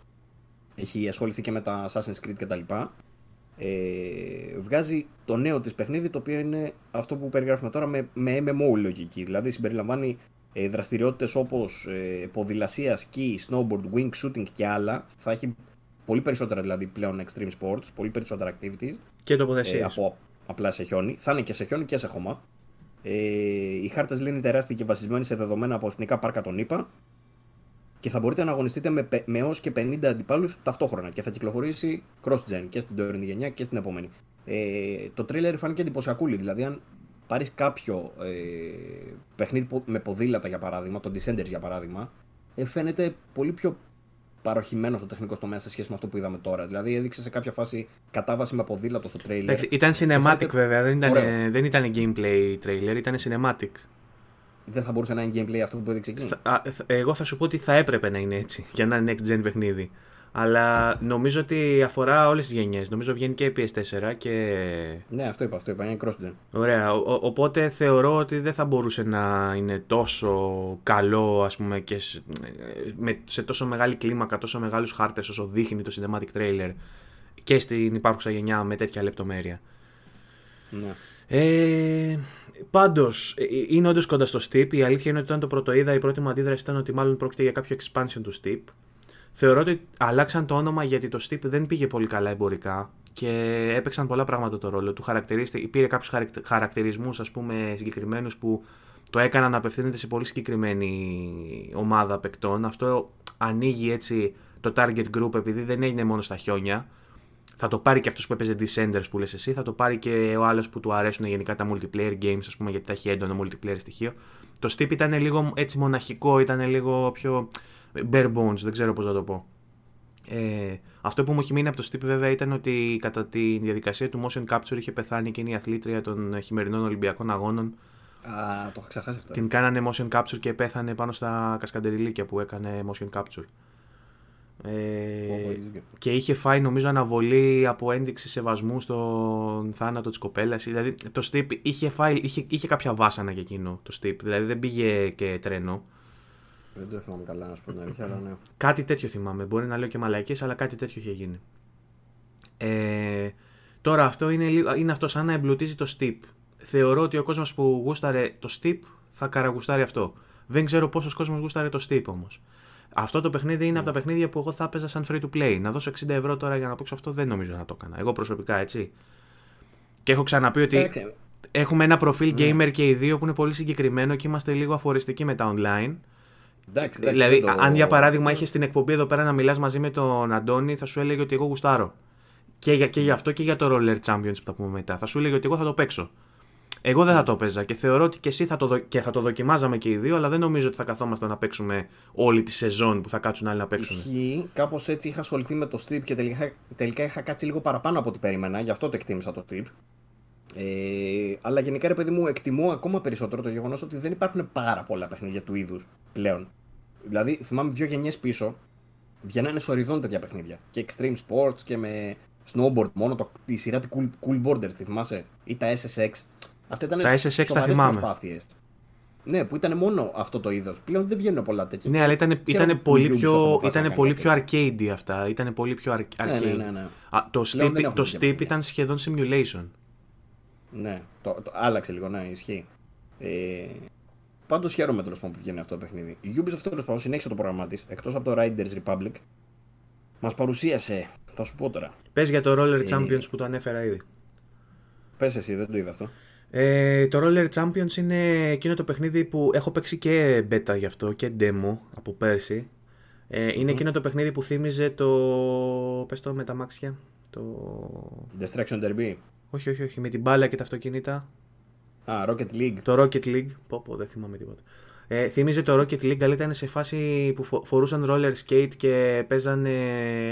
έχει ασχοληθεί και με τα Assassin's Creed κτλ. Ε, βγάζει το νέο της παιχνίδι, το οποίο είναι αυτό που περιγράφουμε τώρα με, με MMO λογική. Δηλαδή συμπεριλαμβάνει ε, δραστηριότητες όπως ε, ποδηλασίας, ski, snowboard, wing shooting και άλλα. Θα έχει πολύ περισσότερα δηλαδή πλέον extreme sports, πολύ περισσότερα activities Και ε, τοποθεσίε. από απλά σε χιόνι. Θα είναι και σε χιόνι και σε χώμα. Ε, οι χάρτες λένε τεράστιοι και βασισμένοι σε δεδομένα από εθνικά πάρκα των ΗΠΑ. Και θα μπορείτε να αγωνιστείτε με, πε- με έως και 50 αντιπάλους ταυτόχρονα. Και θα κυκλοφορήσει cross-gen και στην τωρινή γενιά και στην επόμενη. Ε, το τρίλερ φάνηκε εντυπωσιακούλη. Δηλαδή, αν πάρεις κάποιο ε, παιχνίδι πο- με ποδήλατα για παράδειγμα, το Descenders για παράδειγμα, ε, φαίνεται πολύ πιο παροχημένο στο τεχνικό τομέα σε σχέση με αυτό που είδαμε τώρα. Δηλαδή, έδειξε σε κάποια φάση κατάβαση με ποδήλατο στο τρέιλερ. Εντάξει, ήταν cinematic φαίνεται βέβαια, δεν ήταν, ωραίο. δεν ήταν gameplay trailer, ήταν cinematic. Δεν θα μπορούσε να είναι gameplay αυτό που έδειξε εκεί. Θα- α, θ- εγώ θα σου πω ότι θα έπρεπε να είναι έτσι για να είναι next gen παιχνίδι. Αλλά νομίζω ότι αφορά όλες τις γενιές. Νομίζω βγαίνει και PS4 και... Ναι, αυτό είπα, αυτό είπα. Είναι cross-gen. Ωραία, ο- ο- οπότε θεωρώ ότι δεν θα μπορούσε να είναι τόσο καλό ας πούμε και σε, με, σε τόσο μεγάλη κλίμακα, τόσο μεγάλους χάρτες όσο δείχνει το cinematic trailer και στην υπάρχουσα γενιά με τέτοια λεπτομέρεια. Ναι. Ε, Πάντως, είναι όντως κοντά στο Steep. Η αλήθεια είναι ότι όταν το πρώτο είδα, η πρώτη μου αντίδραση ήταν ότι μάλλον πρόκειται για κάποιο expansion του Steep. Θεωρώ ότι αλλάξαν το όνομα γιατί το Steep δεν πήγε πολύ καλά εμπορικά και έπαιξαν πολλά πράγματα το ρόλο του. Χαρακτηρίστηκε, πήρε κάποιους χαρακτηρισμούς, ας πούμε, συγκεκριμένους που το έκαναν να απευθύνεται σε πολύ συγκεκριμένη ομάδα παικτών. Αυτό ανοίγει έτσι το target group επειδή δεν έγινε μόνο στα χιόνια. Θα το πάρει και αυτός που έπαιζε Descenders που λες εσύ, θα το πάρει και ο άλλος που του αρέσουν γενικά τα multiplayer games, ας πούμε, γιατί θα έχει έντονο multiplayer στοιχείο. Το Steep ήταν λίγο έτσι μοναχικό, ήταν λίγο πιο bare bones, δεν ξέρω πώς να το πω. Ε, αυτό που μου έχει μείνει από το Steep βέβαια ήταν ότι κατά τη διαδικασία του motion capture είχε πεθάνει εκείνη η αθλήτρια των χειμερινών Ολυμπιακών Αγώνων. Α, το έχω ξεχάσει αυτό. Την κάνανε motion capture και πέθανε πάνω στα κασκαντεριλίκια που έκανε motion capture. Ε, και είχε φάει νομίζω αναβολή από ένδειξη σεβασμού στον θάνατο της κοπέλας. Δηλαδή το Steep είχε, φάει, είχε, είχε κάποια βάσανα για εκείνο το Steep. Δηλαδή δεν πήγε και τρένο. Δεν το θυμάμαι καλά να σου πω την αλήθεια, αλλά ναι. Κάτι τέτοιο θυμάμαι. Μπορεί να λέω και μαλακίε, αλλά κάτι τέτοιο είχε γίνει. Ε, τώρα αυτό είναι, είναι αυτό σαν να εμπλουτίζει το Steep. Θεωρώ ότι ο κόσμος που γούσταρε το Steep θα καραγουστάρει αυτό. Δεν ξέρω πόσος κόσμος γούσταρε το Steep όμως. Αυτό το παιχνίδι είναι από τα παιχνίδια που εγώ θα έπαιζα σαν free to play. Να δώσω 60 ευρώ τώρα για να παίξω αυτό δεν νομίζω να το έκανα. Εγώ προσωπικά έτσι. Και έχω ξαναπεί ότι έχουμε ένα προφίλ ναι. gamer και οι δύο που είναι πολύ συγκεκριμένο και είμαστε λίγο αφοριστικοί με τα online. Εντάξει, δηλαδή, το... αν για παράδειγμα είχες την εκπομπή εδώ πέρα να μιλάς μαζί με τον Αντώνη, θα σου έλεγε ότι εγώ γουστάρω. Και για, και για αυτό και για το Roller Champions που θα πούμε μετά. Θα σου έλεγε ότι εγώ θα το παίξω. Εγώ δεν θα το παίζα και θεωρώ ότι και εσύ θα το, και θα το δοκιμάζαμε και οι δύο, αλλά δεν νομίζω ότι θα καθόμαστε να παίξουμε όλη τη σεζόν που θα κάτσουν άλλοι να παίξουν. Ισχύει. Κάπως έτσι είχα ασχοληθεί με το Steep και τελικά, τελικά είχα κάτσει λίγο παραπάνω από ό,τι περίμενα, γι' αυτό το εκτίμησα το Steep. Ε, αλλά γενικά, ρε παιδί μου, εκτιμώ ακόμα περισσότερο το γεγονός ότι δεν υπάρχουν πάρα πολλά παιχνίδια του είδους πλέον. Δηλαδή, θυμάμαι δύο γενιές πίσω, βγαίνανε στο οριδόν τέτοια παιχνίδια. Και Extreme Sports και με snowboard μόνο, το, τη σειρά του cool, cool Borders, τη θυμάσαι, ή τα SSX. Αυτά ήταν τα SSX τα θυμάμαι. Προσπάθειες. Ναι, που ήταν μόνο αυτό το είδος. Πλέον δεν βγαίνουν πολλά τέτοια. Ναι, αλλά ήταν, ήταν πολύ, πιο, ήταν πολύ πιο arcade αυτά. Ήταν πολύ πιο arcade. Ναι, ναι, ναι, ναι. Α, το Steep, το Steep ήταν σχεδόν simulation. Ναι, το, το, άλλαξε λίγο, ναι, ισχύει. Ε, Πάντως χαίρομαι τέλος πάντων που βγαίνει αυτό το παιχνίδι. Η Ubisoft τέλος πάντων συνέχισε το πρόγραμμά της εκτός από το Riders Republic. Μας παρουσίασε, θα σου πω τώρα. Πες για το Roller ε, Champions που το ανέφερα ήδη. Πες εσύ, δεν το είδα αυτό. Ε, το Roller Champions είναι εκείνο το παιχνίδι που έχω παίξει και beta γι' αυτό και demo από πέρσι. Ε, είναι εκείνο το παιχνίδι που θύμιζε το. Πες το με τα μάξια. Το. Destruction Derby. Όχι, όχι, όχι. Με την μπάλα και τα αυτοκίνητα. Α, Rocket League. Το Rocket League. Πω, πω, δεν θυμάμαι τίποτα. Ε, θυμίζει το Rocket League, αλλά ήταν σε φάση που φορούσαν roller skate και παίζανε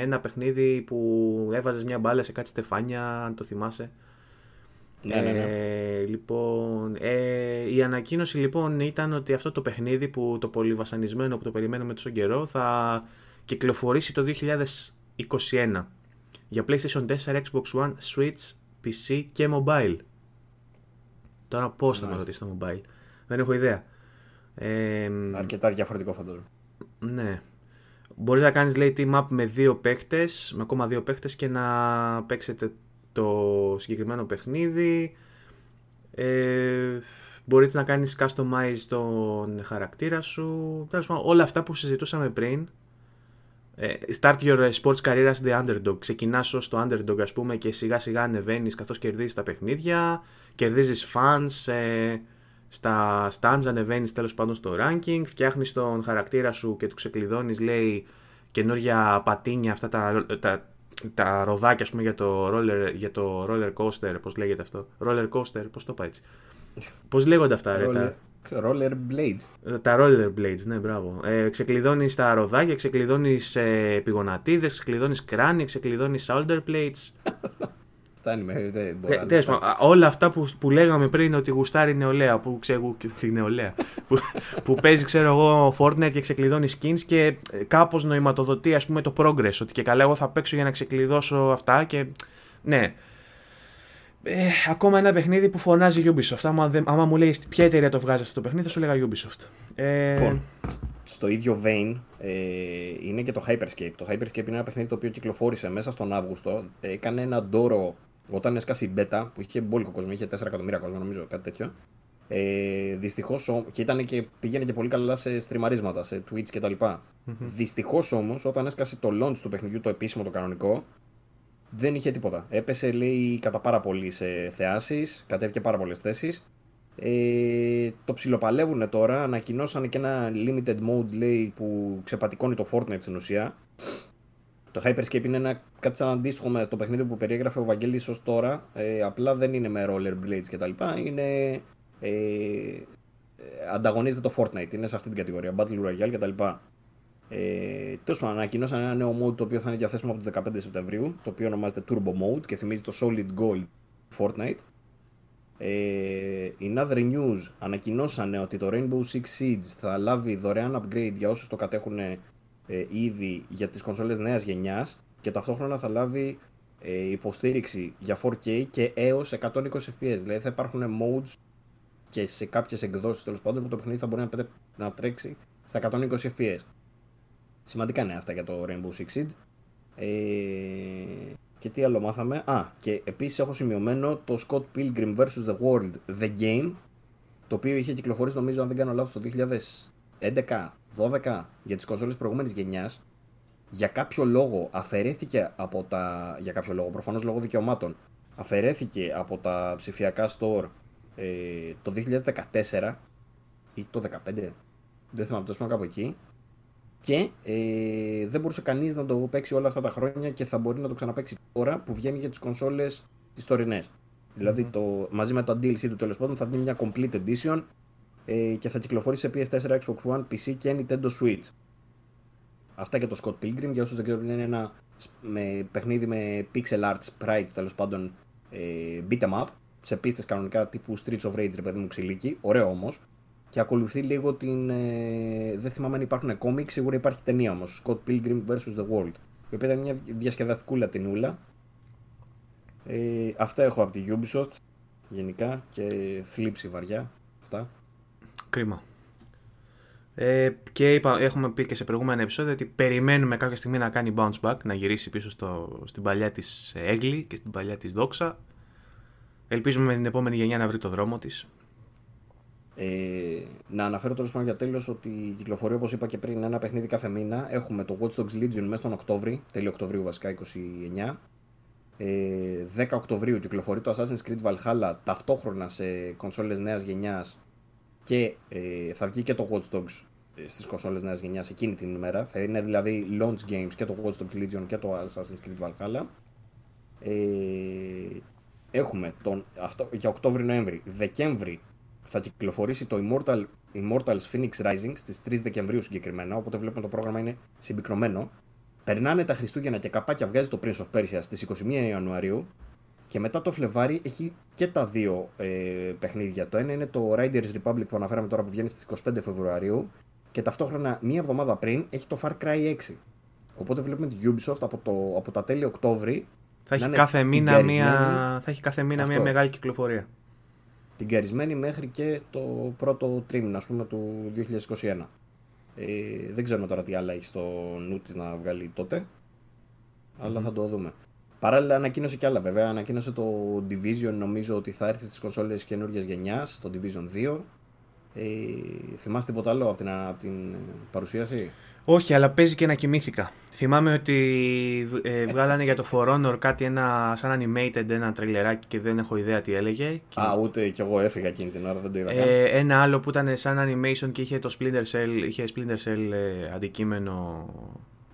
ένα παιχνίδι που έβαζες μια μπάλα σε κάτι στεφάνια, αν το θυμάσαι. Ναι, ναι, ναι. Ε, λοιπόν, ε, η ανακοίνωση λοιπόν ήταν ότι αυτό το παιχνίδι που το πολύ βασανισμένο που το περιμένουμε τόσο καιρό θα κυκλοφορήσει το 2021 για PlayStation 4, Xbox One, Switch, PC και mobile. Τώρα πώς θα με ρωτήσει το mobile. Δεν έχω ιδέα. Ε, Αρκετά διαφορετικό φαντάζομαι. Ναι. Μπορείς να κάνεις λέει team up με δύο παίχτες, με ακόμα δύο παίχτες και να παίξετε το συγκεκριμένο παιχνίδι. Ε, μπορείς να κάνεις customize τον χαρακτήρα σου. Τέλος πάντων, όλα αυτά που συζητούσαμε πριν. Ε, start your sports career as the underdog. Ξεκινάς ως το underdog ας πούμε και σιγά σιγά ανεβαίνεις καθώς κερδίζεις τα παιχνίδια. Κερδίζεις fans. Ε, στα stands ανεβαίνεις τέλος πάντων στο ranking. Φτιάχνεις τον χαρακτήρα σου και του ξεκλειδώνεις λέει καινούργια πατίνια αυτά τα, τα τα ροδάκια ας πούμε, για, το roller, για το roller coaster, πώς λέγεται αυτό; Roller coaster, πώς το πάει έτσι; πώς λέγονται αυτά, ρε. Τα... Roller blades. Τα roller blades, ναι, μπράβο. Ε, ξεκλειδώνεις τα ροδάκια, ξεκλειδώνεις ε, πηγονατίδες, ξεκλειδώνεις κράνη, ξεκλειδώνεις shoulder plates. Φτάνει μέχρι δεν Όλα αυτά που, που λέγαμε πριν ότι γουστάρει νεολαία, που ξέρω νεολαία, που, που παίζει ξέρω εγώ Fortnite και ξεκλειδώνεις skins και ε, κάπως νοηματοδοτεί ας πούμε το progress, ότι και καλά εγώ θα παίξω για να ξεκλειδώσω αυτά και ναι. Ε, ακόμα ένα παιχνίδι που φωνάζει Ubisoft. Άμα, άμα μου λέει ποια εταιρεία το βγάζει αυτό το παιχνίδι, θα σου λέγα Ubisoft. Ε... Λοιπόν, στο ίδιο vein ε, είναι και το Hyperscape. Το Hyperscape είναι ένα παιχνίδι το οποίο κυκλοφόρησε μέσα στον Αύγουστο. Έκανε ένα ντόρο όταν έσκασε η beta που είχε μπόλικο κόσμο, είχε 4 εκατομμύρια κόσμο νομίζω, κάτι τέτοιο. Ε, Δυστυχώς και, ήταν και πήγαινε και πολύ καλά σε στριμαρίσματα, σε Twitch κτλ. Mm-hmm. Δυστυχώς όμως, όταν έσκασε το launch του παιχνιδιού, το επίσημο, το κανονικό, δεν είχε τίποτα. Έπεσε, λέει, κατά πάρα πολύ σε θεάσεις, κατέβηκε πάρα πολλές θέσεις. Ε, το ψιλοπαλεύουν τώρα, ανακοινώσαν και ένα limited mode λέει, που ξεπατικώνει το Fortnite στην ουσία. Το Hyperscape είναι ένα κάτι σαν αντίστοιχο με το παιχνίδι που περιέγραφε ο Βαγγέλης ως τώρα, ε, απλά δεν είναι με rollerblades κτλ. Είναι ε, ανταγωνίζεται το Fortnite, είναι σε αυτή την κατηγορία, Battle Royale κτλ. Ε, Τέλος πάντων, ανακοινώσαν ένα νέο mode το οποίο θα είναι διαθέσιμο από τις 15 Σεπτεμβρίου, το οποίο ονομάζεται Turbo Mode και θυμίζει το Solid Gold Fortnite. Ε, in other news, ανακοινώσανε ότι το Rainbow Six Siege θα λάβει δωρεάν upgrade για όσους το κατέχουν ε, ήδη για τις κονσόλες νέας γενιάς και ταυτόχρονα θα λάβει ε, υποστήριξη για 4K και έως 120 fps. Δηλαδή θα υπάρχουν modes και σε κάποιες εκδόσεις τέλος πάντων που το παιχνίδι θα μπορεί να, να τρέξει στα 120 fps. Σημαντικά είναι αυτά για το Rainbow Six Siege. Ε, και τι άλλο μάθαμε; Α, και επίσης έχω σημειωμένο το Scott Pilgrim vs. The World The Game. Το οποίο είχε κυκλοφορήσει νομίζω, αν δεν κάνω λάθος, το 2011-12 για τις κονσόλες προηγούμενης γενιάς. Για κάποιο λόγο αφαιρέθηκε από τα. Για κάποιο λόγο, προφανώς λόγω δικαιωμάτων. Αφαιρέθηκε από τα ψηφιακά store ε, το 2014 ή το 2015. Δεν θυμάμαι, το κάπου εκεί και ε, δεν μπορούσε κανείς να το παίξει όλα αυτά τα χρόνια και θα μπορεί να το ξαναπαίξει τώρα που βγαίνει για τις κονσόλες τις τωρινές. Δηλαδή το, μαζί με τα DLC του τέλος πάντων θα βγει μια complete edition ε, και θα κυκλοφορήσει σε PS4, Xbox One, PC και Nintendo Switch. Αυτά και το Scott Pilgrim για όσους δεν ξέρουν είναι ένα με, παιχνίδι με pixel art sprites τέλος πάντων ε, beat em up σε πίστες κανονικά τύπου Streets of Rage ρε παιδί μου ξυλίκι, ωραίο όμως και ακολουθεί λίγο την. Ε, δεν θυμάμαι αν υπάρχουν κόμικ, σίγουρα υπάρχει ταινία όμως. Scott Pilgrim vs. The World. Η οποία ήταν μια διασκεδαστικούλα ταινούλα. Ε, αυτά έχω από τη Ubisoft γενικά και θλίψη βαριά. Αυτά. Κρίμα. Ε, και είπα, έχουμε πει και σε προηγούμενα επεισόδια ότι περιμένουμε κάποια στιγμή να κάνει bounce back, να γυρίσει πίσω στο, στην παλιά της έγκλη και στην παλιά της δόξα. Ελπίζουμε με την επόμενη γενιά να βρει το δρόμο της. Ε, να αναφέρω τέλος πάντων για τέλος ότι κυκλοφορεί όπως είπα και πριν ένα παιχνίδι κάθε μήνα. Έχουμε το Watch Dogs Legion μέσα τον Οκτώβρη, τέλειο Οκτωβρίου βασικά 29. Ε, 10 Οκτωβρίου κυκλοφορεί το Assassin's Creed Valhalla ταυτόχρονα σε κονσόλες νέας γενιάς και ε, θα βγει και το Watch Dogs ε, στις κονσόλες νέας γενιάς εκείνη την ημέρα. Θα είναι δηλαδή launch games και το Watch Dogs Legion και το Assassin's Creed Valhalla. Ε, έχουμε τον, αυτό, για Οκτώβρη-Νοέμβρη. Δεκέμβρη θα κυκλοφορήσει το Immortal, Immortals Phoenix Rising στις 3 Δεκεμβρίου συγκεκριμένα, οπότε βλέπουμε το πρόγραμμα είναι συμπυκνωμένο. Περνάνε τα Χριστούγεννα και καπάκια βγάζει το Prince of Persia στις 21 Ιανουαρίου και μετά το Φλεβάρι έχει και τα δύο ε, παιχνίδια. Το ένα είναι το Riders Republic που αναφέραμε τώρα που βγαίνει στις 25 Φεβρουαρίου και ταυτόχρονα μία εβδομάδα πριν έχει το Far Cry 6. Οπότε βλέπουμε την Ubisoft από, το, από τα τέλη Οκτώβρη θα έχει, κάθε μήνα μια, θα έχει κάθε μήνα μια μεγάλη κυκλοφορία την καρισμένη μέχρι και το πρώτο τρίμηνο, ας πούμε, του 2021. Ε, δεν ξέρουμε τώρα τι άλλα έχει στο νου της να βγάλει τότε, αλλά θα το δούμε. Παράλληλα ανακοίνωσε και άλλα βέβαια, ανακοίνωσε το Division νομίζω ότι θα έρθει στις κονσόλες καινούργιας γενιάς, το Division 2. Ε, θυμάστε τίποτα άλλο από την, από την παρουσίαση; Όχι, αλλά παίζει και να κοιμήθηκα. Θυμάμαι ότι ε, βγάλανε για το For Honor κάτι ένα, σαν animated, ένα τρελεράκι και δεν έχω ιδέα τι έλεγε. Α, ούτε κι εγώ έφυγα εκείνη την ώρα, δεν το είδα ε, Ένα άλλο που ήταν σαν animation και είχε το Splinter Cell, είχε Splinter Cell ε, αντικείμενο.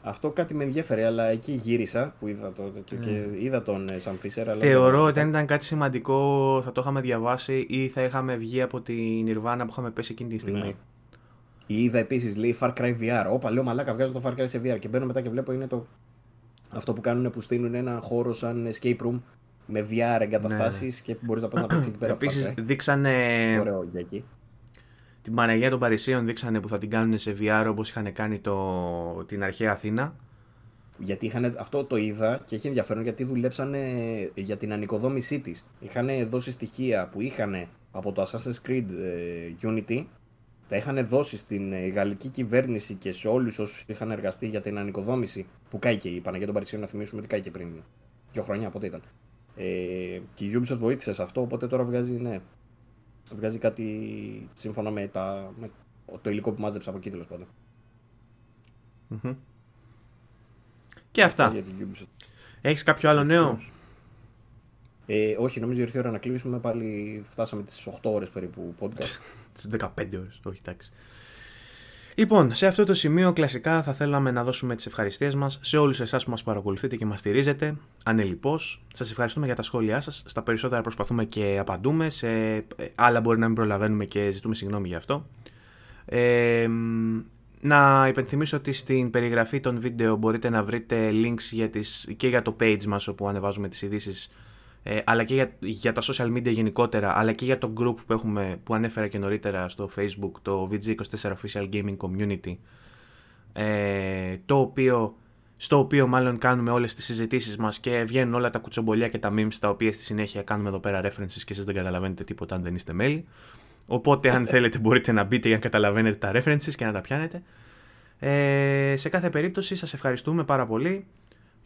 Αυτό κάτι με ενδιαφέρει, αλλά εκεί γύρισα που είδα, το, και, και ναι. είδα τον Sam Fisher. Αλλά Θεωρώ ότι αν ήταν κάτι σημαντικό θα το είχαμε διαβάσει ή θα είχαμε βγει από την Nirvana που είχαμε πέσει εκείνη τη στιγμή. Ναι. Είδα επίσης λέει Far Cry VR. Όπα, λέω μαλάκα, βγάζω το Far Cry σε VR. Και μπαίνω μετά και βλέπω είναι το. Αυτό που κάνουν που στείλουν ένα χώρο σαν escape room με VR εγκαταστάσεις ναι. και μπορείς να πας να παίξεις εκεί πέρα. Επίσης δείξανε. Ωραίο για εκεί. Την Παναγία των Παρισίων δείξανε που θα την κάνουν σε VR όπως είχαν κάνει το... την αρχαία Αθήνα. Γιατί είχαν, αυτό το είδα και έχει ενδιαφέρον γιατί δουλέψανε για την ανοικοδόμησή της. Είχαν δώσει στοιχεία που είχαν από το Assassin's Creed ε, Unity τα είχαν δώσει στην ε, γαλλική κυβέρνηση και σε όλους όσους είχαν εργαστεί για την ανοικοδόμηση που κάηκε η Παναγία των Παρισίων, να θυμίσουμε ότι κάηκε πριν δύο χρόνια, πότε ήταν. Ε, και η Ubisoft βοήθησε σε αυτό, οπότε τώρα βγάζει, ναι. Βγάζει κάτι σύμφωνα με, τα, με το υλικό που μάζεψα από εκεί τέλος πάντων. Mm-hmm. Και αυτά. Για την Ubisoft. Έχεις κάποιο άλλο νέο; Ε, όχι, νομίζω ήρθε η ώρα να κλείσουμε. Πάλι φτάσαμε τις 8 ώρες περίπου podcast. Τις 15 ώρες, όχι εντάξει. Λοιπόν, σε αυτό το σημείο κλασικά θα θέλαμε να δώσουμε τις ευχαριστίες μας σε όλους εσάς που μας παρακολουθείτε και μας στηρίζετε, ανελιπώς. Σας ευχαριστούμε για τα σχόλιά σας, στα περισσότερα προσπαθούμε και απαντούμε, σε άλλα μπορεί να μην προλαβαίνουμε και ζητούμε συγγνώμη γι' αυτό. Ε, να υπενθυμίσω ότι στην περιγραφή των βίντεο μπορείτε να βρείτε links για τις, και για το page μας όπου ανεβάζουμε τις ειδήσεις, ε, αλλά και για, για τα social media γενικότερα, αλλά και για το group που, έχουμε, που ανέφερα και νωρίτερα στο facebook, το VG24 Official Gaming Community, ε, το οποίο, στο οποίο μάλλον κάνουμε όλες τις συζητήσεις μας και βγαίνουν όλα τα κουτσομπολιά και τα memes τα οποία στη συνέχεια κάνουμε εδώ πέρα references και εσείς δεν καταλαβαίνετε τίποτα αν δεν είστε μέλη. Οπότε αν θέλετε μπορείτε να μπείτε για να καταλαβαίνετε τα references και να τα πιάνετε. Ε, σε κάθε περίπτωση σας ευχαριστούμε πάρα πολύ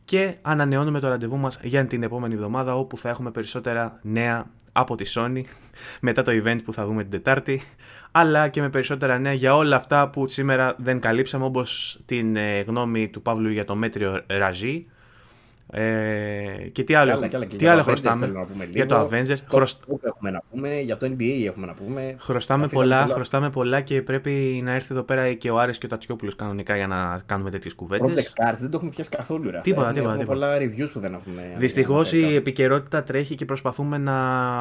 και ανανεώνουμε το ραντεβού μας για την επόμενη εβδομάδα όπου θα έχουμε περισσότερα νέα από τη Sony μετά το event που θα δούμε την Τετάρτη αλλά και με περισσότερα νέα για όλα αυτά που σήμερα δεν καλύψαμε όπως την ε, γνώμη του Παύλου για το μέτριο Ραζί ε, και τι άλλο, άλλα, και άλλα, και τι για άλλο το Avengers χρωστάμε θέλω να πούμε για το λίγο. Avengers. Το Χρωσ- Facebook έχουμε να πούμε, για το NBA έχουμε να πούμε. Χρωστάμε Αφήσαμε πολλά, χρωστάμε πολλά και πρέπει να έρθει εδώ πέρα και ο Άρης και ο Τατσιόπουλος κανονικά για να κάνουμε τέτοιες Project κουβέντες. Cars δεν το έχουμε πιάσει καθόλου. Ρε. Τίποτα, έχουμε, τίποτα, έχουμε τίποτα. πολλά reviews που δεν έχουμε. Δυστυχώς αναφέρει η κάπου. επικαιρότητα τρέχει και προσπαθούμε να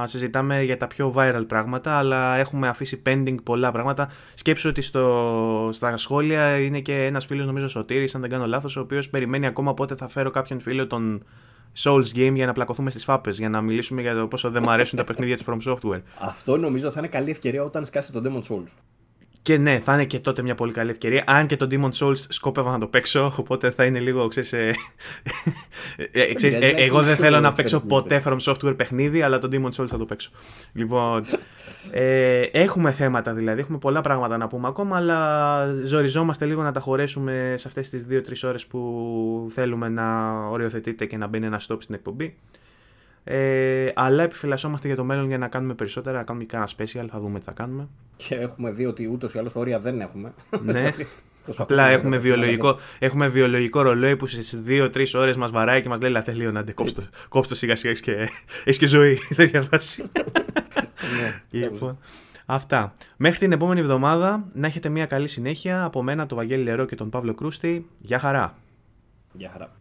συζητάμε για τα πιο viral πράγματα, αλλά έχουμε αφήσει pending πολλά πράγματα. Σκέψου ότι στο, στα σχόλια είναι και ένας φίλος, νομίζω ο Σωτήρης, αν δεν κάνω λάθος, ο οποίος περιμένει ακόμα πότε θα φέρω κάποιον φίλο των Souls Game για να πλακωθούμε στις φάπες, για να μιλήσουμε για το πόσο δεν μου αρέσουν τα παιχνίδια της From Software. Αυτό νομίζω θα είναι καλή ευκαιρία όταν σκάσει το Demon Souls. Και ναι, θα είναι και τότε μια πολύ καλή ευκαιρία. Αν και το Demon Souls σκόπευα να το παίξω, οπότε θα είναι λίγο, ξέρεις, ε, ε, ξέρεις, ε, εγώ δεν θέλω να παίξω ποτέ From Software παιχνίδι, αλλά το Demon Souls θα το παίξω. Λοιπόν, ε, έχουμε θέματα δηλαδή, έχουμε πολλά πράγματα να πούμε ακόμα, αλλά ζοριζόμαστε λίγο να τα χωρέσουμε σε αυτές τις 2-3 ώρες που θέλουμε να οριοθετείτε και να μπαίνει ένα stop στην εκπομπή. Ε, αλλά επιφυλασσόμαστε για το μέλλον για να κάνουμε περισσότερα, να κάνουμε και ένα special, θα δούμε τι θα κάνουμε. Και έχουμε δει ότι ούτως ή άλλως όρια δεν έχουμε. Ναι. Προσπαθούμε Απλά να έχουμε γράψουμε βιολογικό, έχουμε βιολογικό ρολόι που στις 2-3 ώρες μας βαράει και μας λέει Λατέ, Λιονάντε, κόψτε το, κόψτε το σιγά σιγά έχεις και, έχεις και ζωή. Δεν διαβάσει. Ναι, λοιπόν, αυτά. Μέχρι την επόμενη εβδομάδα να έχετε μια καλή συνέχεια από μένα, τον Βαγγέλη Λερό και τον Παύλο Κρούστη. Γεια χαρά. Γεια χαρά.